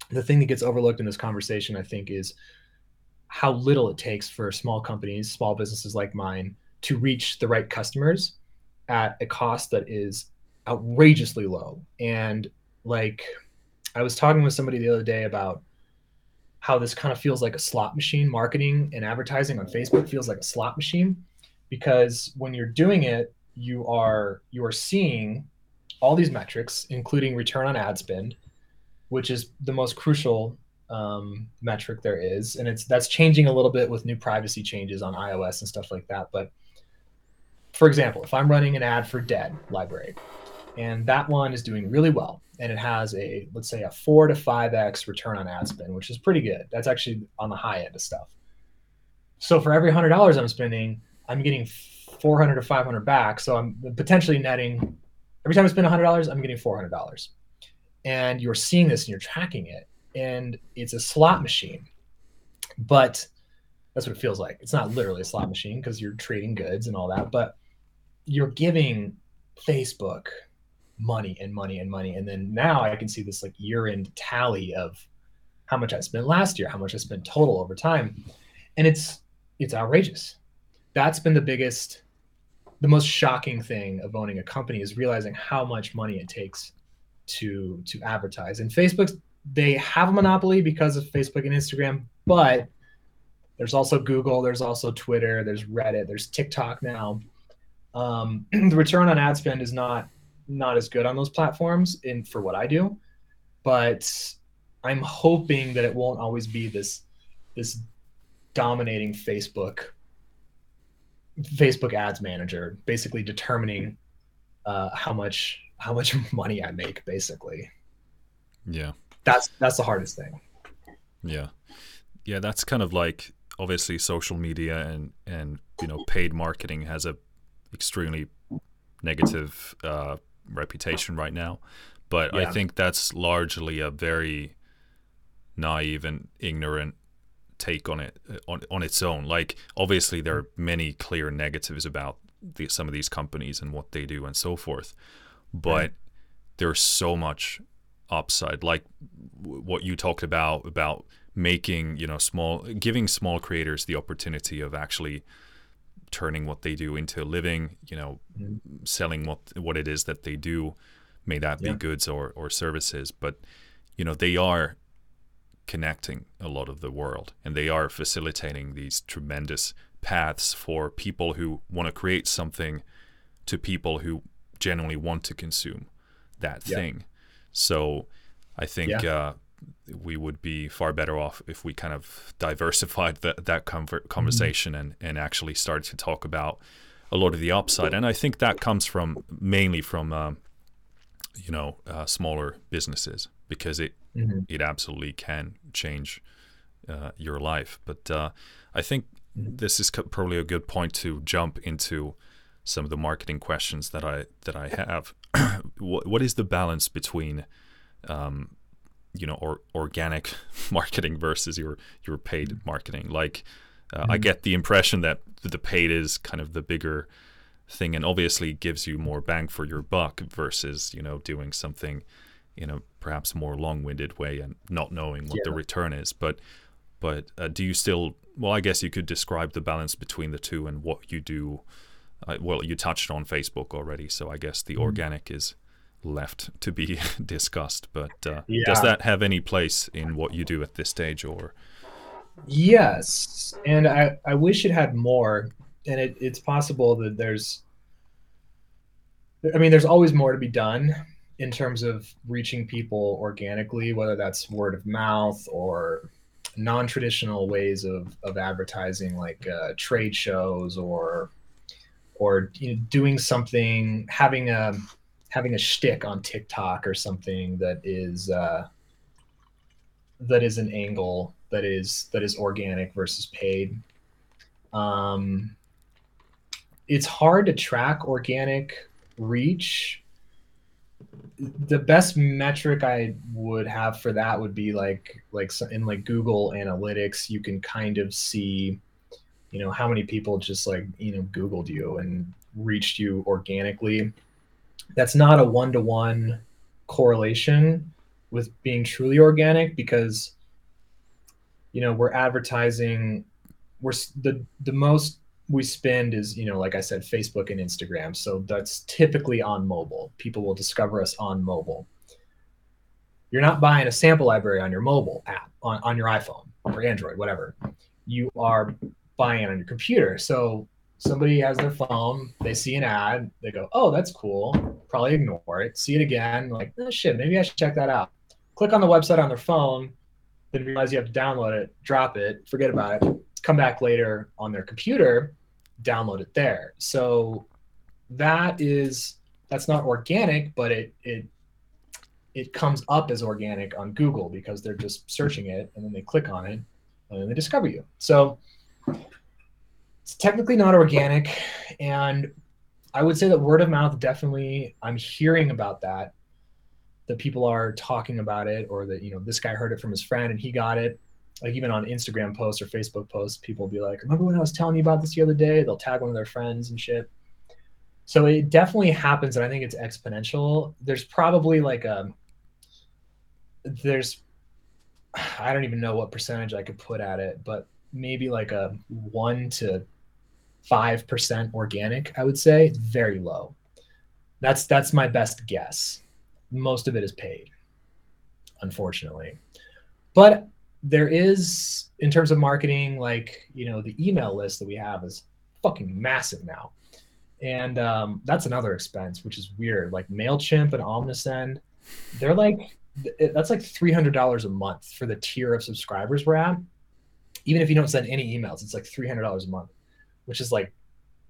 The thing that gets overlooked in this conversation, I think, is how little it takes for small companies, small businesses like mine, to reach the right customers at a cost that is outrageously low. And like I was talking with somebody the other day about how this kind of feels like a slot machine marketing and advertising on Facebook feels like a slot machine because when you're doing it you are you are seeing all these metrics including return on ad spend which is the most crucial um, metric there is, and it's that's changing a little bit with new privacy changes on iOS and stuff like that. But for example, if I'm running an ad for Dead Library, and that one is doing really well, and it has a let's say a four to five x return on ad spend, which is pretty good. That's actually on the high end of stuff. So for every hundred dollars I'm spending, I'm getting 400 to 500 back. So I'm potentially netting every time I spend $100, I'm getting $400. And you're seeing this and you're tracking it and it's a slot machine. But that's what it feels like. It's not literally a slot machine because you're trading goods and all that, but you're giving Facebook money and money and money. And then now I can see this like year end tally of how much I spent last year, how much I spent total over time. And it's it's outrageous. That's been the biggest the most shocking thing of owning a company is realizing how much money it takes to to advertise. And Facebook's they have a monopoly because of Facebook and Instagram, but there's also Google, there's also Twitter, there's Reddit, there's TikTok now. Um, <clears throat> the return on ad spend is not not as good on those platforms in for what I do, but I'm hoping that it won't always be this this dominating Facebook Facebook ads manager, basically determining uh, how much how much <laughs> money I make, basically. Yeah that's that's the hardest thing. Yeah, yeah, that's kind of like obviously social media and and you know paid marketing has a extremely negative uh, reputation right now, but yeah. I think that's largely a very naive and ignorant take on it uh, on on its own. Like obviously there are many clear negatives about the, some of these companies and what they do and so forth, but right. there's so much upside like what you talked about about making you know small giving small creators the opportunity of actually turning what they do into a living you know mm-hmm. selling what what it is that they do may that be goods or or services but you know they are connecting a lot of the world and they are facilitating these tremendous paths for people who want to create something to people who genuinely want to consume that yeah. thing so I think yeah. uh, we would be far better off if we kind of diversified the, that mm-hmm. conversation mm-hmm. and, and actually started to talk about a lot of the upside. And I think that comes from mainly from, uh, you know, uh, smaller businesses because it mm-hmm. it absolutely can change uh, your life. But uh, I think mm-hmm. this is probably a good point to jump into some of the marketing questions that I that I have. <clears throat> what, what is the balance between um, you know or organic <laughs> marketing versus your your paid marketing like Uh, I get the impression that the paid is kind of the bigger thing, and obviously gives you more bang for your buck versus you know doing something in a perhaps more long-winded way and not knowing what the return is. But but uh, do you still? Well, I guess you could describe the balance between the two and what you do. Well, you touched on Facebook already, so I guess the Mhm. organic is left to be <laughs> discussed. But uh, does that have any place in what you do at this stage, or Yes, and I, I wish it had more, and it, it's possible that there's, I mean, there's always more to be done in terms of reaching people organically, whether that's word of mouth or non-traditional ways of, of advertising, like uh, trade shows or or you know, doing something, having a having a shtick on TikTok or something that is. Uh, that is an angle that is that is organic versus paid. Um, it's hard to track organic reach. The best metric I would have for that would be like like in like Google Analytics, you can kind of see, you know, how many people just like you know Googled you and reached you organically. That's not a one to one correlation with being truly organic because you know we're advertising we're the the most we spend is you know like i said facebook and instagram. So that's typically on mobile. People will discover us on mobile. You're not buying a sample library on your mobile app on, on your iphone or android whatever. You are buying it on your computer. So somebody has their phone they see an ad they go oh that's cool. Probably ignore it see it again like oh shit maybe i should check that out. Click on the website on their phone then realize you have to download it drop it forget about it come back later on their computer download it there. So that is that's not organic but it it it comes up as organic on google because they're just searching it and then they click on it and then they discover you. So it's technically not organic and i would say that word of mouth definitely i'm hearing about that. That people are talking about it or that you know this guy heard it from his friend and he got it. Like even on instagram posts or facebook posts people will be like remember when i was telling you about this the other day? They'll tag one of their friends and shit. So it definitely happens and i think it's exponential. There's probably like a there's <sighs> i don't even know what percentage i could put at it but maybe like a 1 to 5% organic i would say. Very low. That's that's my best guess. Most of it is paid unfortunately. But there is in terms of marketing like you know the email list that we have is fucking massive now. And um, that's another expense which is weird. Like mailchimp and omnisend they're like that's like $300 a month for the tier of subscribers we're at. Even if you don't send any emails it's like $300 a month which is like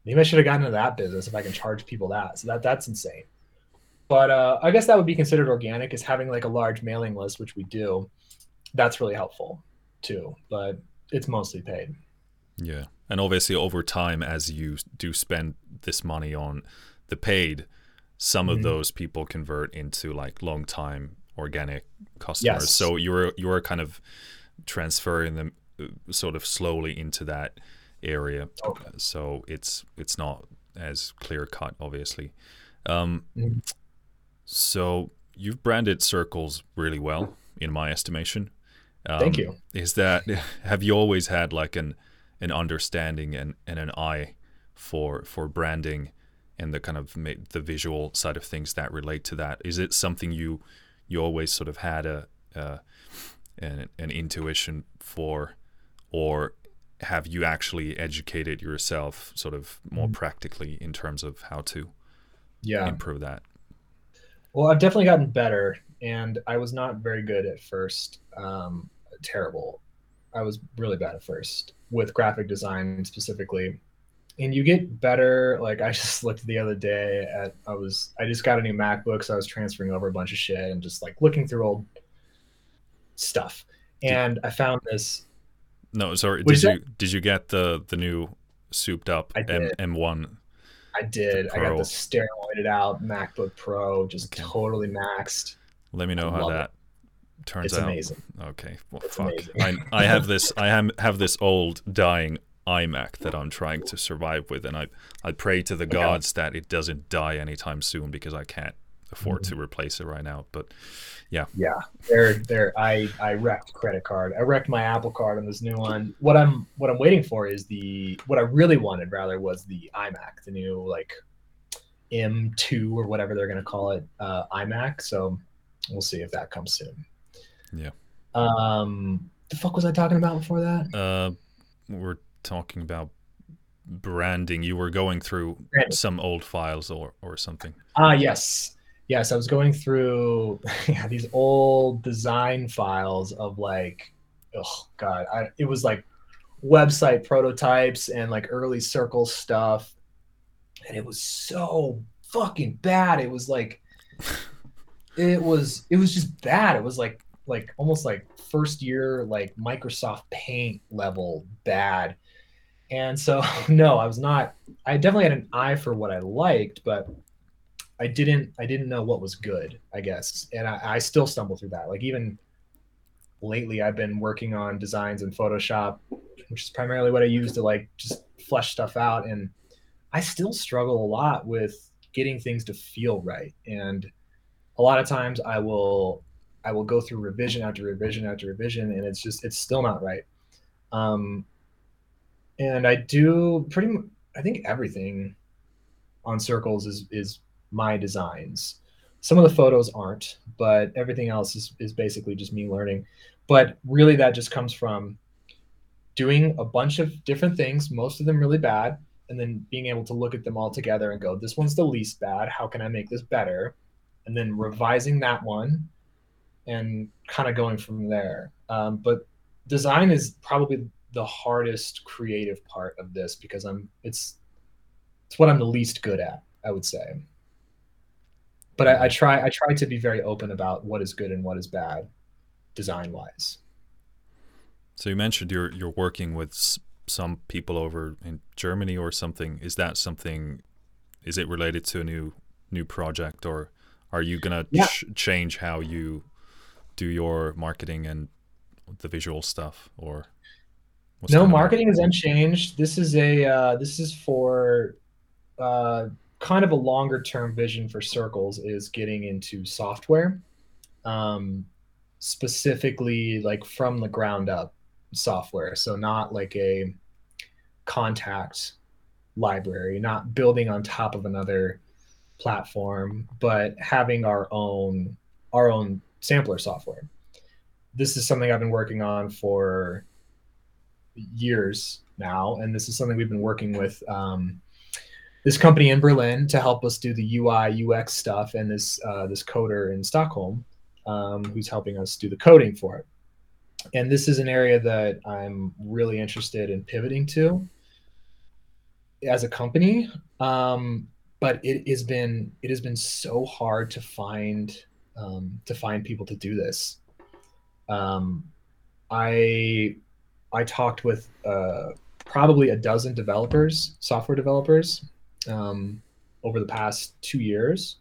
maybe i should have gotten into that business if i can charge people that so that that's insane but uh, I guess that would be considered organic is having like a large mailing list, which we do. That's really helpful too, but it's mostly paid. Yeah. And obviously, over time, as you do spend this money on the paid, some of Mhm. those people convert into like long time organic customers. Yes. So you're you're kind of transferring them uh, sort of slowly into that area. Okay. So it's it's not as clear cut, obviously. Um, Mhm. So you've branded circles really well, in my estimation. Um, Thank you. Is that <laughs> have you always had like an an understanding and, and an eye for for branding and the kind of the visual side of things that relate to that? Is it something you you always sort of had a, a an, an intuition for, or have you actually educated yourself sort of more Mhm. practically in terms of how to Yeah. improve that? Well, I've definitely gotten better, and I was not very good at first. Um, terrible. I was really bad at first with graphic design specifically. And you get better. Like I <laughs> just looked the other day at I was I just got a new MacBook, so I was transferring over a bunch of shit and just like looking through old stuff. And I found this. No, sorry. What Did you did you get the the new souped up I M. M one? I did. I got the steroided out MacBook Pro, just Okay. totally maxed. Let me know how love it. that turns out. It's out. amazing. Okay. Well, It's fuck. I I have this <laughs> I have have this old dying iMac that I'm trying to survive with, and I I pray to the gods that it doesn't die anytime soon because I can't afford mm-hmm. to replace it right now. But yeah, yeah, there, there. I I wrecked credit card. I wrecked my Apple card on this new one. What I'm what I'm waiting for is the what I really wanted rather was the iMac, the new like M2 or whatever they're gonna call it, uh, iMac. So we'll see if that comes soon. Yeah. Um, the fuck was I talking about before that? Uh, we're talking about branding. You were going through branding. some old files or or something. Ah, yes, yes. I was going through <laughs> yeah, these old design files of like, oh god, I, it was like website prototypes and like early circle stuff, and it was so fucking bad. It was like. <laughs> it was it was just bad. It was like like almost like first year like Microsoft Paint level bad. And so <laughs> no, I was not I definitely had an eye for what I liked, but I didn't I didn't know what was good, I guess. And I, I still stumble through that. Like even lately I've been working on designs in Photoshop, which is primarily what I use to like just flesh stuff out. And I still struggle a lot with getting things to feel right. And a lot of times I will I will go through revision after revision after revision, and it's just it's still not right. Um, and I do pretty I think everything on circles is is my designs. Some of the photos aren't, but everything else is is basically just me learning. But really, that just comes from doing a bunch of different things, most of them really bad, and then being able to look at them all together and go, this one's the least bad. How can I make this better? And then revising that one and kind of going from there. Um, but design is probably the hardest creative part of this because I'm it's it's what I'm the least good at, I would say. But I, I try I try to be very open about what is good and what is bad, design wise. So you mentioned you're you're working with some people over in Germany or something. Is that something? Is it related to a new new project, or are you gonna yeah. ch- change how you do your marketing and the visual stuff or no marketing is unchanged this is a uh, this is for uh, kind of a longer term vision for circles is getting into software um, specifically like from the ground up software so not like a Kontakt library not building on top of another platform but having our own our own sampler software. This is something I've been working on for years now, and this is something we've been working with um, this company in Berlin to help us do the UI UX stuff, and this uh, this coder in Stockholm um, who's helping us do the coding for it. And this is an area that I'm really interested in pivoting to as a company. Um, but it has been it has been so hard to find um, to find people to do this. Um, I I talked with uh, probably a dozen developers, software developers, um, over the past two years,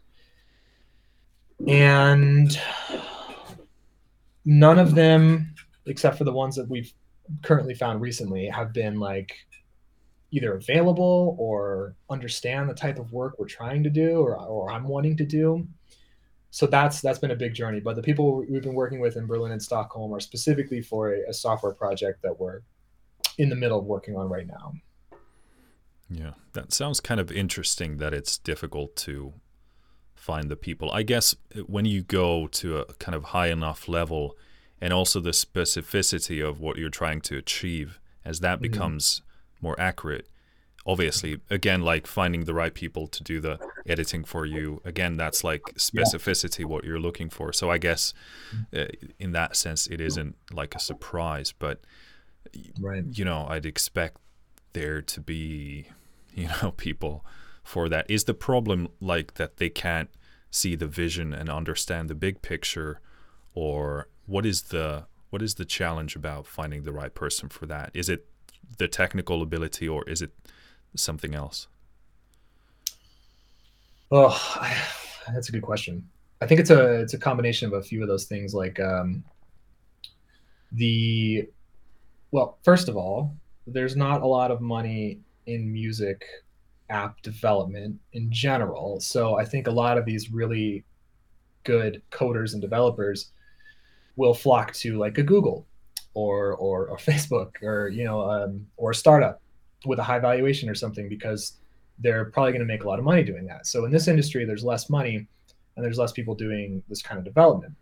and none of them, except for the ones that we've currently found recently, have been like either available or understand the type of work we're trying to do or, or I'm wanting to do so that's that's been a big journey. But the people we've been working with in Berlin and Stockholm are specifically for a, a software project that we're in the middle of working on right now. Yeah, that sounds kind of interesting that it's difficult to find the people. I guess when you go to a kind of high enough level and also the specificity of what you're trying to achieve, as that mm-hmm. becomes more accurate, obviously again like finding the right people to do the editing for you again that's like specificity yeah. what you're looking for so i guess uh, in that sense it isn't like a surprise but right. you know i'd expect there to be you <laughs> know people for that is the problem like that they can't see the vision and understand the big picture or what is the what is the challenge about finding the right person for that is it the technical ability or is it something else? Oh, that's a good question. I think it's a it's a combination of a few of those things. Like um, the well, first of all, there's not a lot of money in music app development in general. So I think a lot of these really good coders and developers will flock to like a Google or or, <laughs> Facebook or you know um, or a startup with a high valuation or something because they're probably going to make a lot of money doing that. So in this industry, there's less money and there's less people doing this kind of development.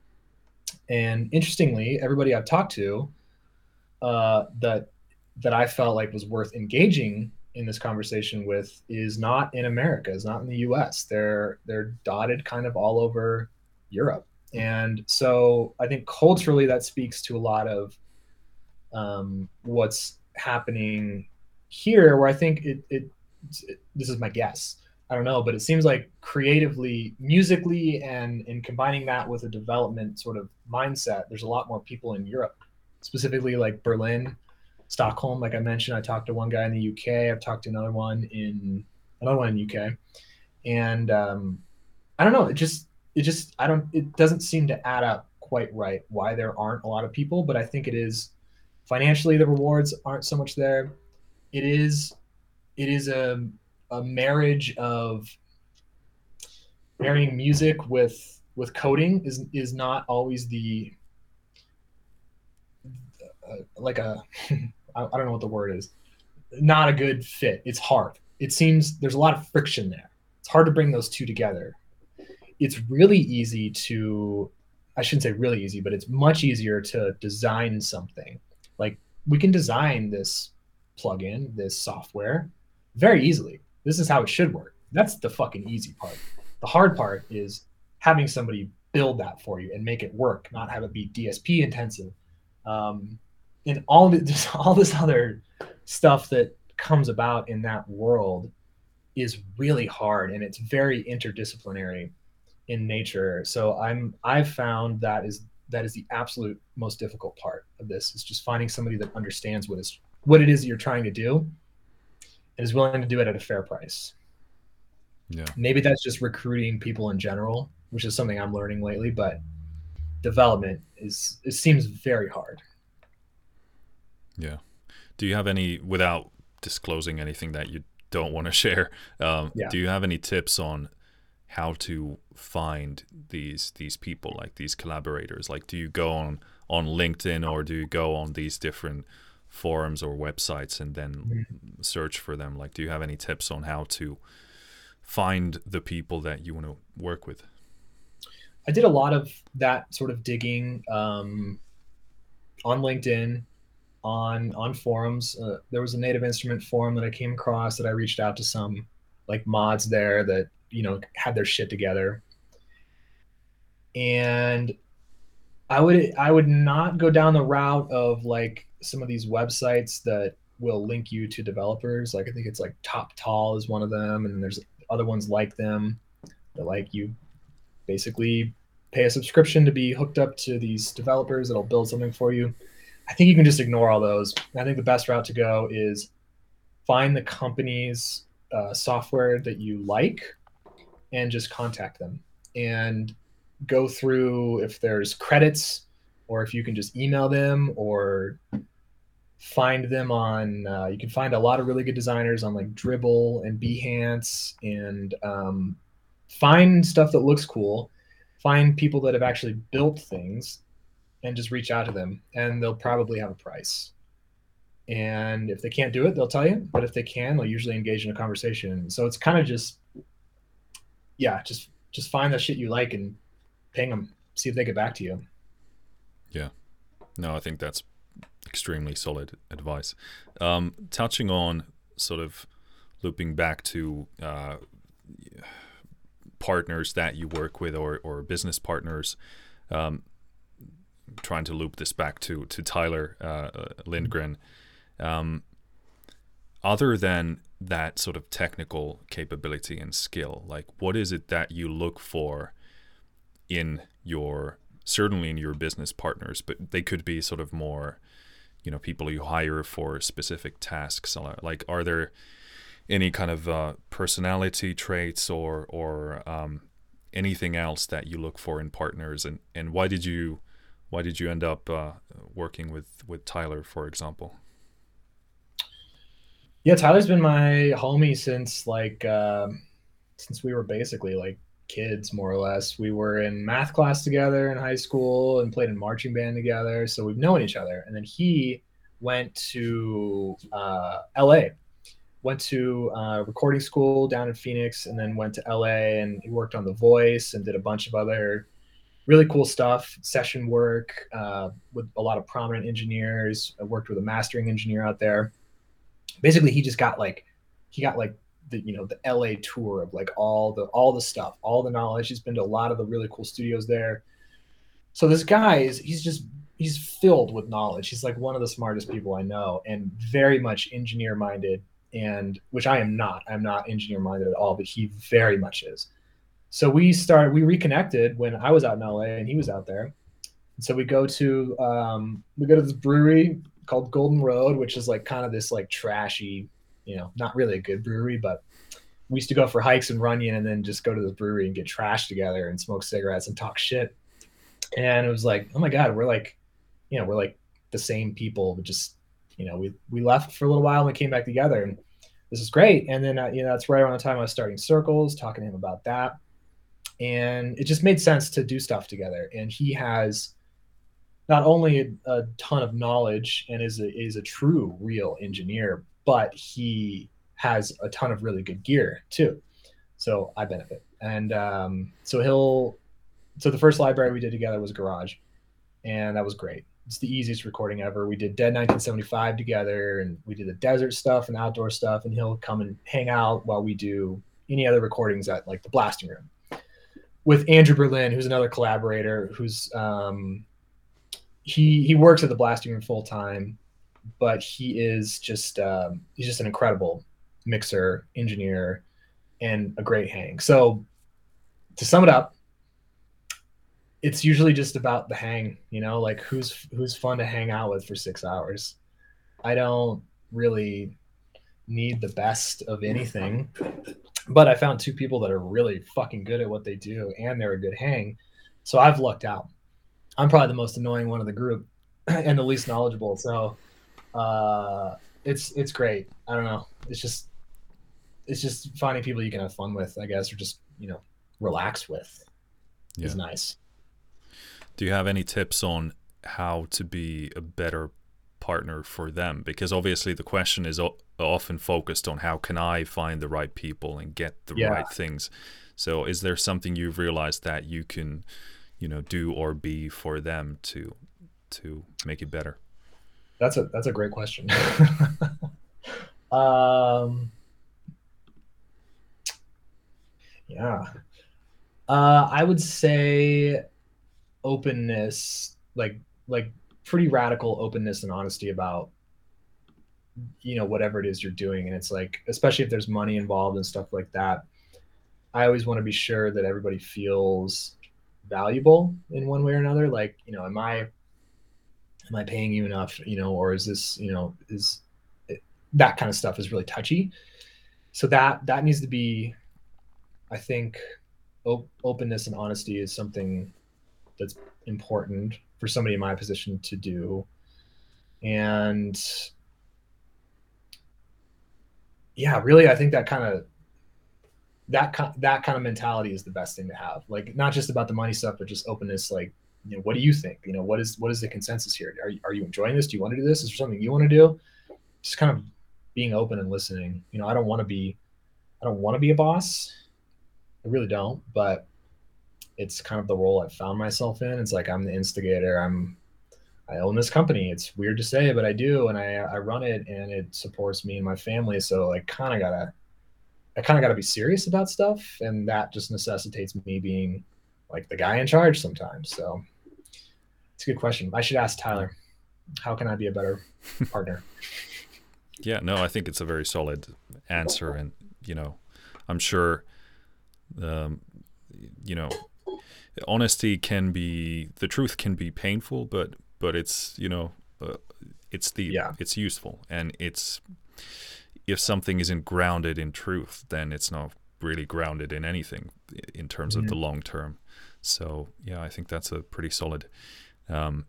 And interestingly, everybody I've talked to uh, that that I felt like was worth engaging in this conversation with is not in America, is not in the U.S. They're they're dotted kind of all over Europe, and so I think culturally that speaks to a lot of um, what's happening here, where I think it, it, it this is my guess. I don't know, but it seems like creatively, musically, and in combining that with a development sort of mindset, there's a lot more people in Europe, specifically like Berlin, Stockholm. Like I mentioned, I talked to one guy in the UK. I've talked to another one in another one in UK, and um, I don't know. It just it just I don't. It doesn't seem to add up quite right. Why there aren't a lot of people, but I think it is financially the rewards aren't so much there. It is it is a a marriage of marrying music with with coding is is not always the uh, like a <laughs> I don't know what the word is. Not a good fit. It's hard. It seems there's a lot of friction there. It's hard to bring those two together. It's really easy to i shouldn't say really easy but it's much easier to design something. Like we can design this plugin this software very easily. This is how it should work. That's the fucking easy part. The hard part is having somebody build that for you and make it work, not have it be DSP intensive. Um, and all this, <laughs> all this other stuff that comes about in that world is really hard and it's very interdisciplinary in nature. So I'm I've found that is that is the absolute most difficult part of this is just finding somebody that understands what is what it is that you're trying to do and is willing to do it at a fair price. Yeah. Maybe that's just recruiting people in general, which is something I'm learning lately, but development is it seems very hard. Yeah. Do you have any without disclosing anything that you don't want to <laughs> share? Um, yeah. Do you have any tips on how to find these these people like these collaborators? Like, do you go on on LinkedIn or do you go on these different forums or websites and then mm-hmm. search for them? Like, do you have any tips on how to find the people that you want to work with? I did a lot of that sort of digging um, on LinkedIn, on on forums. Uh, there was a Native Instrument forum that I came across that I reached out to some like mods there that you know had their shit together, and I would I would not go down the route of like some of these websites that will link you to developers. Like I think it's like Toptal is one of them, and there's other ones like them that like you basically pay a subscription to be hooked up to these developers that'll build something for you. I think you can just ignore all those. I think the best route to go is find the company's uh, software that you like and just contact them. And go through if there's credits or if you can just email them or find them on uh, you can find a lot of really good designers on like Dribbble and behance and um, find stuff that looks cool. Find people that have actually built things and just reach out to them and they'll probably have a price. And if they can't do it they'll tell you but if they can they'll usually engage in a conversation. So it's kind of just yeah just just find the shit you like and ping them see if they get back to you. Yeah. No i think that's extremely solid advice. Um, touching on sort of looping back to uh, partners that you work with or, or business partners, um, trying to loop this back to to Tyler uh, Lindgren. Um, other than that sort of technical capability and skill, like what is it that you look for in your certainly in your business partners, but they could be sort of more you know people you hire for specific tasks like are there any kind of uh, personality traits or or um, anything else that you look for in partners and and why did you why did you end up uh, working with with Tyler for example Yeah, Tyler's been my homie since like uh, since we were basically like kids, more or less. We were in math class together in high school and played in marching band together, so we've known each other. And then he went to uh, L.A. Went to uh, recording school down in Phoenix, and then went to LA and he worked on The Voice and did a bunch of other really cool stuff, session work uh, with a lot of prominent engineers. I worked with a mastering engineer out there. Basically, he just got like he got like the you know the LA tour of like all the all the stuff, all the knowledge. He's been to a lot of the really cool studios there. So this guy is he's just he's filled with knowledge. He's like one of the smartest people I know and very much engineer minded and which I am not. I'm not engineer minded at all, but he very much is so we started we reconnected when i was out in la and he was out there. So we go to um, we go to this brewery called golden road which is like kind of this like trashy you know not really a good brewery but we used to go for hikes in runyon and then just go to the brewery and get trash together and smoke cigarettes and talk shit. And it was like oh my god we're like you know we're like the same people but just you know we we left for a little while and we came back together and this is great. And then uh, you know that's right around the time i was starting circles talking to him about that and it just made sense to do stuff together. And he has not only a, a ton of knowledge and is a, is a true real engineer, but he has a ton of really good gear too. So I benefit. And um, so he'll, so the first library we did together was Garage, and that was great. It's the easiest recording ever. We did Dead 1975 together, and we did the desert stuff and outdoor stuff, and he'll come and hang out while we do any other recordings at like the blasting room with Andrew Berlin, who's another collaborator, who's um, he he works at the blasting room full time, but he is just um, he's just an incredible mixer, engineer, and a great hang. So to sum it up, it's usually just about the hang, you know, like who's who's fun to hang out with for six hours. I don't really need the best of anything but I found two people that are really fucking good at what they do and they're a good hang. So I've lucked out. I'm probably the most annoying one of the group <clears throat> and the least knowledgeable. So uh, it's it's great. I don't know. It's just it's just finding people you can have fun with, I guess, or just you know relax with. Yeah. Is nice. Do you have any tips on how to be a better partner for them? Because obviously the question is often focused on how can I find the right people and get the yeah. right things. So is there something you've realized that you can, you know, do or be for them to to make it better? That's a that's a great question. <laughs> um yeah. Uh I would say openness, like like pretty radical openness and honesty about you know whatever it is you're doing. And it's like especially if there's money involved and stuff like that i always want to be sure that everybody feels valuable in one way or another. Like you know am i am i paying you enough you know or is this you know is it, that kind of stuff is really touchy. So that that needs to be i think op- openness and honesty is something that's important for somebody in my position to do. And yeah, really, I think that kind of that that kind of mentality is the best thing to have. Like not just about the money stuff, but just openness. Like, you know, what do you think? You know, what is what is the consensus here? Are are you enjoying this? Do you want to do this? Is there something you want to do? Just kind of being open and listening. You know, I don't want to be, I don't want to be a boss. I really don't. But it's kind of the role I've found myself in. It's like I'm the instigator. I'm I own this company. It's weird to say, but I do, and I I run it, and it supports me and my family. So I kind of gotta, I kind of gotta be serious about stuff, and that just necessitates me being like the guy in charge sometimes. So it's a good question. I should ask Tyler, how can I be a better partner? <laughs> yeah, no, I think it's a very solid answer, and you know, I'm sure, um, you know, honesty can be the truth can be painful, but but it's you know uh, it's the yeah. it's useful. And it's if something isn't grounded in truth then it's not really grounded in anything in terms mm-hmm. of the long term. So yeah i think that's a pretty solid um,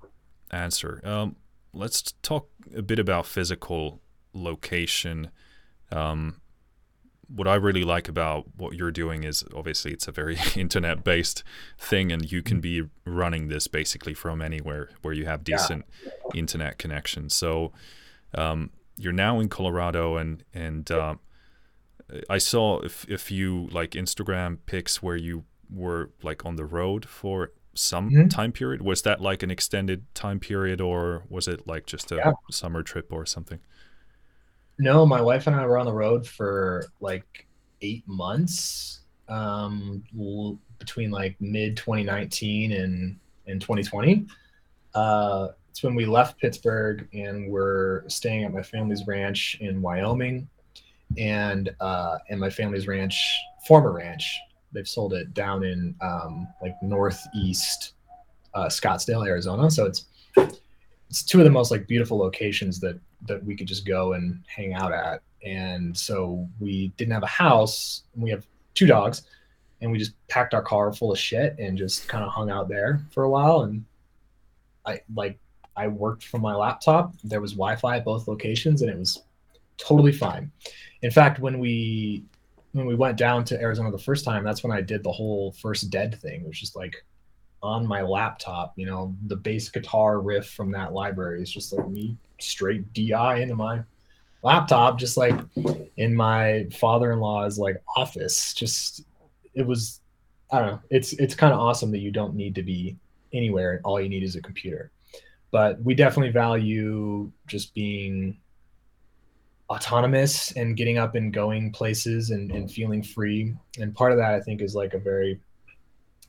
answer. Um, let's talk a bit about physical location. Um, what I really like about what you're doing is obviously it's a very <laughs> internet based thing, and you can be running this basically from anywhere where you have decent yeah. internet connection. So um, you're now in Colorado, and and uh, I saw a, few like Instagram pics where you were like on the road for some mm-hmm. time period. Was that like an extended time period, or was it like just a yeah. summer trip or something? No, my wife and I were on the road for like eight months um, between like mid 2019 and and 2020. Uh, it's when we left Pittsburgh and we're staying at my family's ranch in Wyoming, and uh, and my family's ranch, former ranch, they've sold it down in um, like northeast uh, Scottsdale, Arizona. So it's it's two of the most like beautiful locations that that we could just go and hang out at. And so we didn't have a house. We have two dogs, and we just packed our car full of shit and just kind of hung out there for a while. And I like I worked from my laptop. There was Wi-Fi at both locations, and it was totally fine. In fact, when we when we went down to Arizona the first time, that's when I did the whole first dead thing, which is like on my laptop, you know, the bass guitar riff from that library is just like me straight DI into my laptop, just like in my father-in-law's like office. Just it was I don't know. It's it's kind of awesome that you don't need to be anywhere and all you need is a computer. But we definitely value just being autonomous and getting up and going places and, and feeling free. And part of that I think is like a very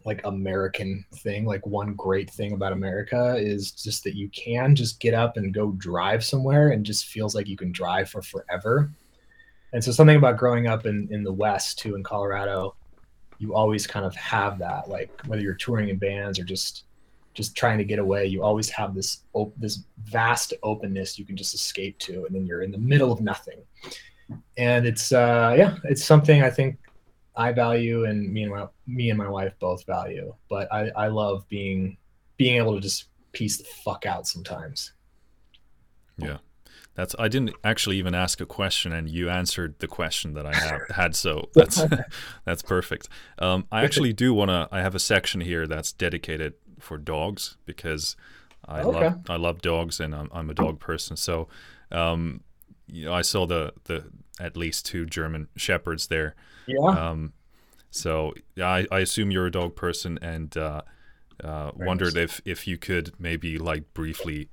like American thing. Like one great thing about America is just that you can just get up and go drive somewhere and just feels like you can drive for forever. And so something about growing up in, in the West too, in Colorado, you always kind of have that, like whether you're touring in bands or just just trying to get away, you always have this op- this vast openness you can just escape to, and then you're in the middle of nothing. And it's uh, yeah, it's something I think I value and me and my me and my wife both value. But I, I love being being able to just piece the fuck out sometimes. Yeah. That's I didn't actually even ask a question and you answered the question that I have, had so <laughs> that's <laughs> that's perfect. Um, I actually do want to I have a section here that's dedicated for dogs because I okay. love I love dogs and I'm, I'm a dog person. So um, you know, I saw the the at least two German shepherds there yeah. Um, so I, I assume you're a dog person, and uh, uh, wondered if if you could maybe like briefly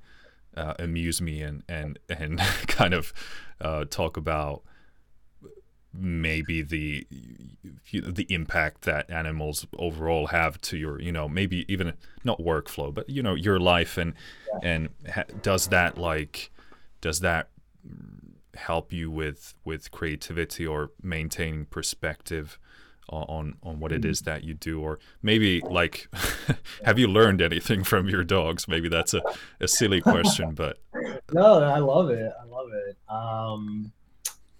uh, amuse me and and and <laughs> kind of uh, talk about maybe the the impact that animals overall have to your you know maybe even not workflow but you know your life and yeah. and ha- does that like does that help you with with creativity or maintaining perspective on on what it is that you do? Or maybe like <laughs> have you learned anything from your dogs? Maybe that's a, a silly question but <laughs> no i love it. I love it. Um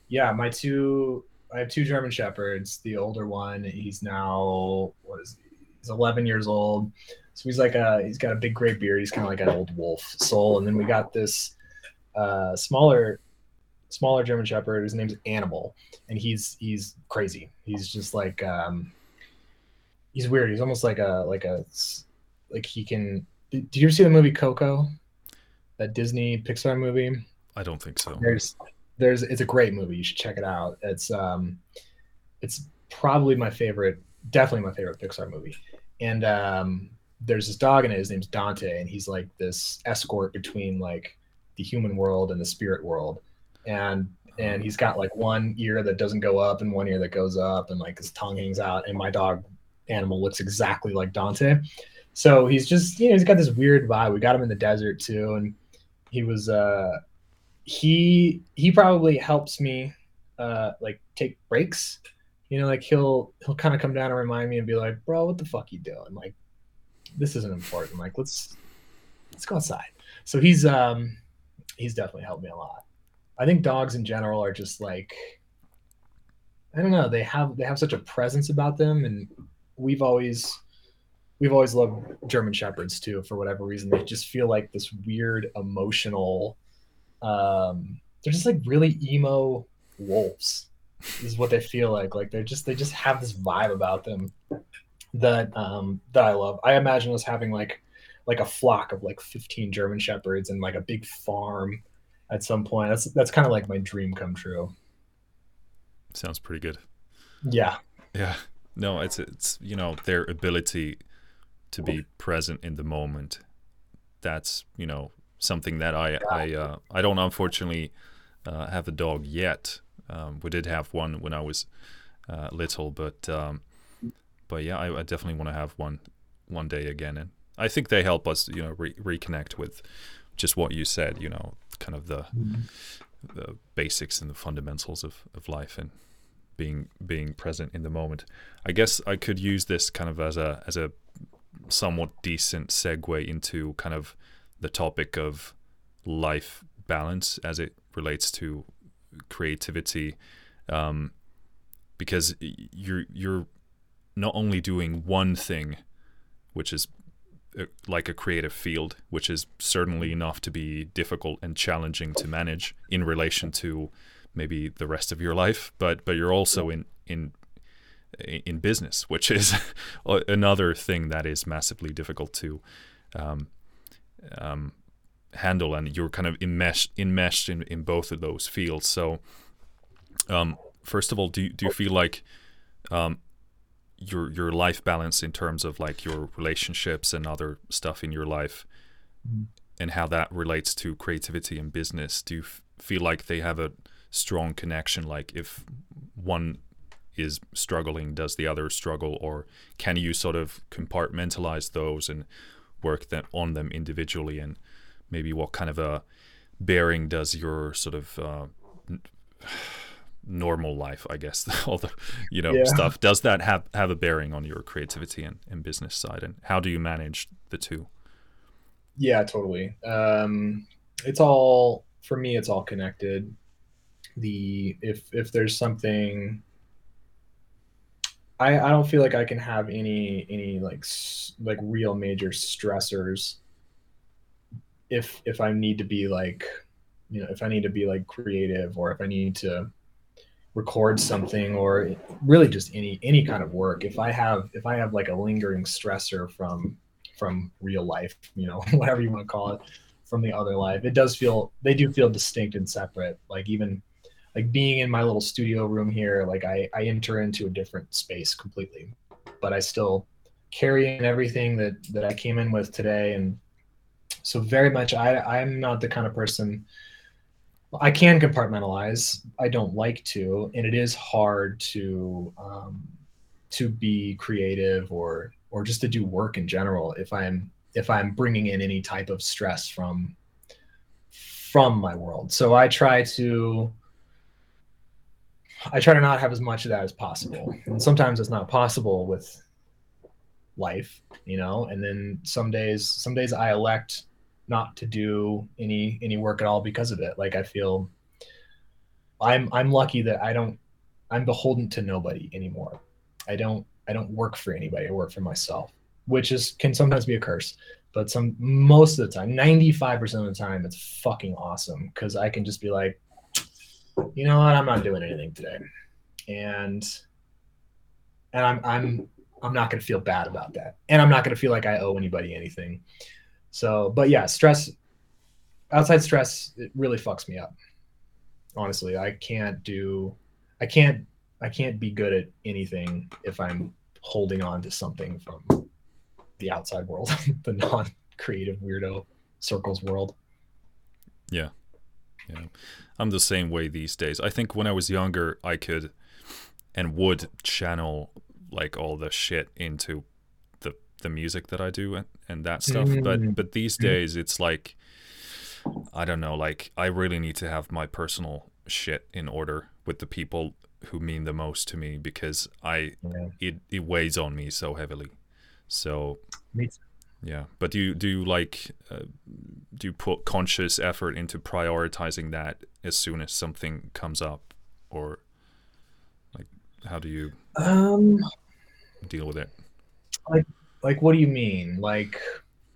yeah my two i have two german shepherds. The older one he's now what is he? He's 11 years old. So he's like a he's got a big gray beard. He's kind of like an old wolf soul. And then we got this uh smaller smaller German Shepherd. His name's Animal, and he's he's crazy. He's just like um, he's weird. He's almost like a like a like he can. Did you ever see the movie Coco? That Disney Pixar movie. I don't think so. There's there's it's a great movie. You should check it out. It's um, it's probably my favorite, definitely my favorite Pixar movie. And um, there's this dog in it. His name's Dante, and he's like this escort between like the human world and the spirit world and and he's got like one ear that doesn't go up and one ear that goes up and like his tongue hangs out and my dog animal looks exactly like dante. So he's just you know he's got this weird vibe. We got him in the desert too and he was uh he he probably helps me uh like take breaks. You know like he'll he'll kind of come down and remind me and be like bro what the fuck you doing? Like this isn't important. Like let's let's go outside. So he's um he's definitely helped me a lot I think dogs in general are just like I don't know, they have they have such a presence about them and we've always we've always loved German shepherds too for whatever reason. They just feel like this weird emotional um they're just like really emo wolves. Is what they feel like. Like they're just they just have this vibe about them that um that I love. I imagine us having like like a flock of like 15 German shepherds and like a big farm at some point. That's that's kind of like my dream come true. Sounds pretty good. Yeah. Yeah. No, it's it's you know their ability to be present in the moment. That's you know something that I I uh, I don't unfortunately uh, have a dog yet. Um, we did have one when I was uh, little, but um, but yeah, I, I definitely want to have one one day again, and I think they help us you know re- reconnect with just what you said. You know, kind of the the basics and the fundamentals of, of life and being being present in the moment. I guess I could use this kind of as a as a somewhat decent segue into kind of the topic of life balance as it relates to creativity, um, because you're you're not only doing one thing, which is like a creative field, which is certainly enough to be difficult and challenging to manage in relation to maybe the rest of your life, but but you're also in in in business, which is <laughs> another thing that is massively difficult to um, um, handle, and you're kind of enmeshed enmeshed in, in both of those fields. So, um, first of all, do do you feel like um, your your life balance in terms of like your relationships and other stuff in your life, mm-hmm. and how that relates to creativity and business? Do you f- feel like they have a strong connection? Like if one is struggling, does the other struggle, or can you sort of compartmentalize those and work them on them individually? And maybe what kind of a bearing does your sort of uh, normal life, I guess, <laughs> all the you know yeah. stuff, does that have have a bearing on your creativity and, and business side? And how do you manage the two? Yeah, totally. Um, it's all for me. It's all connected the if if there's something I, I don't feel like I can have any any like like real major stressors if if I need to be like you know if I need to be like creative or if I need to record something or really just any any kind of work. If I have if I have like a lingering stressor from from real life you know <laughs> whatever you want to call it from the other life it does feel they do feel distinct and separate. Like even like being in my little studio room here, like I, I enter into a different space completely, but I still carry in everything that, that I came in with today. And so very much, I, I'm not the kind of person I can compartmentalize. I don't like to, and it is hard to, um, to be creative or, or just to do work in general. If I'm, if I'm bringing in any type of stress from, from my world. So I try to, I try to not have as much of that as possible. And sometimes it's not possible with life, you know, and then some days some days I elect not to do any any work at all because of it. Like I feel I'm I'm lucky that I don't I'm beholden to nobody anymore. I don't I don't work for anybody. I work for myself, which is can sometimes be a curse. But some most of the time, 95% of the time, it's fucking awesome because I can just be like, you know what, I'm not doing anything today, and and I'm I'm I'm not going to feel bad about that, and I'm not going to feel like I owe anybody anything. So, but yeah, stress, outside stress, it really fucks me up. Honestly, I can't do, I can't, I can't be good at anything if I'm holding on to something from the outside world, <laughs> the non-creative weirdo circles world. Yeah, yeah. I'm the same way these days. I think when I was younger, I could and would channel like all the shit into the music that I do and, and that stuff. Mm-hmm. But but these mm-hmm. days, it's like I don't know. Like I really need to have my personal shit in order with the people who mean the most to me because I yeah. it it weighs on me so heavily. So. Yeah, but do you do you like uh, do you put conscious effort into prioritizing that as soon as something comes up, or like how do you um deal with it? Like like what do you mean? Like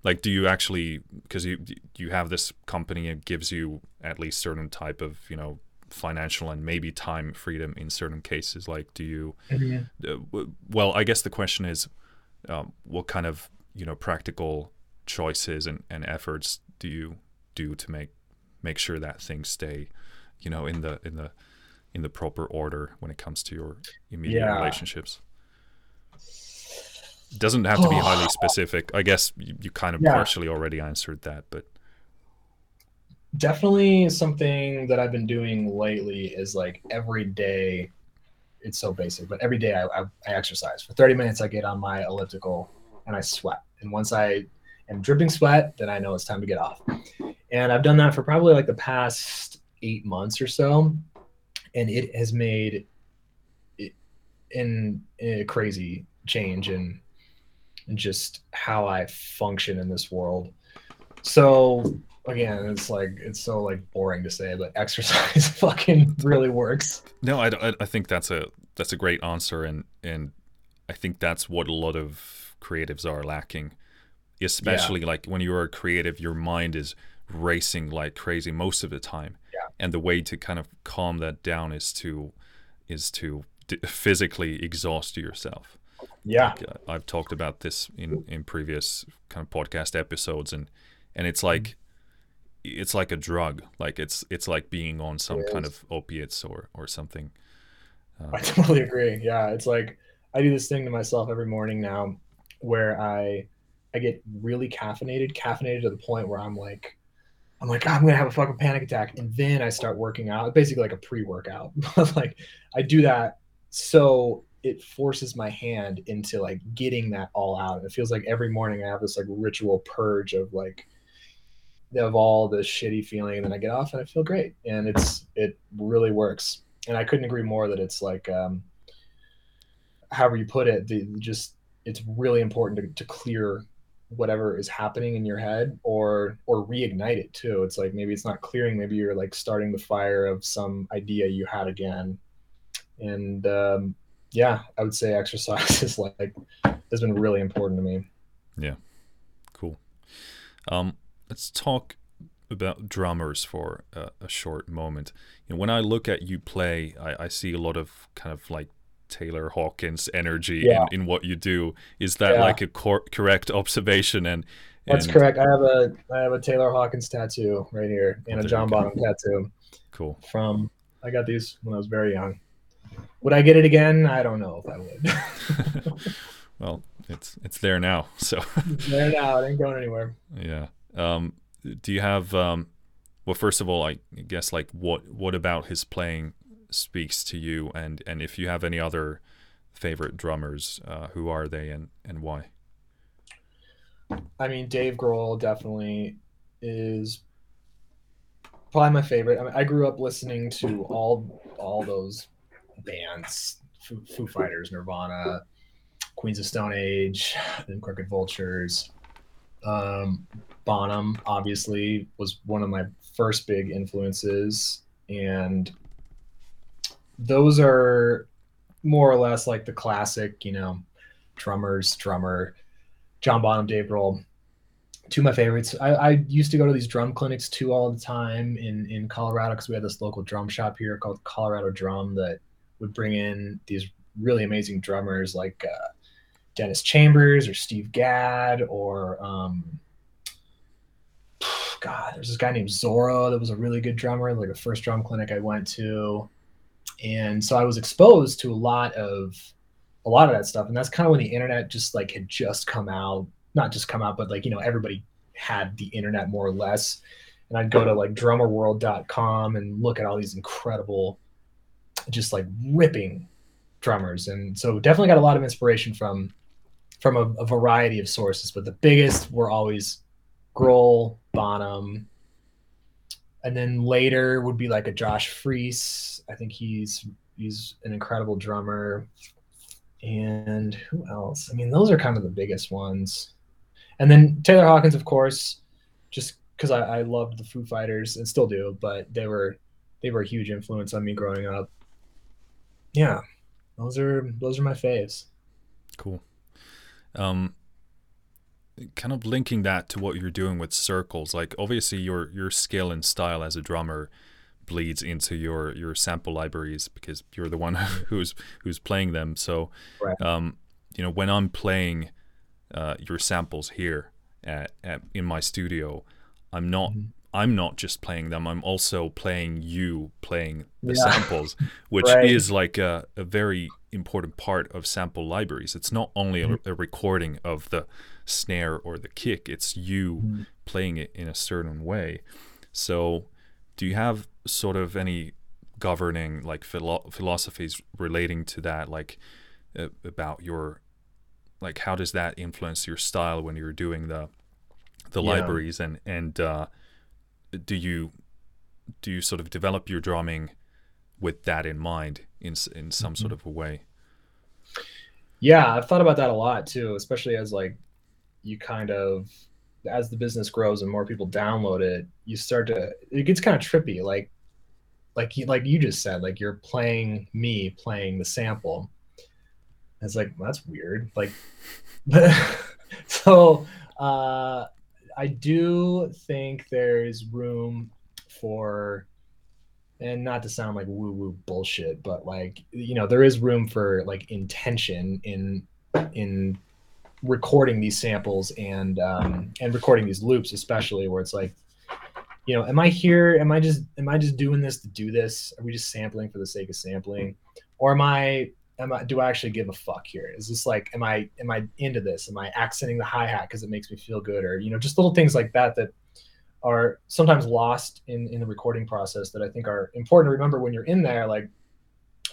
like do you actually because you you have this company it gives you at least certain type of you know financial and maybe time freedom in certain cases. Like, do you? Mm-hmm. Uh, well, I guess the question is, um, what kind of you know practical choices and, and efforts do you do to make make sure that things stay, you know, in the in the in the proper order when it comes to your immediate Yeah. relationships? Doesn't have to be highly <sighs> specific. I guess you, you kind of Yeah. partially already answered that, but definitely something that I've been doing lately is like every day. It's so basic, but every day I, I, I exercise for 30 minutes. I get on my elliptical and I sweat. And once I am dripping sweat, then I know it's time to get off. And I've done that for probably like the past eight months or so, and it has made in a crazy change in just how I function in this world. So again, it's like it's so like boring to say, but <laughs> exercise fucking really works. No, I, I, think that's a that's a great answer, and and I think that's what a lot of creatives are lacking, especially like when you're a creative, your mind is racing like crazy most of the time, Yeah. and the way to kind of calm that down is to is to d- physically exhaust yourself. Yeah. Like, uh, I've talked about this in in previous kind of podcast episodes, and and it's like it's like a drug. Like it's it's like being on some kind of opiates or or something. Uh, I totally agree. Yeah, it's like I do this thing to myself every morning now where I I get really caffeinated, caffeinated to the point where I'm like I'm like, "Ah, I'm gonna have a fucking panic attack, and then I start working out. Basically, like a pre-workout. But <laughs> like, I do that so it forces my hand into like getting that all out. And it feels like every morning I have this like ritual purge of like of all the shitty feeling, and then I get off and I feel great, and it's it really works. And I couldn't agree more that it's like, um, however you put it, the just it's really important to, to clear whatever is happening in your head or or reignite it too it's like maybe it's not clearing maybe you're like starting the fire of some idea you had again and um, yeah i would say exercise <laughs> is like has been really important to me Yeah, Cool. Um, let's talk about drummers for a, a short moment. You know, when I look at you play, I, I see a lot of kind of like Taylor Hawkins energy Yeah. in, in what you do. Is that Yeah. like a cor- correct observation? And, that's correct i have a i have a taylor hawkins tattoo right here and a john bonham tattoo Cool. from i got these when i was very young would i get it again i don't know if i would <laughs> well, it's it's there now. So there now it ain't going anywhere yeah. Um, do you have um, well, first of all, I guess like what what about his playing speaks to you, and and if you have any other favorite drummers, uh, who are they and and why? I mean, Dave Grohl definitely is probably my favorite. I mean, I grew up listening to all all those bands: Foo, Fighters, Nirvana, Queens of Stone Age, and Crooked Vultures. Um, Bonham obviously was one of my first big influences, and those are more or less like the classic, you know, drummers, drummer. John Bonham, Dave Grohl, two of my favorites. I, I used to go to these drum clinics too all the time in in Colorado because we had this local drum shop here called Colorado Drum that would bring in these really amazing drummers like uh, Dennis Chambers or Steve Gadd or um, <sighs> God, there's this guy named Zoro that was a really good drummer, like the first drum clinic I went to. And so I was exposed to a lot of a lot of that stuff. And that's kind of when the internet just like had just come out, not just come out, but like, you know, everybody had the internet more or less. And I'd go to like drummerworld.com and look at all these incredible, just like ripping drummers. And so definitely got a lot of inspiration from from a, a variety of sources, but the biggest were always Grohl, Bonham, and then later would be like a Josh Freese. I think he's he's an incredible drummer. And who else? I mean, those are kind of the biggest ones. And then Taylor Hawkins, of course, just because I, I loved the Foo Fighters and still do, but they were they were a huge influence on me growing up. Yeah, those are those are my faves. Cool. Um, kind of linking that to what you're doing with circles, like obviously your your skill and style as a drummer bleeds into your your sample libraries because you're the one <laughs> who's who's playing them. So, right. um, you know, when I'm playing uh, your samples here at, at, in my studio, I'm not mm-hmm. I'm not just playing them. I'm also playing you playing the yeah. samples, <laughs> which right. is like a, a, very important part of sample libraries. It's not only mm-hmm. a, a, recording of the snare or the kick; it's you mm-hmm. playing it in a certain way. So, do you have sort of any governing like philo- philosophies relating to that, like uh, about your like how does that influence your style when you're doing the the yeah. libraries and and uh, do you do you sort of develop your drumming with that in mind in in some mm-hmm. sort of a way? Yeah, I've thought about that a lot too, especially as like you kind of as the business grows and more people download it, you start to it gets kind of trippy like like you, like you just said like you're playing me playing the sample. It's like well, that's weird. Like <laughs> so uh I do think there's room for, and not to sound like woo woo bullshit, but like you know there is room for like intention in in recording these samples and um, and recording these loops, especially where it's like, you know, am I here? Am I just am I just doing this to do this? Are we just sampling for the sake of sampling, or am I am I do I actually give a fuck here? Is this like am I am I into this? Am I accenting the hi hat because it makes me feel good, or you know just little things like that that are sometimes lost in in the recording process that I think are important to remember when you're in there. Like,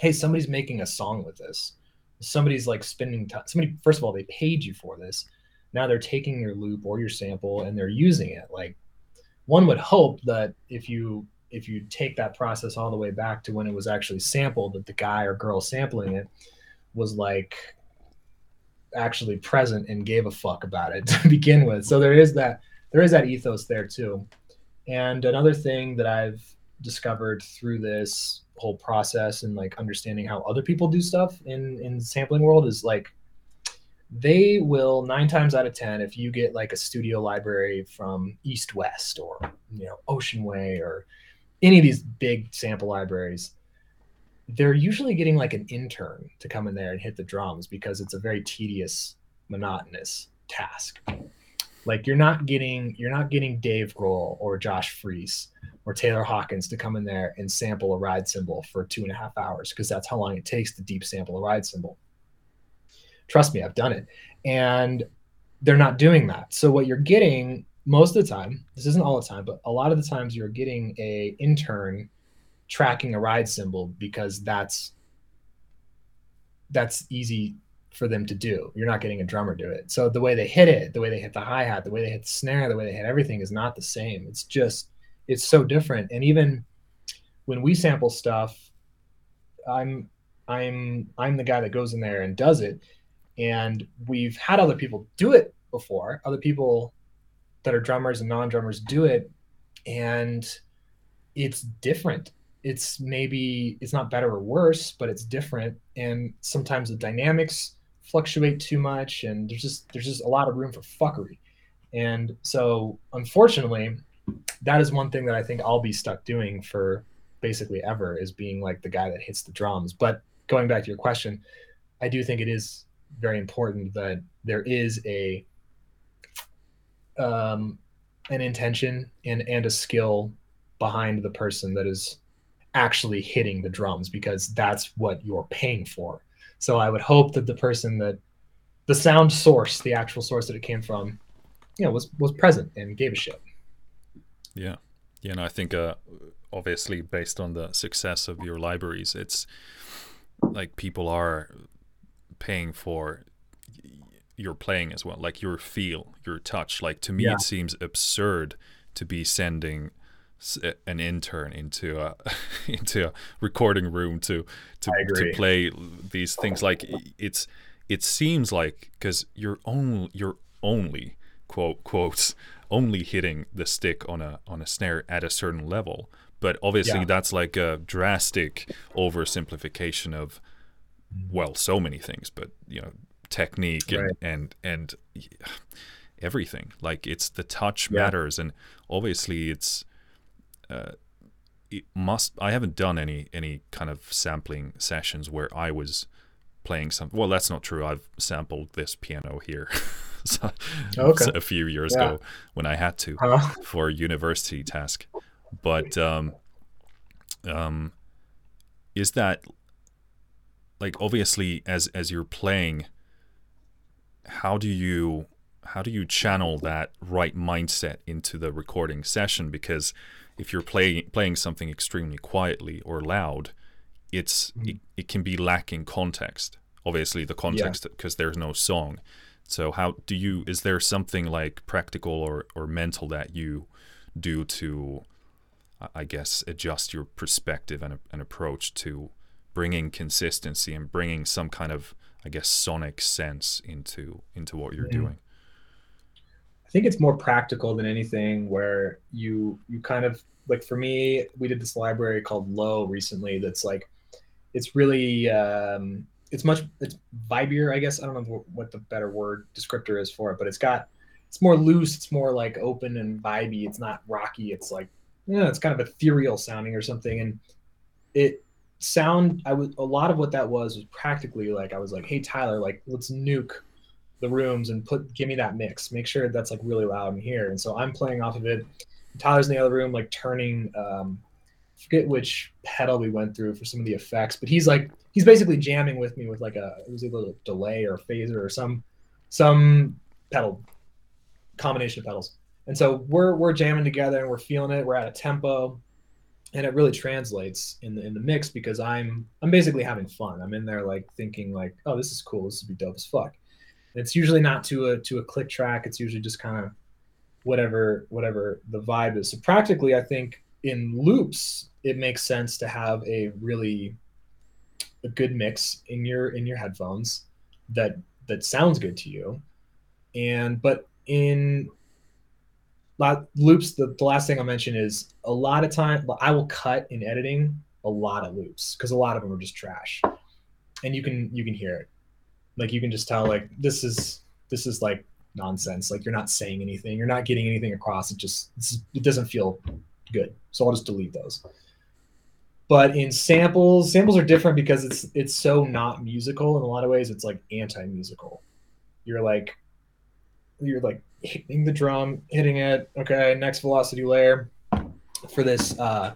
hey, somebody's making a song with this. Somebody's like spending time. Somebody first of all they paid you for this. Now they're taking your loop or your sample and they're using it. Like one would hope that if you if you take that process all the way back to when it was actually sampled, that the guy or girl sampling it was like actually present and gave a fuck about it <laughs> to begin with. So there is that there is that ethos there too. And another thing that I've discovered through this whole process and like understanding how other people do stuff in in sampling world is like they will nine times out of ten if you get like a studio library from east west or you know ocean way or any of these big sample libraries, they're usually getting like an intern to come in there and hit the drums because it's a very tedious, monotonous task. Like you're not getting you're not getting Dave Grohl or Josh Freese or Taylor Hawkins to come in there and sample a ride cymbal for two and a half hours because that's how long it takes to deep sample a ride cymbal. Trust me, I've done it. And they're not doing that. So what you're getting most of the time, this isn't all the time, but a lot of the times you're getting a intern tracking a ride cymbal because that's that's easy for them to do. You're not getting a drummer do it. So the way they hit it, the way they hit the hi hat, the way they hit the snare, the way they hit everything is not the same. It's just it's so different. And even when we sample stuff, I'm I'm I'm the guy that goes in there and does it. And we've had other people do it before. Other people that are drummers and non-drummers do it and it's different. It's maybe it's not better or worse but it's different and sometimes the dynamics fluctuate too much and there's just there's just a lot of room for fuckery. And so unfortunately that is one thing that i think i'll be stuck doing for basically ever is being like the guy that hits the drums. But going back to your question i do think it is very important that there is a um, an intention and and a skill behind the person that is actually hitting the drums because that's what you're paying for. So I would hope that the person that the sound source, the actual source that it came from, you know, was was present and gave a shit. Yeah, yeah, and I think uh, obviously based on the success of your libraries, it's like people are paying for your playing as well, like your feel, your touch. Like to me, yeah. it seems absurd to be sending an intern into a <laughs> into a recording room to to to play these things. Like it's it seems like because you're only you're only quote quotes only hitting the stick on a on a snare at a certain level but obviously yeah. that's like a drastic oversimplification of well so many things but you know technique and, right. and and everything like it's the touch yeah. matters and obviously it's uh, it must. I haven't done any any kind of sampling sessions where I was playing some. Well, that's not true. I've sampled this piano here. <laughs> so, okay. a few years yeah. ago when I had to huh? for a university task. But um, um, is that like obviously as as you're playing? How do you how do you channel that right mindset into the recording session? Because if you're playing playing something extremely quietly or loud, it's mm-hmm. it, it can be lacking context. Obviously, the context because yeah. there's no song. So how do you? Is there something like practical or or mental that you do to, I guess, adjust your perspective and, and approach to bringing consistency and bringing some kind of, I guess, sonic sense into into what you're mm-hmm. doing? I think it's more practical than anything where you you kind of like for me we did this library called low recently that's like it's really um it's much it's vibier i guess i don't know what the better word descriptor is for it but it's got it's more loose it's more like open and vibey it's not rocky it's like yeah you know, it's kind of ethereal sounding or something and it sound i was a lot of what that was was practically like i was like hey tyler like let's nuke the rooms and put give me that mix. Make sure that's like really loud in here. And so I'm playing off of it. Tyler's in the other room, like turning um forget which pedal we went through for some of the effects, but he's like he's basically jamming with me with like a it was a little delay or phaser or some some pedal combination of pedals. And so we're we're jamming together and we're feeling it. We're at a tempo, and it really translates in the in the mix because I'm I'm basically having fun. I'm in there like thinking like, oh, this is cool. This would be dope as fuck. And It's usually not to a to a click track. It's usually just kind of whatever whatever the vibe is. So practically, I think in loops, it makes sense to have a really a good mix in your in your headphones that that sounds good to you. And but in loops, the, the last thing I'll mention is a lot of time I will cut in editing a lot of loops because a lot of them are just trash, and you can you can hear it. Like you can just tell like this is this is like nonsense. Like you're not saying anything. You're not getting anything across. It just it doesn't feel good. So i'll just delete those. But in samples samples are different because it's it's so not musical in a lot of ways. It's like anti-musical. You're like you're like hitting the drum hitting it okay next velocity layer for this uh,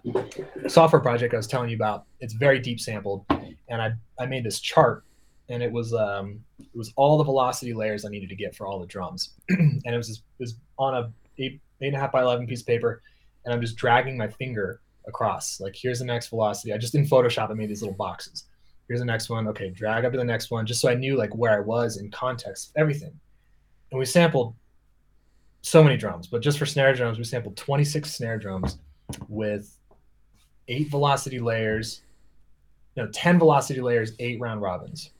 software project i was telling you about it's very deep sampled and i i made this chart and it was um, it was all the velocity layers I needed to get for all the drums, <clears throat> and it was just, it was on a eight eight and a half by eleven piece of paper, and I'm just dragging my finger across. Like here's the next velocity. I just in Photoshop I made these little boxes. Here's the next one. Okay, drag up to the next one, just so I knew like where I was in context, everything. And we sampled so many drums, but just for snare drums, we sampled 26 snare drums with eight velocity layers, know, 10 velocity layers, eight round robins.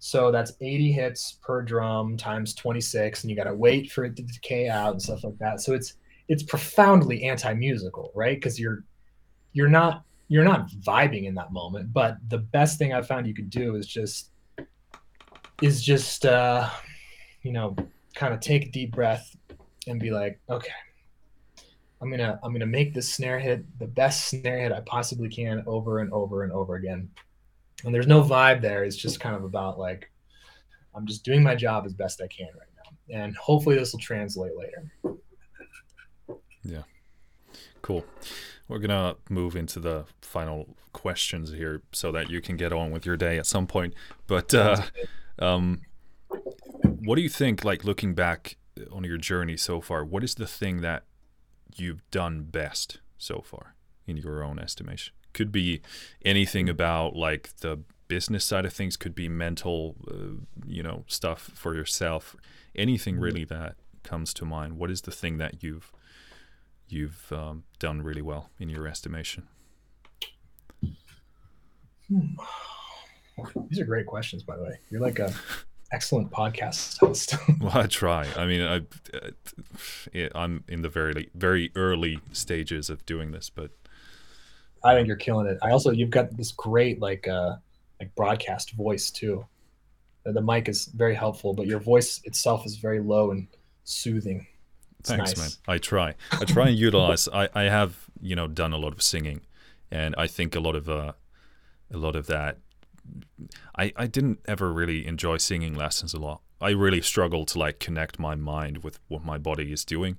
So that's 80 hits per drum times 26, and you got to wait for it to decay out and stuff like that. So it's it's profoundly anti-musical, right? Because you're you're not you're not vibing in that moment. But the best thing I found you could do is just is just uh, you know kind of take a deep breath and be like, okay, I'm gonna I'm gonna make this snare hit the best snare hit I possibly can over and over and over again and there's no vibe there. It's just kind of about like I'm just doing my job as best I can right now, and hopefully this will translate later. Yeah, cool. We're gonna move into the final questions here, so that you can get on with your day at some point. But uh, um, what do you think? Like looking back on your journey so far, what is the thing that you've done best so far in your own estimation? could be anything about like the business side of things could be mental uh, you know stuff for yourself anything mm-hmm. really that comes to mind what is the thing that you've you've um, done really well in your estimation hmm. <sighs> these are great questions by the way you're like a <laughs> excellent podcast host <laughs> well i try i mean i uh, i'm in the very very early stages of doing this but I think you're killing it. I also you've got this great like uh like broadcast voice too. The mic is very helpful, but your voice itself is very low and soothing. It's Thanks, nice. man. I try. I try and utilize. I I have you know done a lot of singing, and I think a lot of uh, a lot of that. I I didn't ever really enjoy singing lessons a lot. I really struggle to like connect my mind with what my body is doing.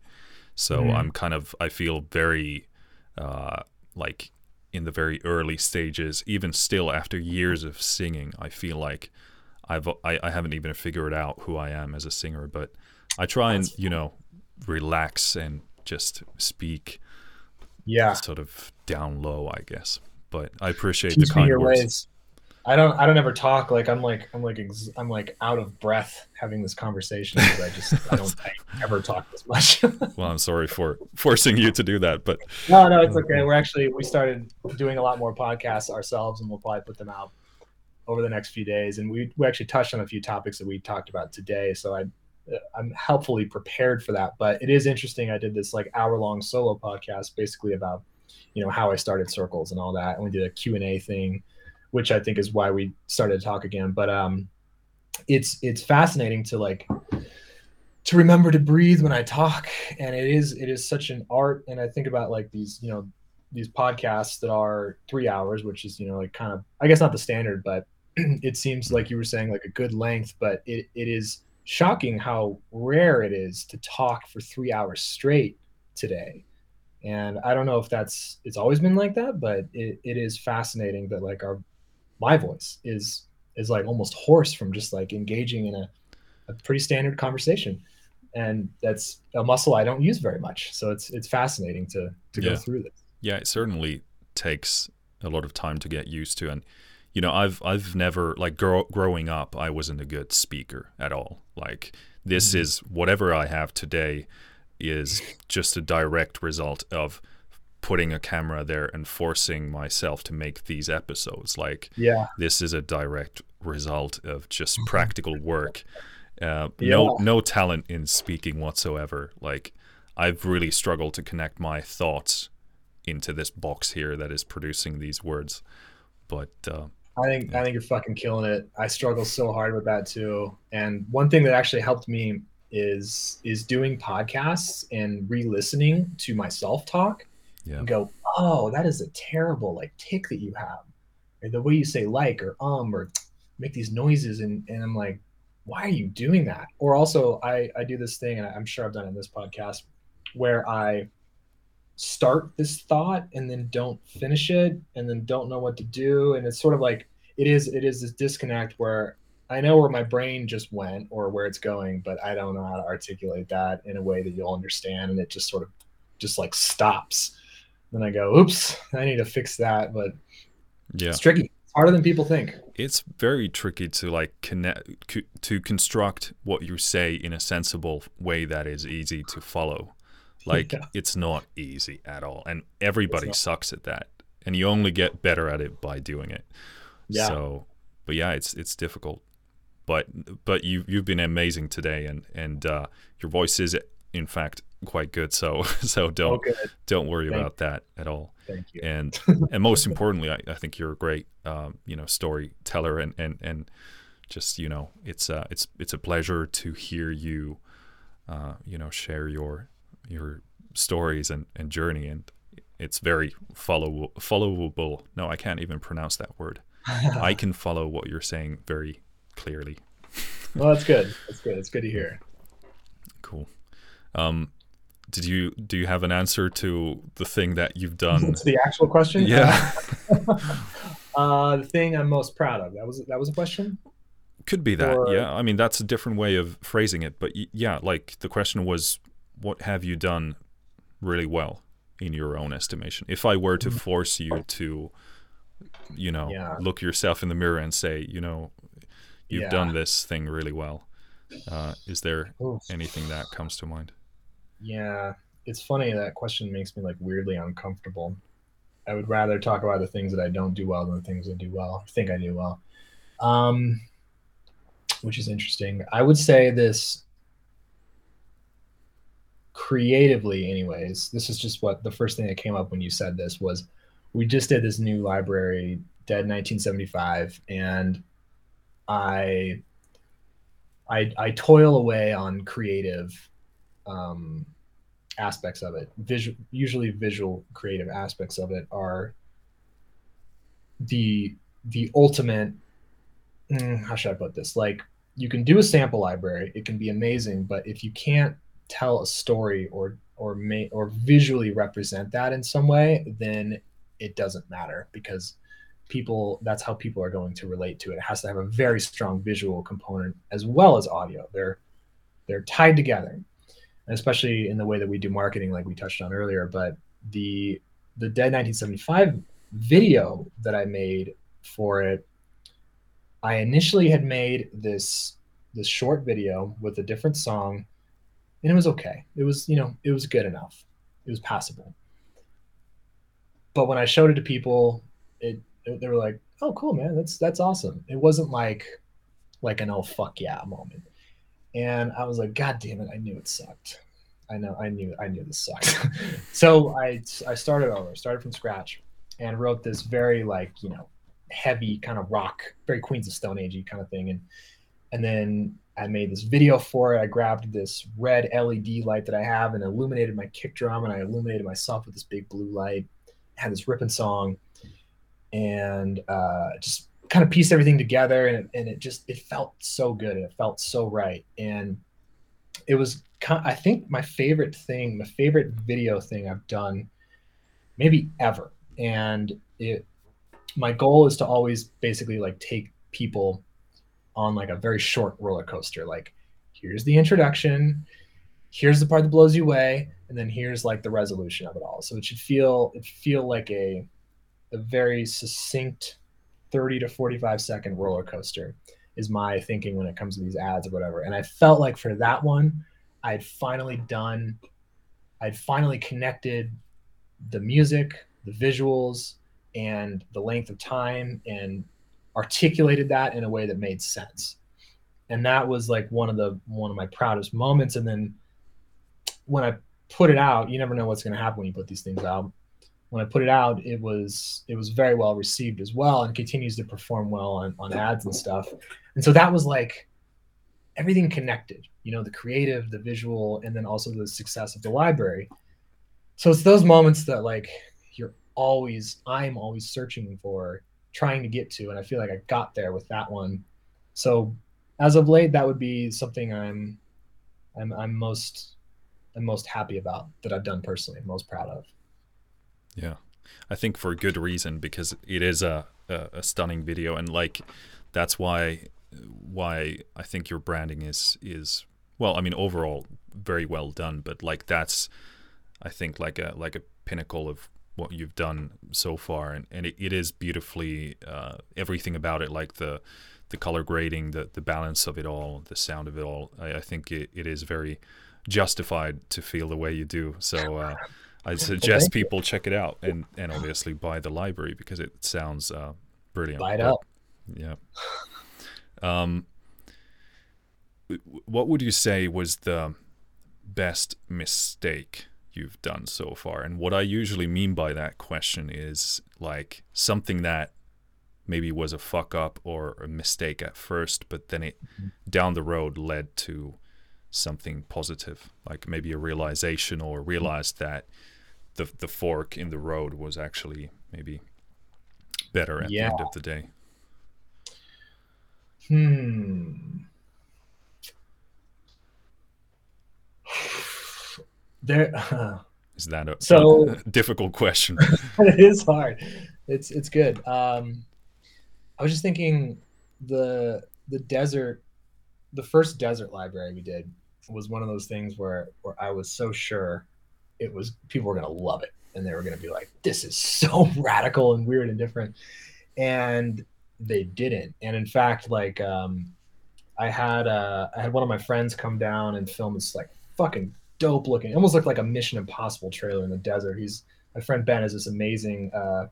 So mm. I'm kind of I feel very uh, like in the very early stages, even still after years of singing, I feel like I've I, I haven't even figured out who I am as a singer. But I try and you know relax and just speak. Yeah, sort of down low, I guess. But I appreciate Teach the kind words. Ways. I don't I don't ever talk like I'm like I'm like ex- I'm like out of breath having this conversation because I just I don't I <laughs> ever talk this much. <laughs> well, I'm sorry for forcing you to do that, but no, no, it's okay. We're actually we started doing a lot more podcasts ourselves, and we'll probably put them out over the next few days. And we we actually touched on a few topics that we talked about today, so I I'm helpfully prepared for that. But it is interesting. I did this like hour long solo podcast, basically about you know how I started circles and all that, and we did a Q and A thing which I think is why we started to talk again. But um, it's it's fascinating to like to remember to breathe when I talk, and it is it is such an art. And I think about like these you know these podcasts that are three hours, which is you know like kind of I guess not the standard, but <clears throat> it seems like you were saying like a good length. But it it is shocking how rare it is to talk for three hours straight today and i don't know if that's it's always been like that but it, it is fascinating that like our my voice is is like almost hoarse from just like engaging in a, a pretty standard conversation. And that's a muscle i don't use very much. So it's it's fascinating to to yeah. go through this. Yeah it certainly takes a lot of time to get used to. And you know i've i've never like grow, growing up i wasn't a good speaker at all. Like this mm-hmm. is whatever i have today is just a direct result of putting a camera there and forcing myself to make these episodes. Like, yeah, this is a direct result of just mm-hmm. practical work. Uh, yeah. No, no talent in speaking whatsoever. Like, I've really struggled to connect my thoughts into this box here that is producing these words. But uh, I think yeah. I think you're fucking killing it. I struggle so hard with that too. And one thing that actually helped me is is doing podcasts and re-listening to myself talk yeah. and go, oh, that is a terrible like tick that you have. Or the way you say like or um or make these noises and, and I'm like, why are you doing that? Or also I, I do this thing and I'm sure I've done it in this podcast where I start this thought and then don't finish it and then don't know what to do. And it's sort of like it is it is this disconnect where I know where my brain just went or where it's going, but I don't know how to articulate that in a way that you'll understand. And it just sort of just like stops then I go, oops, I need to fix that. But yeah, it's tricky. It's harder than people think. It's very tricky to like connect to construct what you say in a sensible way that is easy to follow. <laughs> Like yeah. it's not easy at all, and everybody sucks at that. And you only get better at it by doing it. Yeah. So, but yeah, it's it's difficult. But but you you've been amazing today, and and uh, your voice is in fact quite good. So <laughs> so don't oh, don't worry Thank about you. that at all. Thank you. And <laughs> and most importantly, I, I think you're a great um, you know storyteller and and and just you know it's uh it's it's a pleasure to hear you uh, you know share your your stories and, and journey and it's very follow followable. No, I can't even pronounce that word. <laughs> I can follow what you're saying very clearly. well, that's good. That's good. It's good to hear. Cool. Um, did you do you have an answer to the thing that you've done? <laughs> To the actual question? Yeah. <laughs> uh, the thing I'm most proud of. That was that was a question. Could be that. Or... Yeah. I mean, that's a different way of phrasing it, but yeah, like the question was, what have you done really well in your own estimation? If I were to mm-hmm. force you to, you know, yeah. look yourself in the mirror and say, you know, you've yeah. done this thing really well. Uh, is there anything that comes to mind? Yeah, it's funny that question makes me like weirdly uncomfortable. I would rather talk about the things that I don't do well than the things I do well. I think I do well. Um, which is interesting. I would say this creatively anyways. This is just what the first thing that came up when you said this was we just did this new library dead 1975 and I I I toil away on creative um, aspects of it. Visual, usually visual creative aspects of it are the the ultimate mm, how should I put this? Like you can do a sample library, it can be amazing, but if you can't tell a story or or may or visually represent that in some way, then it doesn't matter because people that's how people are going to relate to it. It has to have a very strong visual component as well as audio. They're they're tied together, especially in the way that we do marketing, like we touched on earlier. But the the Dead 1975 video that I made for it, I initially had made this this short video with a different song, and it was okay. It was you know it was good enough. It was passable. But when I showed it to people, it, they were like, "Oh, cool, man. That's that's awesome." It wasn't like like an "oh fuck yeah" moment, and I was like, "God damn it! I knew it sucked." I know I knew I knew this sucked. <laughs> so I I started over, started from scratch, and wrote this very like you know heavy kind of rock, very Queens of Stone Agey kind of thing, and and then I made this video for it. I grabbed this red LED light that I have and illuminated my kick drum, and I illuminated myself with this big blue light. Had this ripping song, and uh, just kind of pieced everything together, and it, and it just it felt so good, and it felt so right, and it was kind. I think my favorite thing, my favorite video thing I've done, maybe ever. And it, my goal is to always basically like take people on like a very short roller coaster. Like, here's the introduction, here's the part that blows you away, and then here's like the resolution of it all. So it should feel it feel like a a very succinct 30 to 45 second roller coaster is my thinking when it comes to these ads or whatever. And I felt like for that one, I'd finally done, I'd finally connected the music, the visuals, and the length of time and articulated that in a way that made sense. And that was like one of the one of my proudest moments. And then when I put it out, you never know what's going to happen when you put these things out. When I put it out, it was it was very well received as well, and continues to perform well on, on ads and stuff. And so that was like everything connected you know the creative the visual and then also the success of the library. So it's those moments that like you're always i'm always searching for trying to get to and i feel like i got there with that one. So as of late that would be something i'm i'm, I'm most i'm most happy about that i've done personally most proud of yeah i think for a good reason because it is a, a, a stunning video and like that's why why I think your branding is is well, I mean overall very well done, but like that's I think like a like a pinnacle of what you've done so far, and and it, it is beautifully uh, everything about it, like the the color grading, the the balance of it all, the sound of it all. I, I think it, it is very justified to feel the way you do. So. Uh, <laughs> I suggest well, people check it out and, and obviously buy the library because it sounds uh, brilliant. Buy it up. Yeah. Um, what would you say was the best mistake you've done so far? And what I usually mean by that question is like something that maybe was a fuck up or a mistake at first, but then it mm-hmm. down the road led to something positive, like maybe a realization or realized that the the fork in the road was actually maybe better at yeah. the end of the day. Hmm. <sighs> There. Uh, <sighs> is that a, so a <laughs> difficult question? <laughs> it is hard. It's it's good. Um, I was just thinking the the desert, the first desert library we did was one of those things where where I was so sure it was people were gonna love it and they were gonna be like, this is so <laughs> radical and weird and different. And they didn't. And in fact, like um, I had uh, I had one of my friends come down and film this like fucking dope looking, almost looked like a Mission Impossible trailer in the desert. He's my friend Ben is this amazing uh,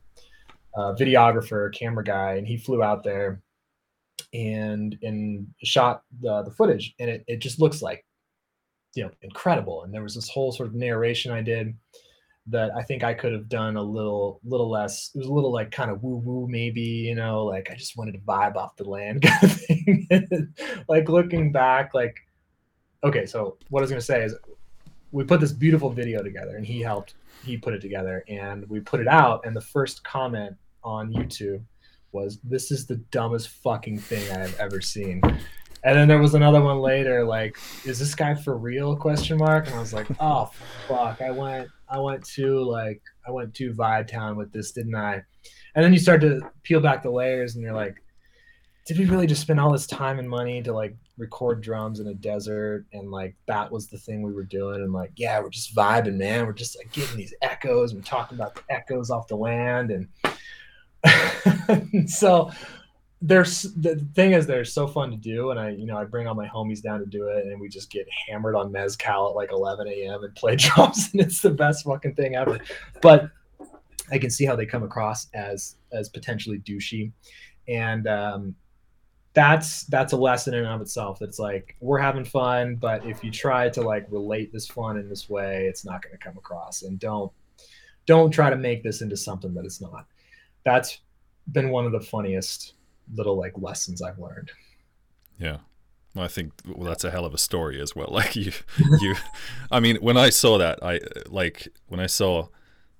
uh, videographer, camera guy, and he flew out there and and shot the the footage, and it it just looks like you know incredible. And there was this whole sort of narration I did that I think I could have done a little little less. It was a little like kind of woo woo maybe, you know, like I just wanted to vibe off the land <laughs> kind of thing. <laughs> like looking back, like okay, so what I was gonna say is we put this beautiful video together and he helped he put it together and we put it out and the first comment on YouTube was this is the dumbest fucking thing I have ever seen. And then there was another one later, like, is this guy for real? Question mark. And I was like, oh fuck. I went I went to like I went to Vibe Town with this, didn't I? And then you start to peel back the layers and you're like, did we really just spend all this time and money to like record drums in a desert and like that was the thing we were doing and like yeah we're just vibing man we're just like getting these echoes and talking about the echoes off the land and <laughs> so there's the thing is they're so fun to do and i you know i bring all my homies down to do it and we just get hammered on mezcal at like 11 a.m and play <laughs> drums and it's the best fucking thing ever. But i can see how they come across as as potentially douchey. And um that's that's a lesson in and of itself. That's like we're having fun but if you try to like relate this fun in this way it's not going to come across. And don't don't try to make this into something that it's not. That's been one of the funniest little like lessons I've learned. Yeah. Well, I think well, that's a hell of a story as well. <laughs> Like you, <laughs> you, I mean, when I saw that, I like when I saw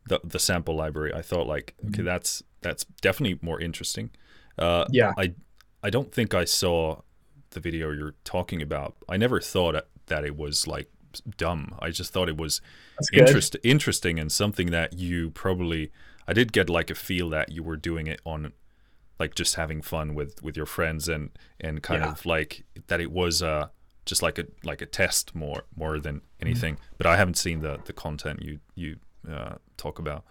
the the sample library, I thought like, okay, mm-hmm. that's that's definitely more interesting. Uh, yeah. I I don't think I saw the video you're talking about. I never thought that it was like dumb. I just thought it was interest, interesting and something that you probably. I did get like a feel that you were doing it on like just having fun with with your friends and and kind yeah. of like that it was uh just like a like a test more more than anything. Mm-hmm. but i haven't seen the the content you you uh, talk about.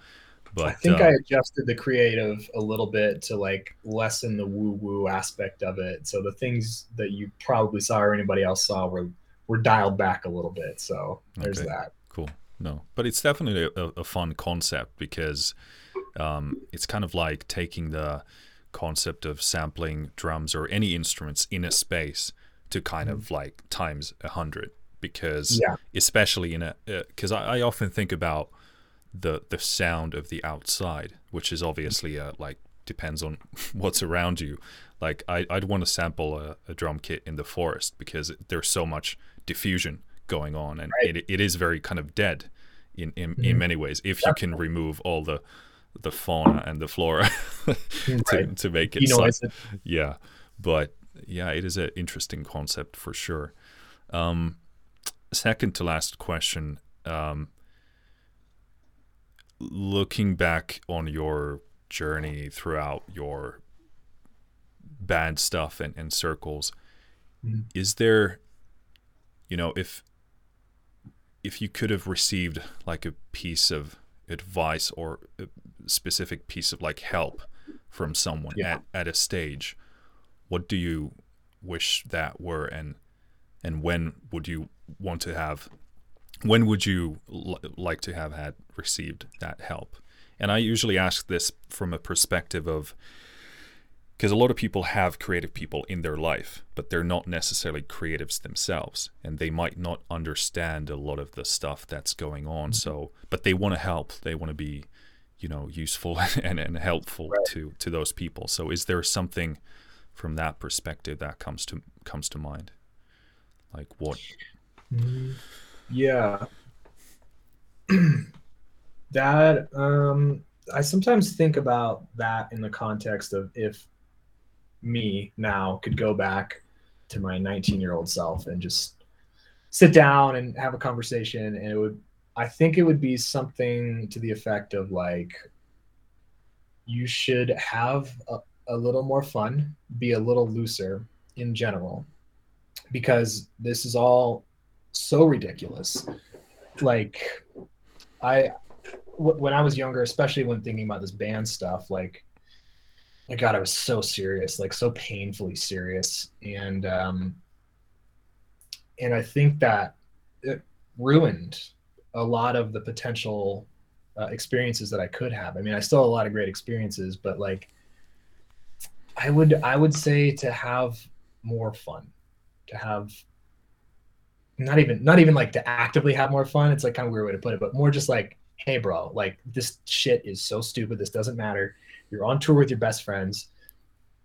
But i think uh, i adjusted the creative a little bit to like lessen the woo woo aspect of it. So the things that you probably saw or anybody else saw were were dialed back a little bit. So there's okay. that. Cool. No. But it's definitely a, a fun concept because um, it's kind of like taking the concept of sampling drums or any instruments in a space to kind of mm. like times a hundred because yeah. especially in a because uh, I, I, often think about the the sound of the outside which is obviously uh, like depends on <laughs> what's around you like I, i'd want to sample a, a, drum kit in the forest because there's so much diffusion going on and right. it, it is very kind of dead in in, mm-hmm. in many ways if you can remove all the the fauna and the flora <laughs> to, right. to make it, you know, so, yeah but yeah it is an interesting concept for sure um, second to last question um, looking back on your journey throughout your bad stuff and, and circles mm-hmm. is there you know if if you could have received like a piece of advice or a specific piece of like help from someone yeah. at, at a stage what do you wish that were and and when would you want to have when would you l- like to have had received that help and i usually ask this from a perspective of because a lot of people have creative people in their life, but they're not necessarily creatives themselves, and they might not understand a lot of the stuff that's going on. Mm-hmm. So, but they want to help. They want to be, you know, useful <laughs> and, and helpful right. to to those people. So, is there something from that perspective that comes to comes to mind? Like what? Mm-hmm. Yeah. <clears throat> that um I sometimes think about that in the context of if me now could go back to my 19 year old self and just sit down and have a conversation and it would i think it would be something to the effect of like you should have a, a little more fun be a little looser in general because this is all so ridiculous. Like I when i was younger especially when thinking about this band stuff like my god i was so serious like so painfully serious. And um and i think that it ruined a lot of the potential uh, experiences that i could have i mean i still have a lot of great experiences but like i would i would say to have more fun to have not even not even like to actively have more fun it's like kind of weird way to put it but more just like hey bro like this shit is so stupid this doesn't matter you're on tour with your best friends.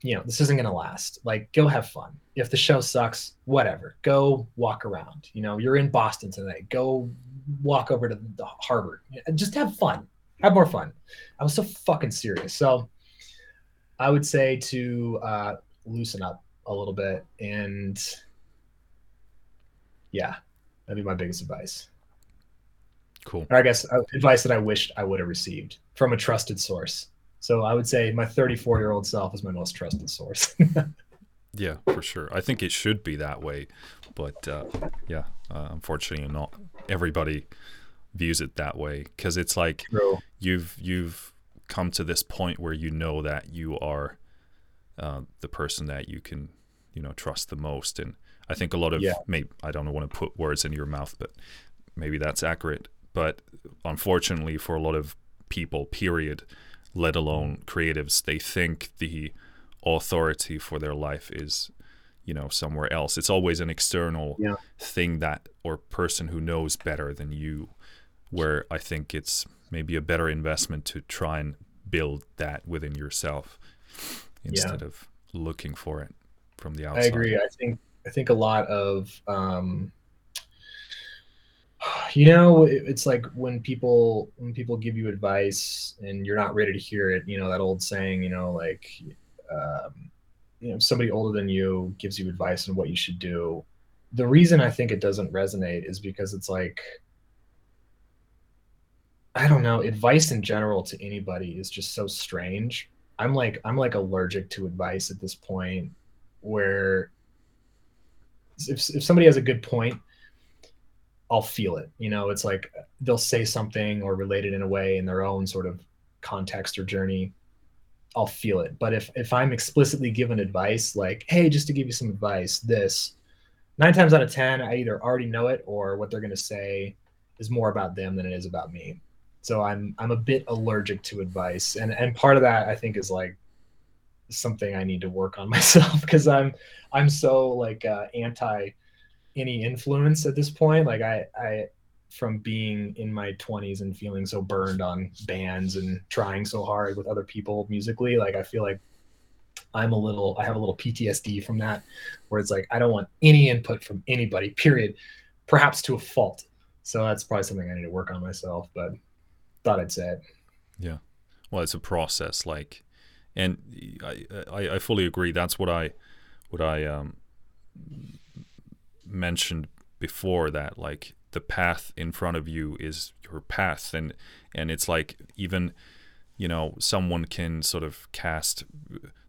You know, this isn't going to last. Like, go have fun. If the show sucks, whatever. Go walk around. You know, you're in Boston today. Go walk over to the Harvard. Just have fun. Have more fun. I was so fucking serious. So, I would say to uh, loosen up a little bit and yeah, that'd be my biggest advice. Cool. Or I guess uh, advice that I wished I would have received from a trusted source. So I would say my 34 year old self is my most trusted source. <laughs> yeah, for sure. I think it should be that way, but uh, yeah, uh, unfortunately, not everybody views it that way because it's like True. you've you've come to this point where you know that you are uh, the person that you can you know trust the most and I think a lot of Yeah. maybe I don't want to put words in your mouth, but maybe that's accurate. But unfortunately, for a lot of people, period, let alone creatives, they think the authority for their life is, you know, somewhere else. It's always an external Yeah. thing that or person who knows better than you. Where I think it's maybe a better investment to try and build that within yourself instead of looking for it from the outside. I agree. I think I think a lot of um, <sighs> you know it's like when people when people give you advice and you're not ready to hear it. You know that old saying. You know like um, you know somebody older than you gives you advice on what you should do. The reason I think it doesn't resonate is because it's like I don't know advice in general to anybody is just so strange. I'm like I'm like allergic to advice at this point where if, if somebody has a good point i'll feel it you know it's like they'll say something or relate it in a way in their own sort of context or journey. I'll feel it. But if if i'm explicitly given advice like hey just to give you some advice this nine times out of ten i either already know it or what they're going to say is more about them than it is about me. So i'm i'm a bit allergic to advice. And and part of that i think is like something I need to work on <laughs> myself because I'm I'm so like uh, anti any influence at this point. Like I I from being in my 20s and feeling so burned on bands and trying so hard with other people musically, like I feel like I'm a little I have a little PTSD from that where it's like I don't want any input from anybody, period. Perhaps to a fault. So that's probably something I need to work on myself, but thought I'd say it. Yeah well it's a process like and I, I, I fully agree that's what i what i um mentioned before that like the path in front of you is your path and and it's like even you know someone can sort of cast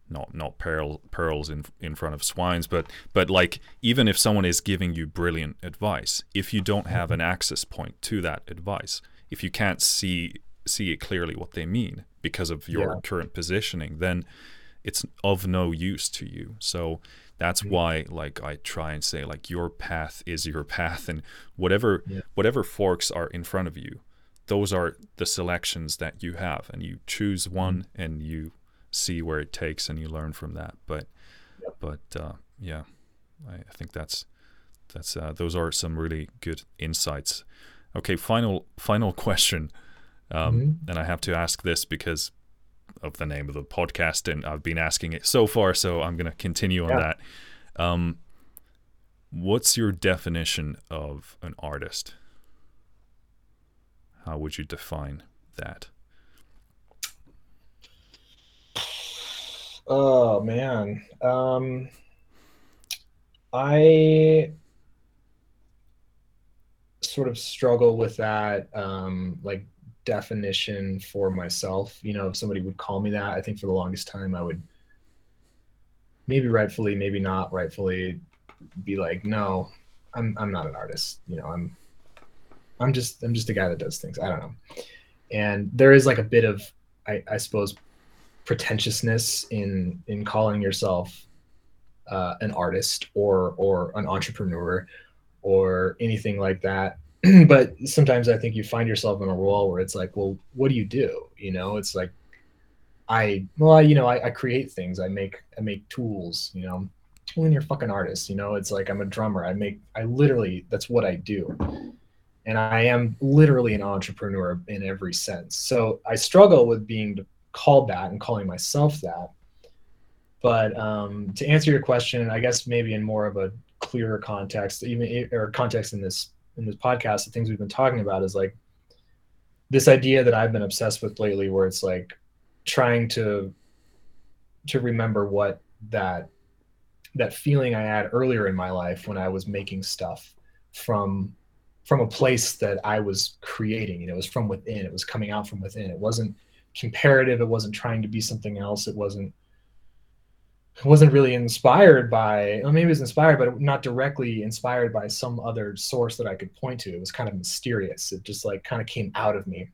not not pearl, pearls in in front of swines but but like even if someone is giving you brilliant advice if you don't have an access point to that advice if you can't see see it clearly what they mean because of your Yeah. current positioning then it's of no use to you so that's Mhm. why like i try and say like your path is your path and whatever Yeah. whatever forks are in front of you those are the selections that you have and you choose one and you see where it takes and you learn from that but but uh, yeah I, I think that's that's uh, those are some really good insights okay final final <laughs> question um, Mhm. and i have to ask this because of the name of the podcast and i've been asking it so far so i'm going to continue on Yeah. that um, what's your definition of an artist how would you define that Oh man. Um I sort of struggle with that um like definition for myself. You know, if somebody would call me that, I think for the longest time I would maybe rightfully, maybe not rightfully be like, no, I'm I'm not an artist. You know, I'm I'm just I'm just a guy that does things. I don't know. And there is like a bit of I, I suppose pretentiousness in in calling yourself uh, an artist or or an entrepreneur or anything like that <clears throat> but sometimes i think you find yourself in a role where it's like well what do you do? You know it's like i well I, you know I, I create things. I make i make tools you know. When you're fucking artist you know it's like i'm a drummer. I make i literally that's what i do. And i am literally an entrepreneur in every sense. So i struggle with being called that and calling myself that. But um, to answer your question, I guess maybe in more of a clearer context, even or context in this in this podcast, the things we've been talking about is like this idea that I've been obsessed with lately, where it's like trying to to remember what that that feeling I had earlier in my life when I was making stuff from from a place that I was creating. You know, it was from within. It was coming out from within. It wasn't comparative. It wasn't trying to be something else. It wasn't wasn't really inspired by well, maybe it was inspired, but not directly inspired by some other source that I could point to. It was kind of mysterious. It just like kind of came out of me.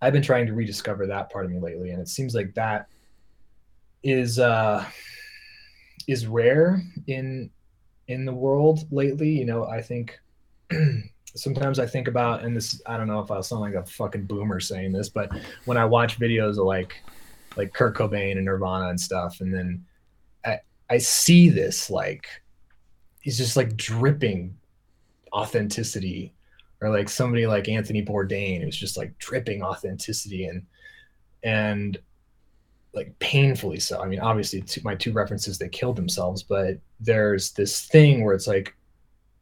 I've been trying to rediscover that part of me lately, and it seems like that is uh is rare in in the world lately. You know, I think <clears throat> sometimes I think about, and this I don't know if I'll sound like a fucking boomer saying this, but when I watch videos of like like Kurt Cobain and Nirvana and stuff, and then I see this like he's just like dripping authenticity, or like somebody like Anthony Bourdain who's just like dripping authenticity and and like painfully so. I mean, obviously, my two references they killed themselves, but there's this thing where it's like,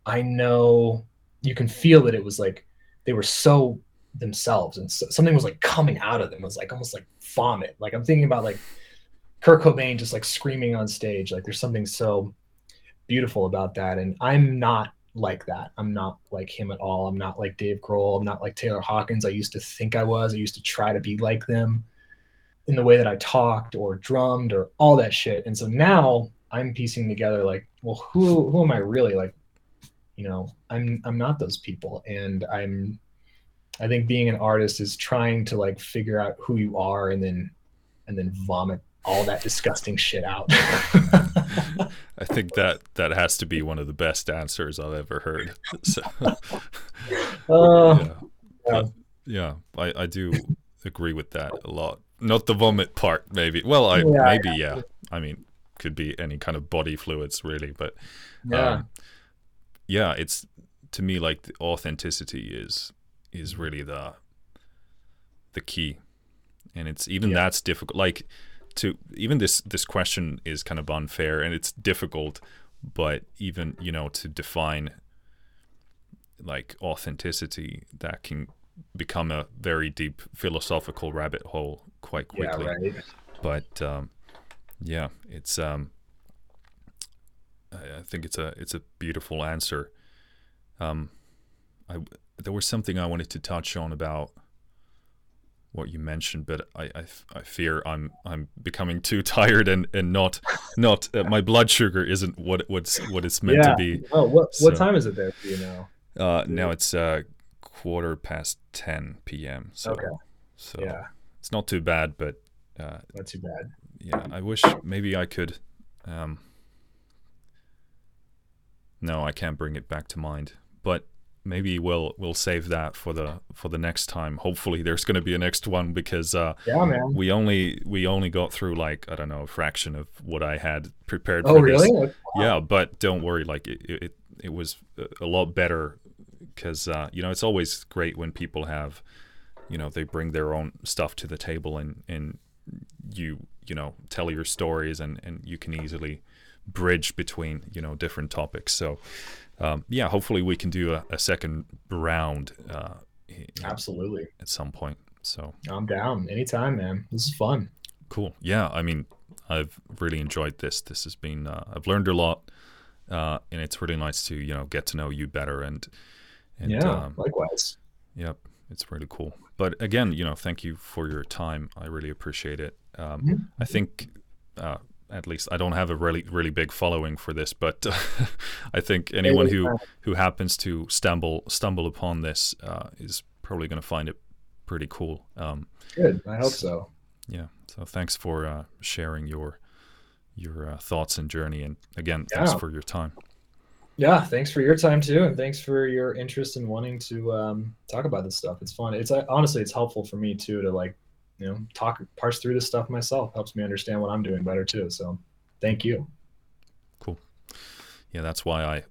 I know you can feel that it was like they were so themselves, and so, something was like coming out of them. It was like almost like vomit. Like I'm thinking about like Kurt Cobain just like screaming on stage. Like there's something so beautiful about that, and I'm not like that. I'm not like him at all. I'm not like Dave Grohl. I'm not like Taylor Hawkins. I used to think I was. I used to try to be like them in the way that I talked or drummed or all that shit. And so now I'm piecing together like, well, who who am I really? Like, you know, I'm I'm not those people. And I'm I think being an artist is trying to like figure out who you are and then and then vomit all that disgusting shit out. <laughs> I think that that has to be one of the best answers I've ever heard. So, uh, <laughs> yeah, yeah. yeah I, I do agree with that a lot not the vomit part, maybe. Well, I yeah, maybe yeah. yeah. I mean, could be any kind of body fluids, really. But yeah, um, yeah. It's to me like the authenticity is is really the the key, and it's even yeah. that's difficult. Like to even this this question is kind of unfair and it's difficult, but even you know to define like authenticity that can become a very deep philosophical rabbit hole quite quickly. Yeah, right. But um, yeah, it's um, I think it's a it's a beautiful answer. Um, I there was something I wanted to touch on about what you mentioned, but I, I, I fear I'm I'm becoming too tired and, and not not uh, my blood sugar isn't what what's what it's meant yeah. to be. Oh, what so, what time is it there for you now? Uh, now it's uh, quarter past 10 p.m. So, okay. So yeah, it's not too bad, but uh, not too bad. Yeah, I wish maybe I could. Um, no, I can't bring it back to mind, but maybe we'll we'll save that for the for the next time. Hopefully, there's going to be a next one because uh, yeah, man. we only we only got through like I don't know a fraction of what I had prepared. Oh, for really? This. Wow. Yeah, but don't worry, like it, it it was a lot better because uh, you know it's always great when people have you know they bring their own stuff to the table and and you you know tell your stories and and you can easily bridge between you know different topics so um, yeah hopefully we can do a, a second round uh, absolutely at some point so i'm down anytime man this is fun cool yeah i mean i've really enjoyed this this has been uh, i've learned a lot uh, and it's really nice to you know get to know you better and and, yeah, um, likewise. Yep, it's really cool. But again, you know, thank you for your time. I really appreciate it. Um, mm-hmm. I think, uh, at least, I don't have a really really big following for this, but uh, <laughs> I think anyone who who happens to stumble stumble upon this uh, is probably going to find it pretty cool. Um, Good, I hope so. Yeah. So thanks for uh, sharing your your uh, thoughts and journey, and again, yeah. thanks for your time yeah thanks for your time too and thanks for your interest in wanting to um, talk about this stuff it's fun it's uh, honestly it's helpful for me too to like you know talk parse through this stuff myself helps me understand what i'm doing better too so thank you cool yeah that's why i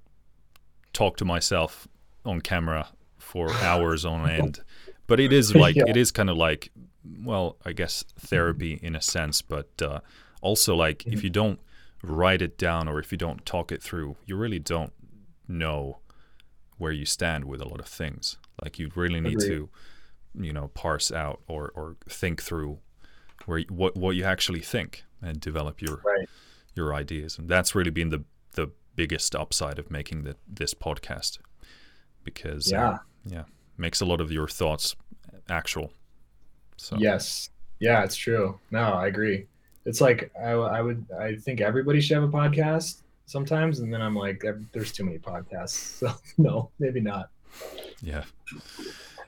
talk to myself on camera for <laughs> hours on end but it is <laughs> like yeah. it is kind of like well i guess therapy in a sense but uh, also like mm-hmm. if you don't write it down or if you don't talk it through you really don't know where you stand with a lot of things. Like you really need Agreed. to, you know, parse out or or think through where what what you actually think and develop your Right. your ideas, and that's really been the the biggest upside of making the, this podcast because uh, Yeah. yeah makes a lot of your thoughts actual. So Yes. Yeah, it's true. No, I agree. It's like I, I would I think everybody should have a podcast sometimes, and then I'm like, there's too many podcasts. <laughs> So no, maybe not. Yeah.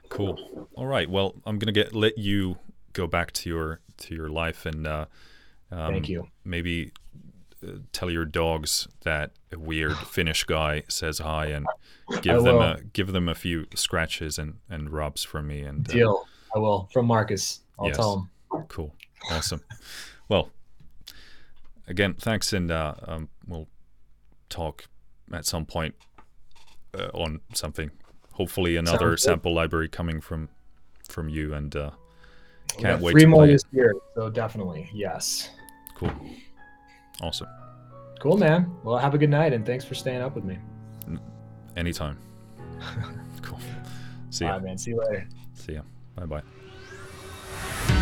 Cool. All right. Well, I'm gonna get let you go back to your to your life and uh, um, Thank you. maybe uh, tell your dogs that a weird <sighs> Finnish guy says hi and give them a give them a few scratches and and rubs from me and uh, Deal. I will from Marcus. I'll Yes. tell him. cool. Awesome. well, again, thanks, and uh, um, we'll talk at some point uh, on something. Hopefully, another Sounds good. sample library coming from from you, and uh, Can't wait Three to more this year, so definitely yes. cool, awesome. Cool, man. Well, have a good night, and thanks for staying up with me. Anytime. <laughs> cool. See Bye, ya. man. See you later. See ya. Bye bye.